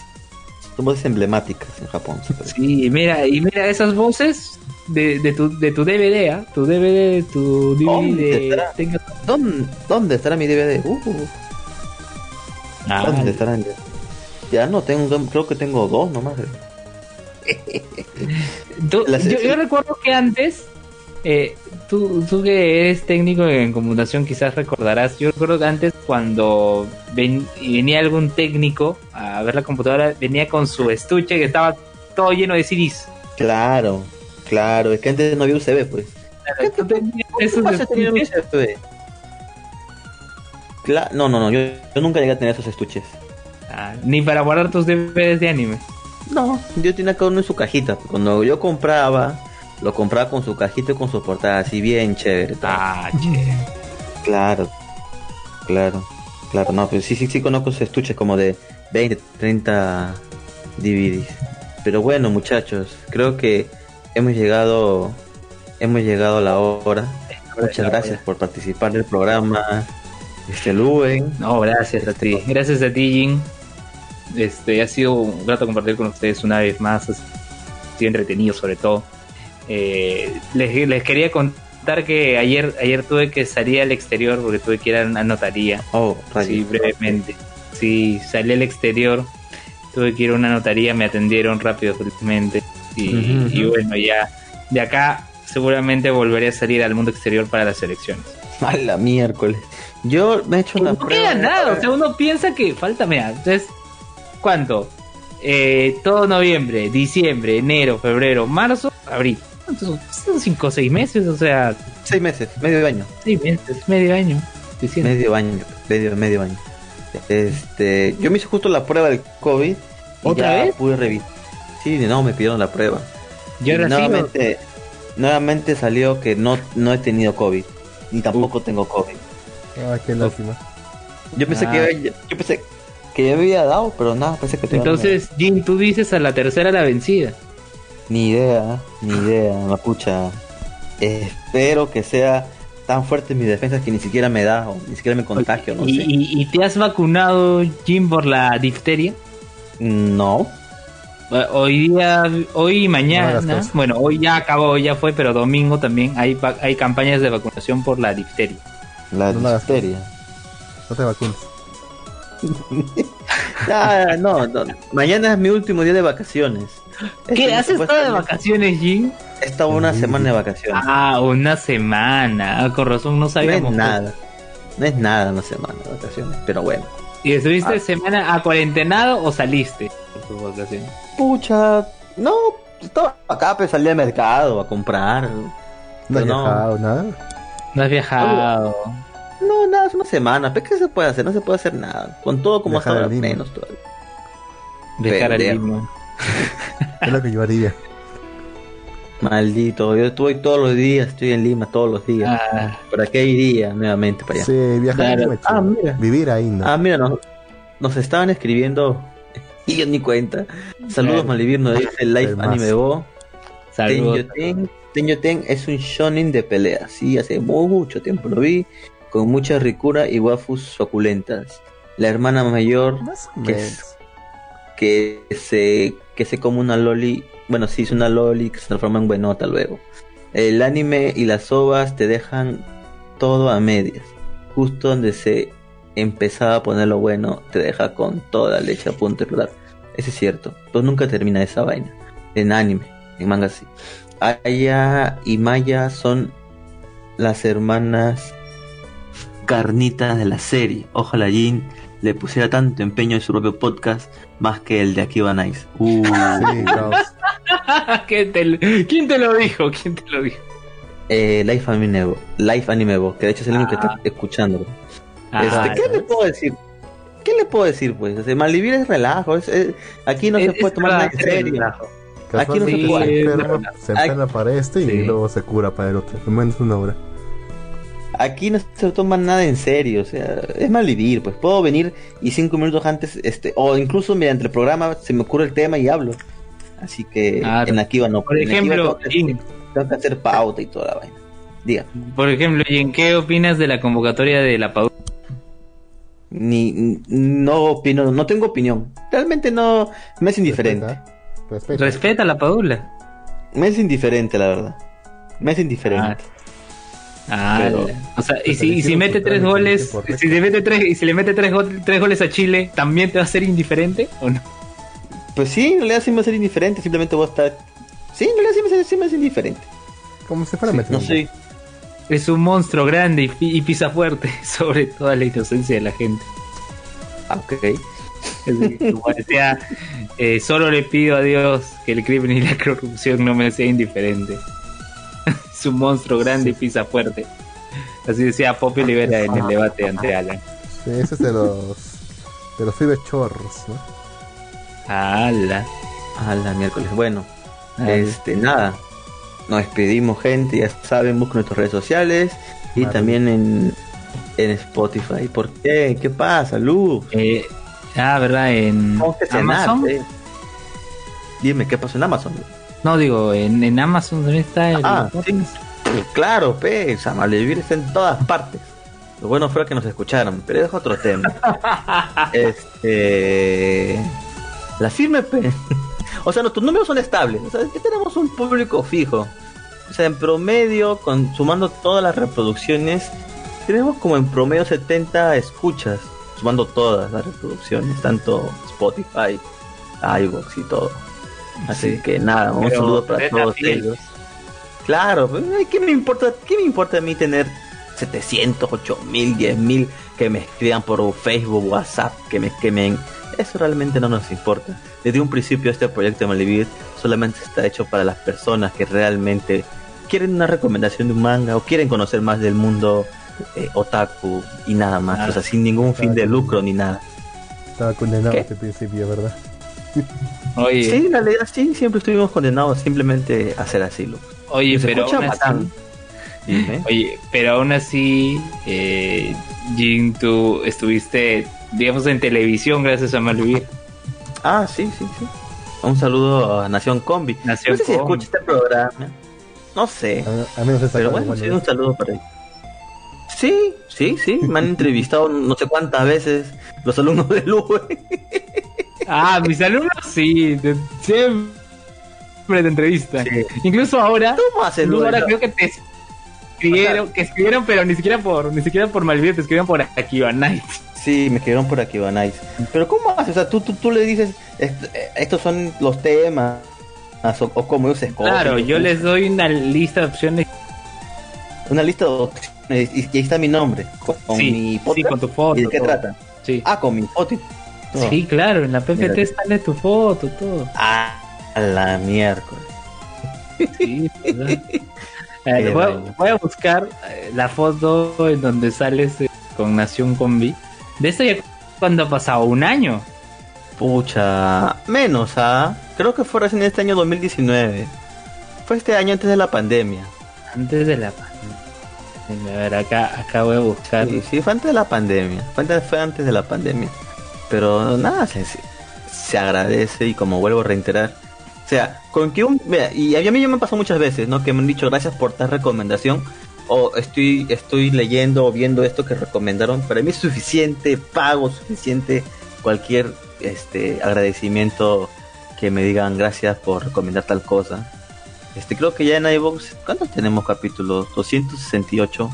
Son voces emblemáticas en Japón. Sí, mira, y mira esas voces de, tu, de tu DVD, ¿ah? Tu DVD, tu DVD. ¿Dónde estará, ¿Dónde, estará mi DVD? Uh, ah, ¿Dónde estará? Ya no tengo, creo que tengo dos nomás. yo, recuerdo que antes, eh, tú, tú que eres técnico en computación quizás recordarás, yo recuerdo que antes cuando venía algún técnico a ver la computadora, venía con su estuche que estaba todo lleno de CDs. Claro, Claro, es que antes no había USB, pues. Claro, no, no, no, yo, nunca llegué a tener esos estuches. Ah, ni para guardar tus DVDs de anime. No, yo tenía cada uno en su cajita. Cuando yo compraba, lo compraba con su cajita y con su portada, así bien chévere. Ah, chévere. Claro, claro, claro, no, pero sí, sí, sí conozco esos estuches como de 20, 30 DVDs. Pero bueno, muchachos, creo que hemos llegado hemos llegado a la hora. Muchas gracias por participar del programa. Este. No, gracias a ti. Gracias a ti, Jin. Este, ha sido un grato compartir con ustedes una vez más. Sido entretenido sobre todo. Eh, les, quería contar que ayer ayer tuve que salir al exterior porque tuve que ir a una notaría. Oh, sí, brevemente. Sí, salí al exterior. Tuve que ir a una notaría, me atendieron rápido, felizmente. Y, bueno, ya de acá seguramente volveré a salir al mundo exterior para las elecciones. A la miércoles. Yo me he hecho una no prueba. No nada, o sea, uno piensa que falta, mira, entonces, ¿cuánto? eh, todo noviembre, diciembre, enero, febrero, marzo, abril. Son cinco o seis meses, o sea. Seis meses, medio año. Seis meses, medio año. Medio año, medio, medio año. Este, yo me hice justo la prueba del COVID. ¿Otra vez? Pude revisar. Sí, no, me pidieron la prueba. Y ahora nuevamente, nuevamente salió que no, no he tenido COVID. Ni tampoco tengo COVID. Ah, qué lástima. Yo pensé que ah. yo pensé que ya había dado, pero nada, pensé que Entonces, Jim, tú dices a la tercera la vencida. Ni idea, ni idea, mapucha. espero que sea tan fuerte mi defensa que ni siquiera me da o ni siquiera me contagio, no ¿Y, sé. ¿Y, te has vacunado, Jim, por la difteria? No. Hoy día, hoy y mañana, bueno, hoy ya acabó, ya fue, pero domingo también hay, hay campañas de vacunación por la difteria. La difteria. No te vacunes. ah, no, no, mañana es mi último día de vacaciones. ¿Qué? Este, ¿Haces todo de vacaciones, Jim? Estaba una semana de vacaciones. Ah, una semana. Ah, con razón, no sabíamos. No es nada. No es nada una semana de vacaciones, pero bueno. ¿Y estuviste ah. semana a cuarentenado o saliste por tus vacaciones? Pucha, no, estaba acá, pues salí al mercado a comprar. No has viajado, nada. No has viajado. No, nada, es una semana. ¿Pero qué se puede hacer? No se puede hacer nada. Con todo como hasta ahora, menos todavía. Viajar al Lima. es lo que yo haría. Maldito, yo estoy todos los días, estoy en Lima todos los días. Ah. ¿Para qué iría nuevamente para allá? Sí, viajar ah, mira. Vivir ahí, ¿no? Ah, mira, nos, nos estaban escribiendo y yo ni cuenta. Saludos, Malivir, nos dice Live Anime Bo. Saludos. Tenyo Ten es un shonen de pelea, sí, hace mucho tiempo lo vi, con mucha ricura y wafus suculentas. La hermana mayor que, que, se que se come una loli bueno, sí, es una loli que se transforma en buenota luego. El anime y las ovas te dejan todo a medias. Justo donde se empezaba a poner lo bueno, te deja con toda leche a punto de explotar. Eso es cierto. Pues nunca termina esa vaina. En anime, en manga sí. Aya y Maya son las hermanas carnitas de la serie. Ojalá Jin le pusiera tanto empeño en su propio podcast más que el de Akiba Nice. Uh, ¿Quién, te, lo dijo? ¿Quién te lo dijo? Eh, Life Anime Life Anime que de hecho es el único que está ah. escuchando. Ah, este, ¿Qué le puedo decir? ¿Qué le puedo decir, pues? O Malvivir es relajo. aquí no se puede tomar nada en serio. Aquí no se puede. Se enferma, para este y luego se cura para el otro. menos una hora aquí no se toma nada en serio, o sea, es mal vivir, pues puedo venir y cinco minutos antes, este, o incluso mediante el programa se me ocurre el tema y hablo. Así que en aquí va no. Por ejemplo, tengo que hacer pauta y toda la vaina. Diga. Por ejemplo, ¿y en qué opinas de la convocatoria de la pauta? Ni, no opino, no tengo opinión. Realmente no, me es indiferente. Respeta, la Padula. Me es indiferente, la verdad. Me es indiferente. Ah. Ah, o sea, y si, si mete tres goles, si se mete tres, y si le mete tres, tres goles a Chile, ¿también te va a ser indiferente o no? Pues sí, en realidad sí me va a ser indiferente, simplemente voy a estar. Sí, en realidad sí me, sí me va indiferente. Como si fuera No sé. Es un monstruo grande y, pisa fuerte sobre toda la inocencia de la gente. Ah, ok. Como decía, eh, solo le pido a Dios que el crimen y la corrupción no me sea indiferente es un monstruo grande y pisa fuerte. Así decía Poppy Olivera en el debate ante Alan. Sí, ese es de los de los chorros, ¿no? Ala. Ala, miércoles. Bueno, este, nada. Nos despedimos, gente. Ya saben, busquen nuestras redes sociales y también en, en Spotify. ¿Por qué? ¿Qué pasa, Luz? Eh, ah, ¿verdad? En Amazon. Dime, ¿qué pasó en Amazon? No, digo, en, en Amazon también está el. Ah, claro, pues, Amalevir está en todas partes. Lo bueno fue que nos escucharon, pero es otro tema. este. La firme, P. o sea, nuestros números son estables. O sea, que tenemos un público fijo. O sea, en promedio, con, sumando todas las reproducciones, tenemos como en promedio 70 escuchas, sumando todas las reproducciones, tanto Spotify, iVoox y todo. Así que nada, un saludo para todos ellos. Claro, pues, ¿qué me importa? ¿Qué me importa a mí tener 700, 8000, 10000 que me escriban por Facebook, WhatsApp, que me quemen. Eso realmente no nos importa. Desde un principio este proyecto de Malivir solamente está hecho para las personas que realmente quieren una recomendación de un manga o quieren conocer más del mundo eh, otaku y nada más. o sea, sin ningún fin de lucro ni nada. Estaba condenado a este principio, ¿verdad? Oye. Sí, en realidad sí, siempre estuvimos condenados simplemente a hacer así. Oye, pero aún así, oye, pero aún así, eh, Jin, tú estuviste, digamos, en televisión gracias a Malvivir. Ah, sí, sí, sí. Un saludo a Nación Combi. Nación no sé si escucha este programa. No sé. A, mí no se Pero bueno, sí, un saludo para él. Sí, sí, sí. Me han entrevistado no sé cuántas veces los alumnos de Lue. Ah, mis alumnos sí, siempre te entrevistan. Incluso ahora, ¿Cómo ahora creo que te escribieron, que escribieron, pero ni siquiera por, ni siquiera por Malvivir, te escribieron por Akiva Night. Sí, me escribieron por Akiva Night. Pero ¿cómo haces? O sea, tú, tú, tú le dices, estos son los temas, o, o cómo ellos escogen. Claro, yo les doy una lista de opciones. Una lista de opciones, y, ahí está mi nombre, con, mi podcast. Sí, con tu foto. ¿Y de qué trata? Sí. Ah, con mi foto. Sí, claro, en la PPT sale tu foto, todo. Ah, a la miércoles. Sí, eh, voy, a buscar eh, la foto en donde sales con Nación Combi. De esto ya cuando ha pasado un año. Pucha, menos, ¿ah? Creo que fue recién este año 2019. Fue este año antes de la pandemia. Antes de la pandemia. A ver, acá, acá voy a buscar. Sí, sí, fue antes de la pandemia. fue antes de la pandemia. Pero nada, se, se agradece y como vuelvo a reiterar, o sea, con que un... Mira, y a mí ya me pasado muchas veces, ¿no? Que me han dicho gracias por tal recomendación o estoy, estoy leyendo o viendo esto que recomendaron. Para mí es suficiente, pago suficiente cualquier este agradecimiento que me digan gracias por recomendar tal cosa. Este creo que ya en iVoox, ¿cuántos tenemos capítulos? 268.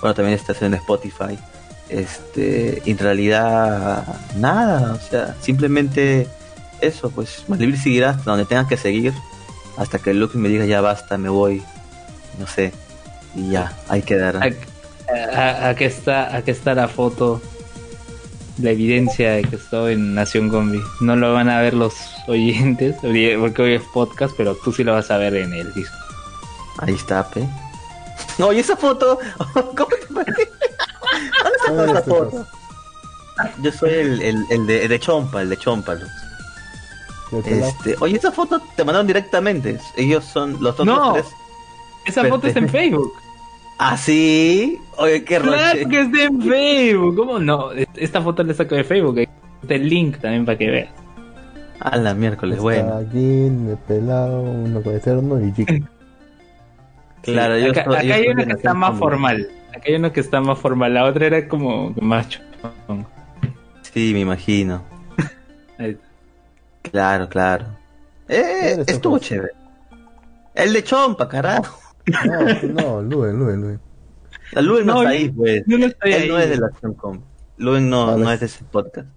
Bueno, también estás en Spotify este en realidad nada o sea simplemente eso pues Malvivir seguirá hasta donde tenga que seguir hasta que Luke me diga ya basta me voy no sé y ya hay que dar aquí está aquí está la foto la evidencia de que estoy en Nación Gombi no lo van a ver los oyentes porque hoy es podcast pero tú sí lo vas a ver en el disco. Ahí está pe. Oye esa foto ¿cómo te parece? Yo soy el, el, el, de, de, Chompa, el de Chompa, Este, oye, esa foto te mandaron directamente. Ellos son los otros no, tres. Esa foto está en Facebook. ¿Ah, sí? Oye, qué Claro que está en Facebook. ¿Cómo no? Esta foto le saco de Facebook. Está el link también para que veas. A la miércoles, bueno. Aquí, me pelado, uno uno y Claro, yo acá, acá hay una que está más formal. Acá hay uno que está más formal, la otra era como macho. Sí, me imagino. claro, claro. Eh, estuvo chévere. El de Chompa, carajo. No, no, Luen, Luen, Luen. La Luen no, está ahí, pues. No, no Él no es de la Acción Com. Luen no, no es de ese podcast.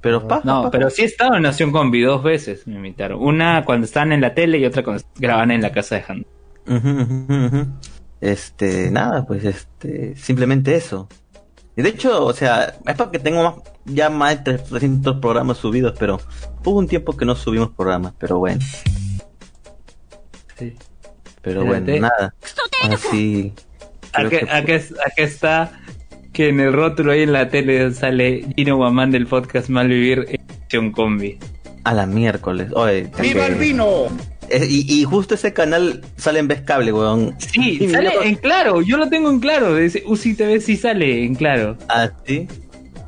Pero pa, No, pero sí he estado en Nación Combi dos veces, me invitaron. Una cuando estaban en la tele y otra cuando graban en la casa de Han. Este, nada, pues este, simplemente eso. Y de hecho, o sea, es porque tengo más, ya más de 300 programas subidos, pero hubo un tiempo que no subimos programas, pero bueno. Sí. Pero bueno, nada. Así. Aquí, está que en el rótulo ahí en la tele sale Gino Guamán del podcast Malvivir en Combi. A la miércoles. Oye, ¡Viva el vino! Eh, y, justo ese canal sale en vez cable, weón. Sí, sale en claro, yo lo tengo en claro. UCI TV sí sale en claro. Ah, sí.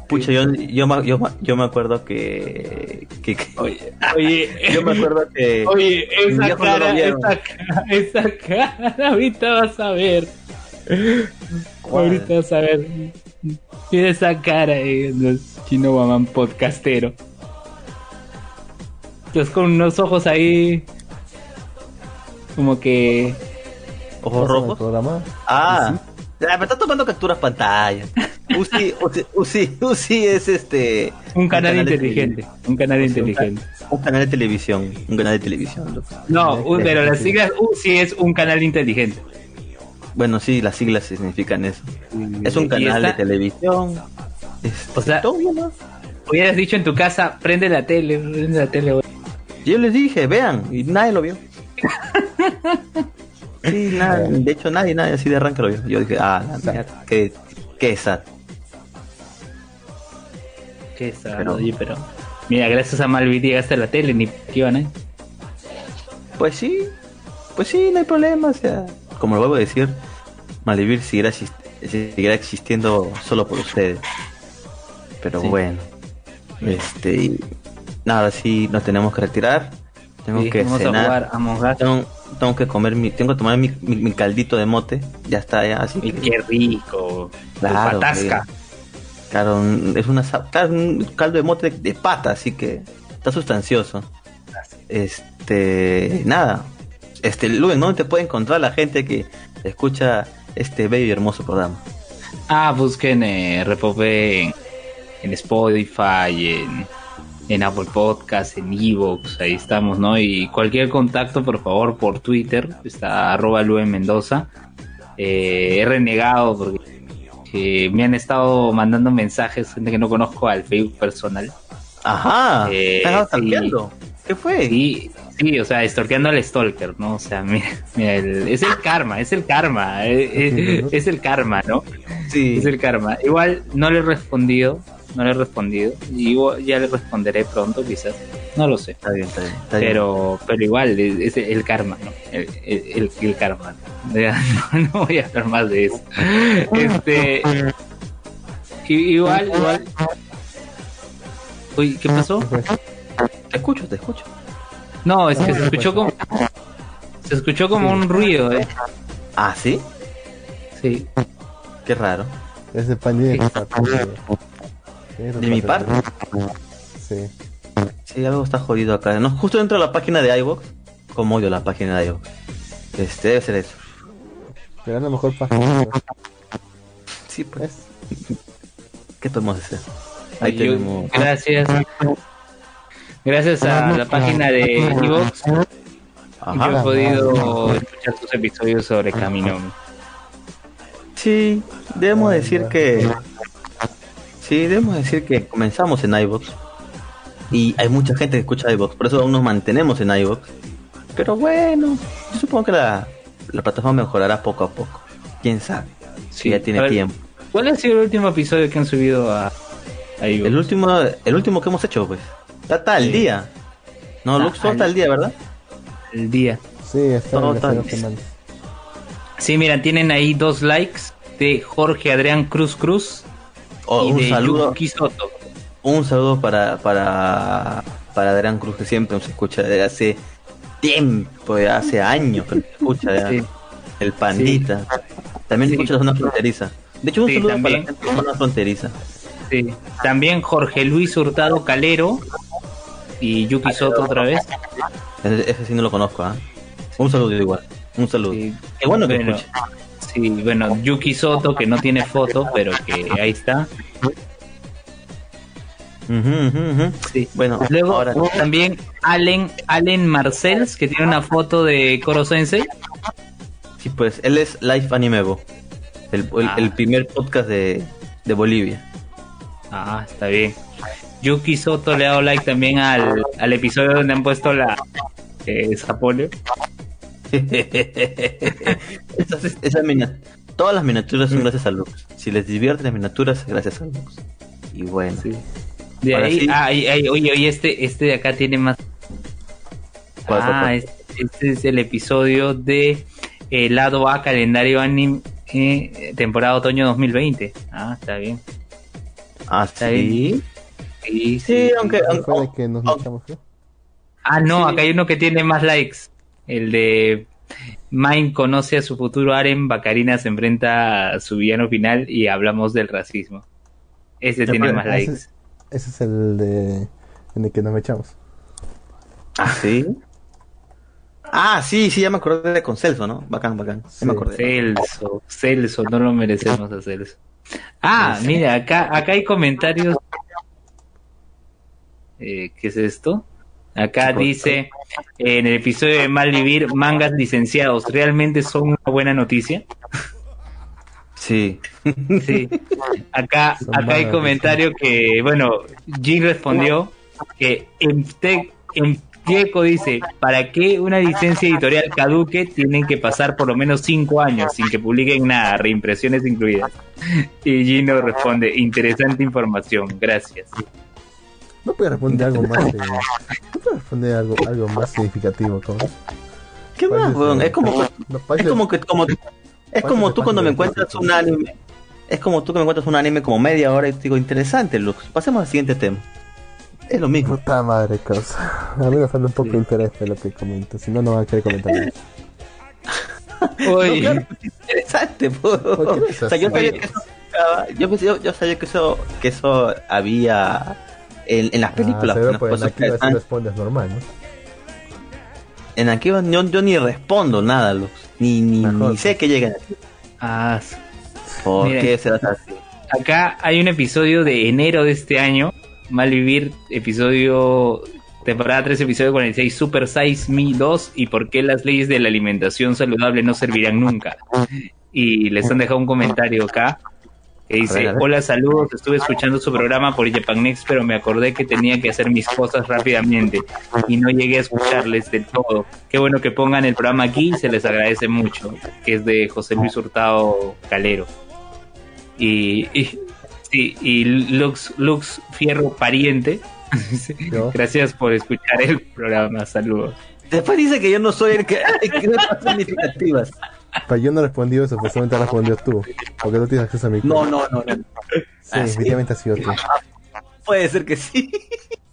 Pucha, yo, yo, yo, yo me acuerdo que. que, oye, oye, yo me acuerdo que. Oye, esa cara, esa cara, esa cara, ahorita vas a ver. Ahorita vas a ver. Mira esa cara, eh, los chino guamán podcastero. Estás con unos ojos ahí como que. ¿Ojos rojos? Ah, me está tomando capturas pantalla. Uzi, Uzi, Uzi, es este. Un canal, inteligente. Un canal inteligente. Un, canal de televisión. Un canal de televisión. No, pero las siglas Uzi es un canal inteligente. Bueno, sí, las siglas significan eso. Es un canal de televisión. o sea, todo bien, ¿no? hubieras dicho en tu casa, prende la tele, prende la tele. Yo les dije, vean, y nadie lo vio. sí, nada, de hecho nadie, nadie así de arranque lo vio. Yo dije, ah, la mierda, qué, qué sad. Qué sad, pero, pero mira, gracias a Malvin llegaste la tele, ni que iban ahí. Pues sí, pues sí, no hay problema, o sea, como lo vuelvo a decir, Malvivir seguirá, seguirá existiendo solo por ustedes. Pero bueno, este, y nada, sí, nos tenemos que retirar. Tengo que cenar. tengo, que comer mi, tengo que tomar mi, mi, caldito de mote. Ya está, ya, así. Que... Qué rico. Claro, claro, es una, un caldo de mote de, pata, así que está sustancioso. Este, nada. Este, Luen, ¿dónde te puede encontrar la gente que escucha este bello y hermoso programa? Ah, busquen eh, en, Spotify, en, en Apple Podcast, en Evox, ahí estamos, ¿no? Y cualquier contacto, por favor, por Twitter, está arroba Luen Mendoza. Eh, he renegado porque me han estado mandando mensajes, gente que no conozco al Facebook personal. Ajá, eh, ¿Qué fue? Sí, Sí, o sea, estorqueando al stalker, ¿no? O sea, mira, es el karma, es el karma, eh, eh, es, el karma, ¿no? Sí. Es el karma. Igual no le he respondido, no le he respondido, y ya le responderé pronto, quizás, no lo sé. Está bien, está bien. pero, pero igual, es, el karma, ¿no? El, el, karma. No, no, voy a hablar más de eso. Este, igual, igual. Uy, ¿qué pasó? Te escucho, te escucho. No, es que se escuchó como. Se escuchó como un ruido, eh. ¿Ah, sí? Sí. Qué raro. Es de pandilla De mi parte. Sí. Sí, algo está jodido acá. No, justo dentro de la página de iVoox. Como odio la página de iVoox. Este, debe ser eso. Pero es la mejor página. Sí, pues. ¿Qué podemos hacer? Ahí tenemos. Gracias. Gracias a la página de Evox, yo he podido escuchar sus episodios sobre Camino. Sí, debemos decir que. Sí, debemos decir que comenzamos en iVoox. Y hay mucha gente que escucha iVoox, por eso aún nos mantenemos en iVoox. Pero bueno, yo supongo que la, la plataforma mejorará poco a poco. Quién sabe. Si ya tiene tiempo. ¿Cuál ha sido el último episodio que han subido a, a El último, el último que hemos hecho, pues. Está al día. No, Lux está al día, ¿verdad? El día. Sí, está al día. Sí, mira, tienen ahí dos likes de Jorge Adrián Cruz Cruz. Oh, y un de saludo. Soto. Un saludo para, para, para Adrián Cruz, que siempre nos escucha desde hace tiempo, hace años que nos escucha. El pandita. También escucha la zona fronteriza. De hecho, un saludo para la zona fronteriza. Sí. También Jorge Luis Hurtado Calero y Yuki Soto otra vez. Ese, sí no lo conozco, ¿ah? Un saludo igual. Un saludo. Qué bueno que bueno, Sí, bueno, Yuki Soto que no tiene foto, pero que ahí está. Sí. Bueno, luego también Allen Allen Marcels que tiene una foto de Koro Sensei. Sí, pues él es Life Animebo, el, el, el ah. primer podcast de, de Bolivia. Ah, está bien. Yuki Soto le ha dado like también al, al episodio donde han puesto la eh, Zapolio. todas las miniaturas son gracias a Lux. Si les divierten las miniaturas, gracias a Lux. Y bueno. De ahí, ah, oye, oye, este, este de acá tiene más. ah, este, este, es el episodio de el lado A calendario anime eh, temporada otoño 2020. Ah, está bien. Ah, sí. Sí, sí, aunque. ah, no, acá hay uno que tiene más likes. El de Mine conoce a su futuro Aren, Bacarina se enfrenta a su villano final y hablamos del racismo. Ese tiene más likes. Ese, es el de en el que nos echamos. Ah, sí. Ah, sí, sí, ya me acordé de con Celso, ¿no? Bacán, bacán. me acordé. Celso, Celso, no lo merecemos a Celso. Ah, mira, acá, acá hay comentarios. Eh, ¿Qué es esto? Acá dice, en el episodio de Malvivir, mangas licenciados, ¿realmente son una buena noticia? Sí. Sí. Acá, acá hay comentario que, bueno, Jim respondió que en, te, en Diego dice, ¿para qué una licencia editorial caduque tienen que pasar por lo menos cinco años sin que publiquen nada, reimpresiones incluidas? Y Gino responde, interesante información, gracias. No puede responder algo más, eh, no puede responder algo, algo más significativo, ¿cómo? ¿Qué más, weón? Es como, es como que como, es como tú cuando me encuentras un anime. Es como tú que me encuentras un anime como media hora y te digo, interesante, Lux. Pasemos al siguiente tema. Es lo mismo. Puta madre, cosa. A mí me falta un poco de interés en lo que comento. Si no, no va a querer comentar nada. No, claro, interesante, po. O sea, yo sabía que eso, yo, yo, yo, sabía que eso, que eso había en, en las películas. Ah, pues en Akiva sí respondes normal, ¿no? En Akiva yo, yo ni respondo nada, Lux. Ni, ni, ni sé que llegan aquí. Ah, ¿Por Mira, qué será así? Acá hay un episodio de enero de este año Malvivir, episodio, temporada 3, episodio 46, Super Size Me 2 y por qué las leyes de la alimentación saludable no servirán nunca. Y les han dejado un comentario acá que dice, hola, saludos, estuve escuchando su programa por Japan Next, pero me acordé que tenía que hacer mis cosas rápidamente y no llegué a escucharles del todo. Qué bueno que pongan el programa aquí, se les agradece mucho, que es de José Luis Hurtado Calero. Y, y Sí, y Lux, Lux Fierro Pariente. Gracias por escuchar el programa. Saludos. Después dice que yo no soy el que, que no significativas. Pero yo no respondí eso, pues solamente respondió tú. Porque no tienes acceso a mi No, no, no. no. Sí, ah, definitivamente ha sido tú. Puede ser que sí.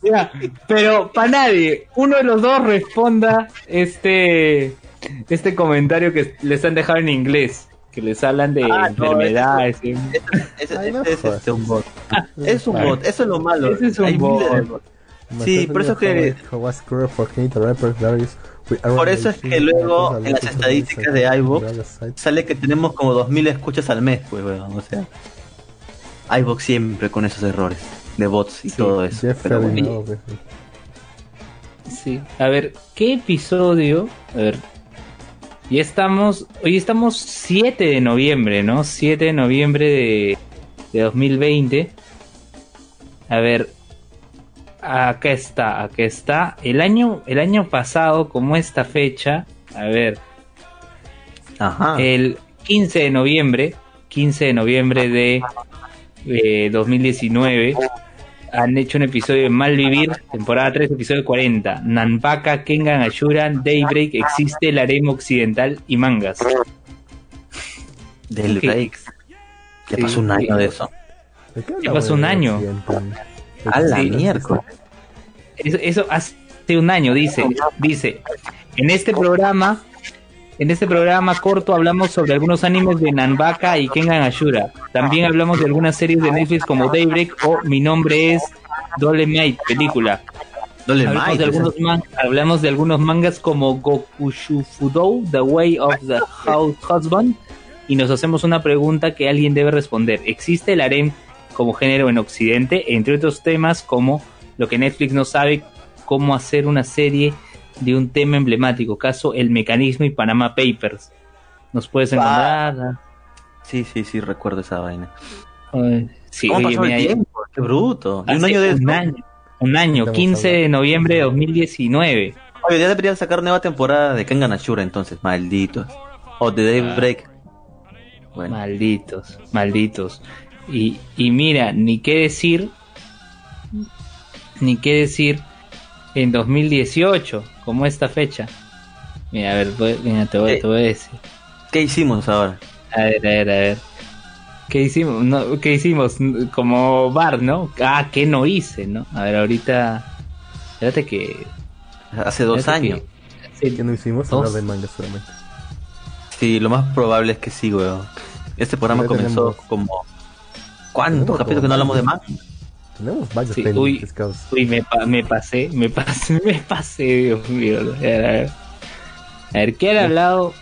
Ya, pero para nadie, uno de los dos responda este este comentario que les han dejado en inglés que les hablan de ah, enfermedades. No, es, es, un bot. es un bot, eso es lo malo. Ese es un bot. Sí, por eso que. Por eso es que luego en las estadísticas de iVoox sale que tenemos como 2000 escuchas al mes, pues, bueno, o sea. iVoox siempre con esos errores de bots y todo eso. Sí, a ver, ¿qué episodio? A ver, y estamos, hoy estamos 7 de noviembre, ¿no? 7 de noviembre de, de 2020. A ver, acá está, acá está. El año, el año pasado, como esta fecha, a ver, Ajá. el 15 de noviembre, 15 de noviembre de eh, 2019, han hecho un episodio de Malvivir, temporada 3, episodio 40. Nanpaka, Kengan Ashura, Daybreak, existe el harem occidental y mangas. Del okay. Ya pasó un año de eso. Ya pasó un año. A la miércoles. Eso, eso hace un año, dice. Dice, en este programa en este programa corto hablamos sobre algunos animes de Nanbaka y Kengan Ashura. También hablamos de algunas series de Netflix como Daybreak o Mi nombre es Dolemite, película. hablamos, de algunos hablamos de algunos mangas como Gokushufudou, The Way of the House Husband, y nos hacemos una pregunta que alguien debe responder. ¿Existe el harem como género en Occidente? Entre otros temas como lo que Netflix no sabe, cómo hacer una serie de un tema emblemático, caso El Mecanismo y Panama Papers. ¿Nos puedes encontrar? Sí, sí, sí, recuerdo esa vaina. sí, ¿Cómo pasó el tiempo? Qué bruto. un año, de un año, un año 15 de noviembre de 2019. Oye, ya deberían sacar nueva temporada de Kengan Ashura entonces, malditos. O de Daybreak. Bueno. Malditos, malditos. Y, y mira, ni qué decir, ni qué decir en 2018, como esta fecha. Mira, a ver, mira, te, voy, te voy a decir. ¿Qué hicimos ahora? A ver, a ver, a ver. ¿Qué hicimos? No, ¿Qué hicimos? Como bar, ¿no? Ah, ¿qué no hice, no? A ver, ahorita. Espérate que. Hace dos años. Que, ¿Qué no hicimos? Hablar de manga solamente. Sí, lo más probable es que sí, weón. Este programa comenzó como. ¿Cuántos capítulos que no hablamos de manga? Tenemos varios sí, uy, uy me, me, pasé, me pasé, me pasé, Dios mío. A ver, a ver ¿qué ha hablado?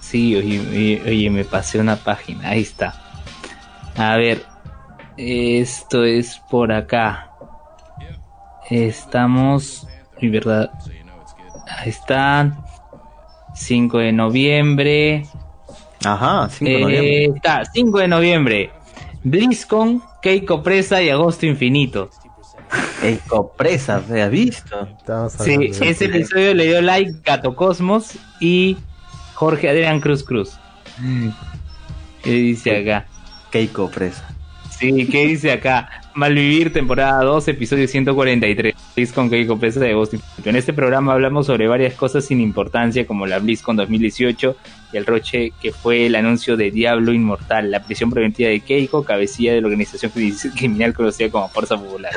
Sí, oye, oye, me pasé una página, ahí está. A ver, esto es por acá. Estamos, mi verdad. Ahí están. 5 de noviembre. Ajá, 5 de noviembre. Eh, está, 5 de noviembre. BlizzCon, Keiko Presa y Agosto Infinito. Keiko Presa, ¿se ha visto? Sí, ese episodio le dio like Gato Cosmos y Jorge Adrián Cruz Cruz. ¿Qué dice acá? Keiko Presa. Sí, ¿qué dice acá? Malvivir, temporada 2, episodio 143. BlizzCon Keiko Presa de Infinito. En este programa hablamos sobre varias cosas sin importancia, como la BlizzCon 2018 y el roche que fue el anuncio de Diablo Inmortal, la prisión preventiva de Keiko, cabecilla de la organización criminal conocida como Fuerza Popular.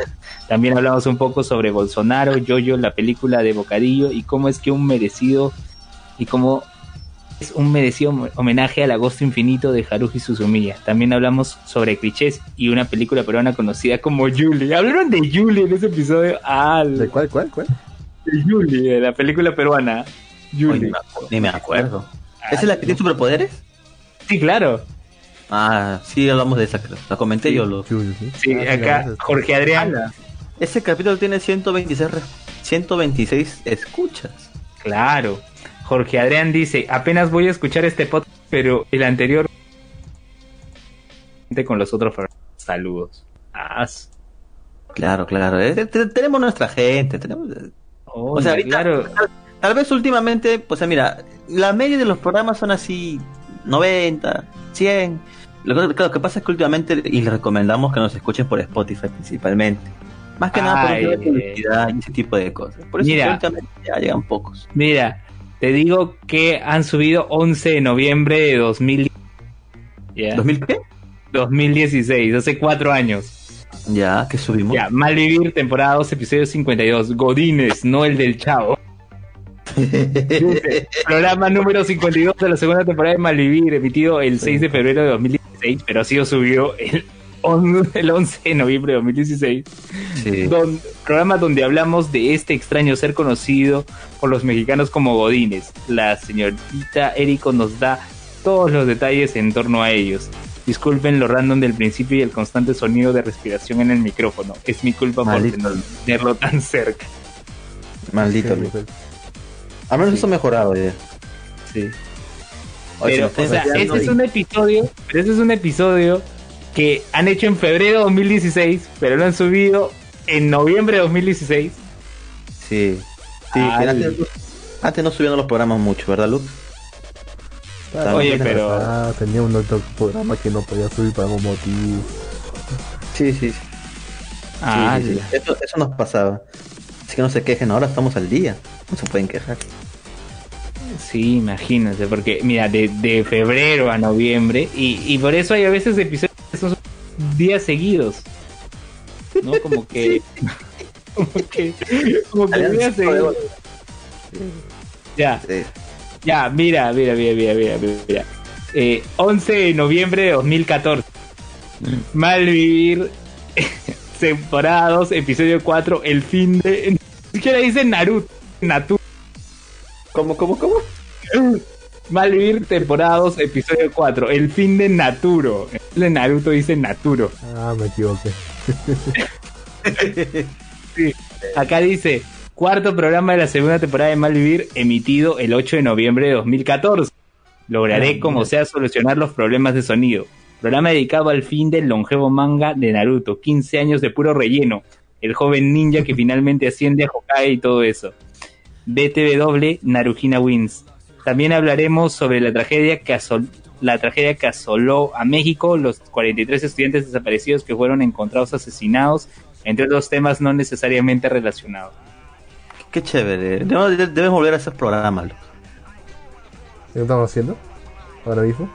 También hablamos un poco sobre Bolsonaro, Yoyo, la película de Bocadillo y cómo es que un merecido y cómo es un merecido homenaje al agosto infinito de Haruhi Suzumiya. También hablamos sobre clichés y una película peruana conocida como Julie. Hablaron de Julie en ese episodio. ¿De cuál, cuál, cuál? De Julie, de la película peruana. Julie. ni me acuerdo. ¿Esa es la que tiene superpoderes? Sí, claro. Ah, sí, hablamos de esa, la comenté yo. Lo... Sí, ah, acá Jorge Adrián. Ese capítulo tiene 126, 126 escuchas. Claro. Jorge Adrián dice, apenas voy a escuchar este podcast, pero el anterior con los otros saludos. Claro, claro. Eh, tenemos nuestra gente, tenemos... o sea, claro. Tal vez últimamente, pues mira, la media de los programas son así 90, 100. Lo que, lo que pasa es que últimamente, y les recomendamos que nos escuchen por Spotify principalmente. Más que nada por publicidad y ese tipo de cosas. Por eso últimamente ya llegan pocos. Mira, te digo que han subido 11 de noviembre de 2000. ¿2000 qué? 2016, hace cuatro años. Ya, que subimos. Ya, Malvivir, temporada 2, episodio 52. Godines, no el del chavo. programa número 52 de la segunda temporada de Malvivir, emitido el 6 de febrero de 2016, pero ha sido subido el, el 11 de noviembre de 2016. programa donde hablamos de este extraño ser conocido por los mexicanos como Godines. La señorita Erico nos da todos los detalles en torno a ellos. Disculpen lo random del principio y el constante sonido de respiración en el micrófono. Es mi culpa por tenerlo tan cerca. Maldito. Al menos eso ha mejorado ya. Sí. Pero, o sea, ese es un episodio, pero ese es un episodio que han hecho en febrero de 2016, pero lo han subido en noviembre de 2016. Sí. Sí, antes, no subían los programas mucho, ¿verdad, Luke? Oye, pero. Ah, tenía un otro programa que no podía subir para algún motivo. Sí, sí. sí. Ah, sí, Eso, eso nos pasaba. Así que no se quejen, ahora estamos al día. No se pueden quejar. Sí, imagínense, porque mira, de, febrero a noviembre, y, por eso hay a veces episodios días seguidos. ¿No? Como que. como que. Como que días seguidos. Ya. Ya, mira, mira, mira, mira, mira, mira. Eh, 11 de noviembre de 2014. Malvivir. temporada 2, episodio 4, el fin de. Ni siquiera dice Naruto. Naruto. ¿Cómo, cómo, cómo? Malvivir, temporada 2, episodio 4. El fin de Naturo. De Naruto dice Naturo. Ah, me equivoqué. sí. Acá dice: cuarto programa de la segunda temporada de Malvivir, emitido el 8 de noviembre de 2014. Lograré, ah, como sea, solucionar los problemas de sonido. Programa dedicado al fin del longevo manga de Naruto. 15 años de puro relleno. El joven ninja que finalmente asciende a Hokage y todo eso. BTW Narujina Wins. También hablaremos sobre la tragedia que la tragedia que asoló a México, los 43 estudiantes desaparecidos que fueron encontrados asesinados, entre otros temas no necesariamente relacionados. Qué chévere. Debes, volver a esos programas. ¿Qué estamos haciendo? ¿Ahora mismo?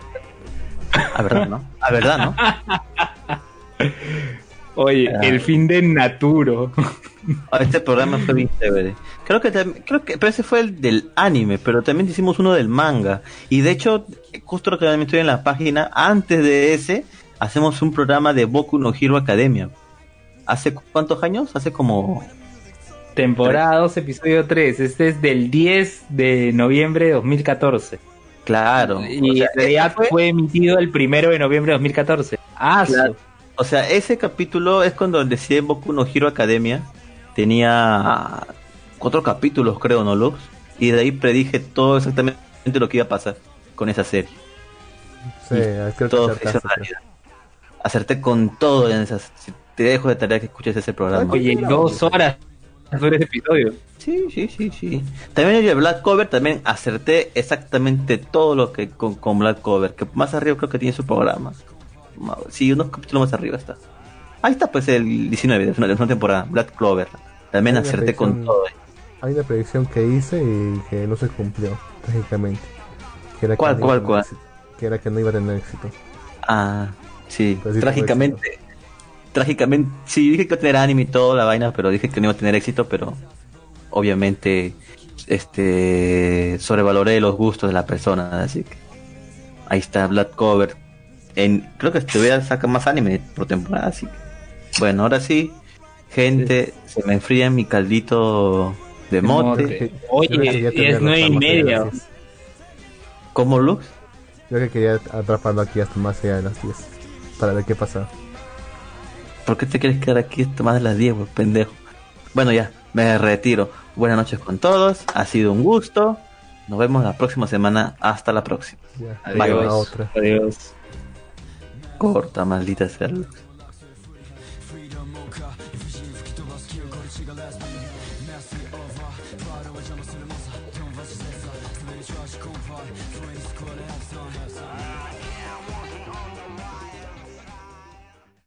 A verdad, ¿no? A verdad, ¿no? Oye, ah. el fin de Naturo. Ah, este programa fue bien chévere. Creo que, creo que pero ese fue el del anime, pero también hicimos uno del manga. Y de hecho, justo lo que también estoy en la página, antes de ese, hacemos un programa de Boku no Hero Academia. ¿Hace cuántos años? Hace como... Temporada 2, episodio 3. Este es del 10 de noviembre de 2014. Claro. Y en realidad fue... emitido el primero de noviembre de 2014. Ah, O sea, ese capítulo es cuando decía Boku no Hero Academia tenía cuatro capítulos, creo, ¿no, Lux? Y de ahí predije todo exactamente lo que iba a pasar con esa serie. Sí, creo todo que Acerté con todo en esas. Te dejo de tarea que escuches ese programa. Oye, dos horas sobre ese episodio. Sí, sí, sí, sí. También el Black Cover, también acerté exactamente todo lo que con, con Black Cover, que más arriba creo que tiene su programa. Sí, unos capítulos más arriba está. Ahí está pues el 19 de una, temporada, Black Clover. También acerté con todo. Hay una predicción que hice y que no se cumplió, trágicamente. ¿Cuál, cuál, cuál? Que era que no iba a tener éxito. Ah, sí, trágicamente. Trágicamente, sí, dije que iba a tener anime y toda la vaina, pero dije que no iba a tener éxito, pero obviamente este sobrevaloré los gustos de la persona, así que ahí está Black Cover. En, creo que este a sacar más anime por temporada, así que bueno, ahora sí, gente, se me enfría mi caldito de mote. Oye, es nueve y media. ¿Cómo, Lux? Yo que quería atraparlo aquí hasta más allá de las 10. Para ver qué pasa. ¿Por qué te quieres quedar aquí hasta más de las 10, pues, pendejo? Bueno, ya, me retiro. Buenas noches con todos. Ha sido un gusto. Nos vemos la próxima semana. Hasta la próxima. Adiós. Adiós. Corta, maldita sea. Lux.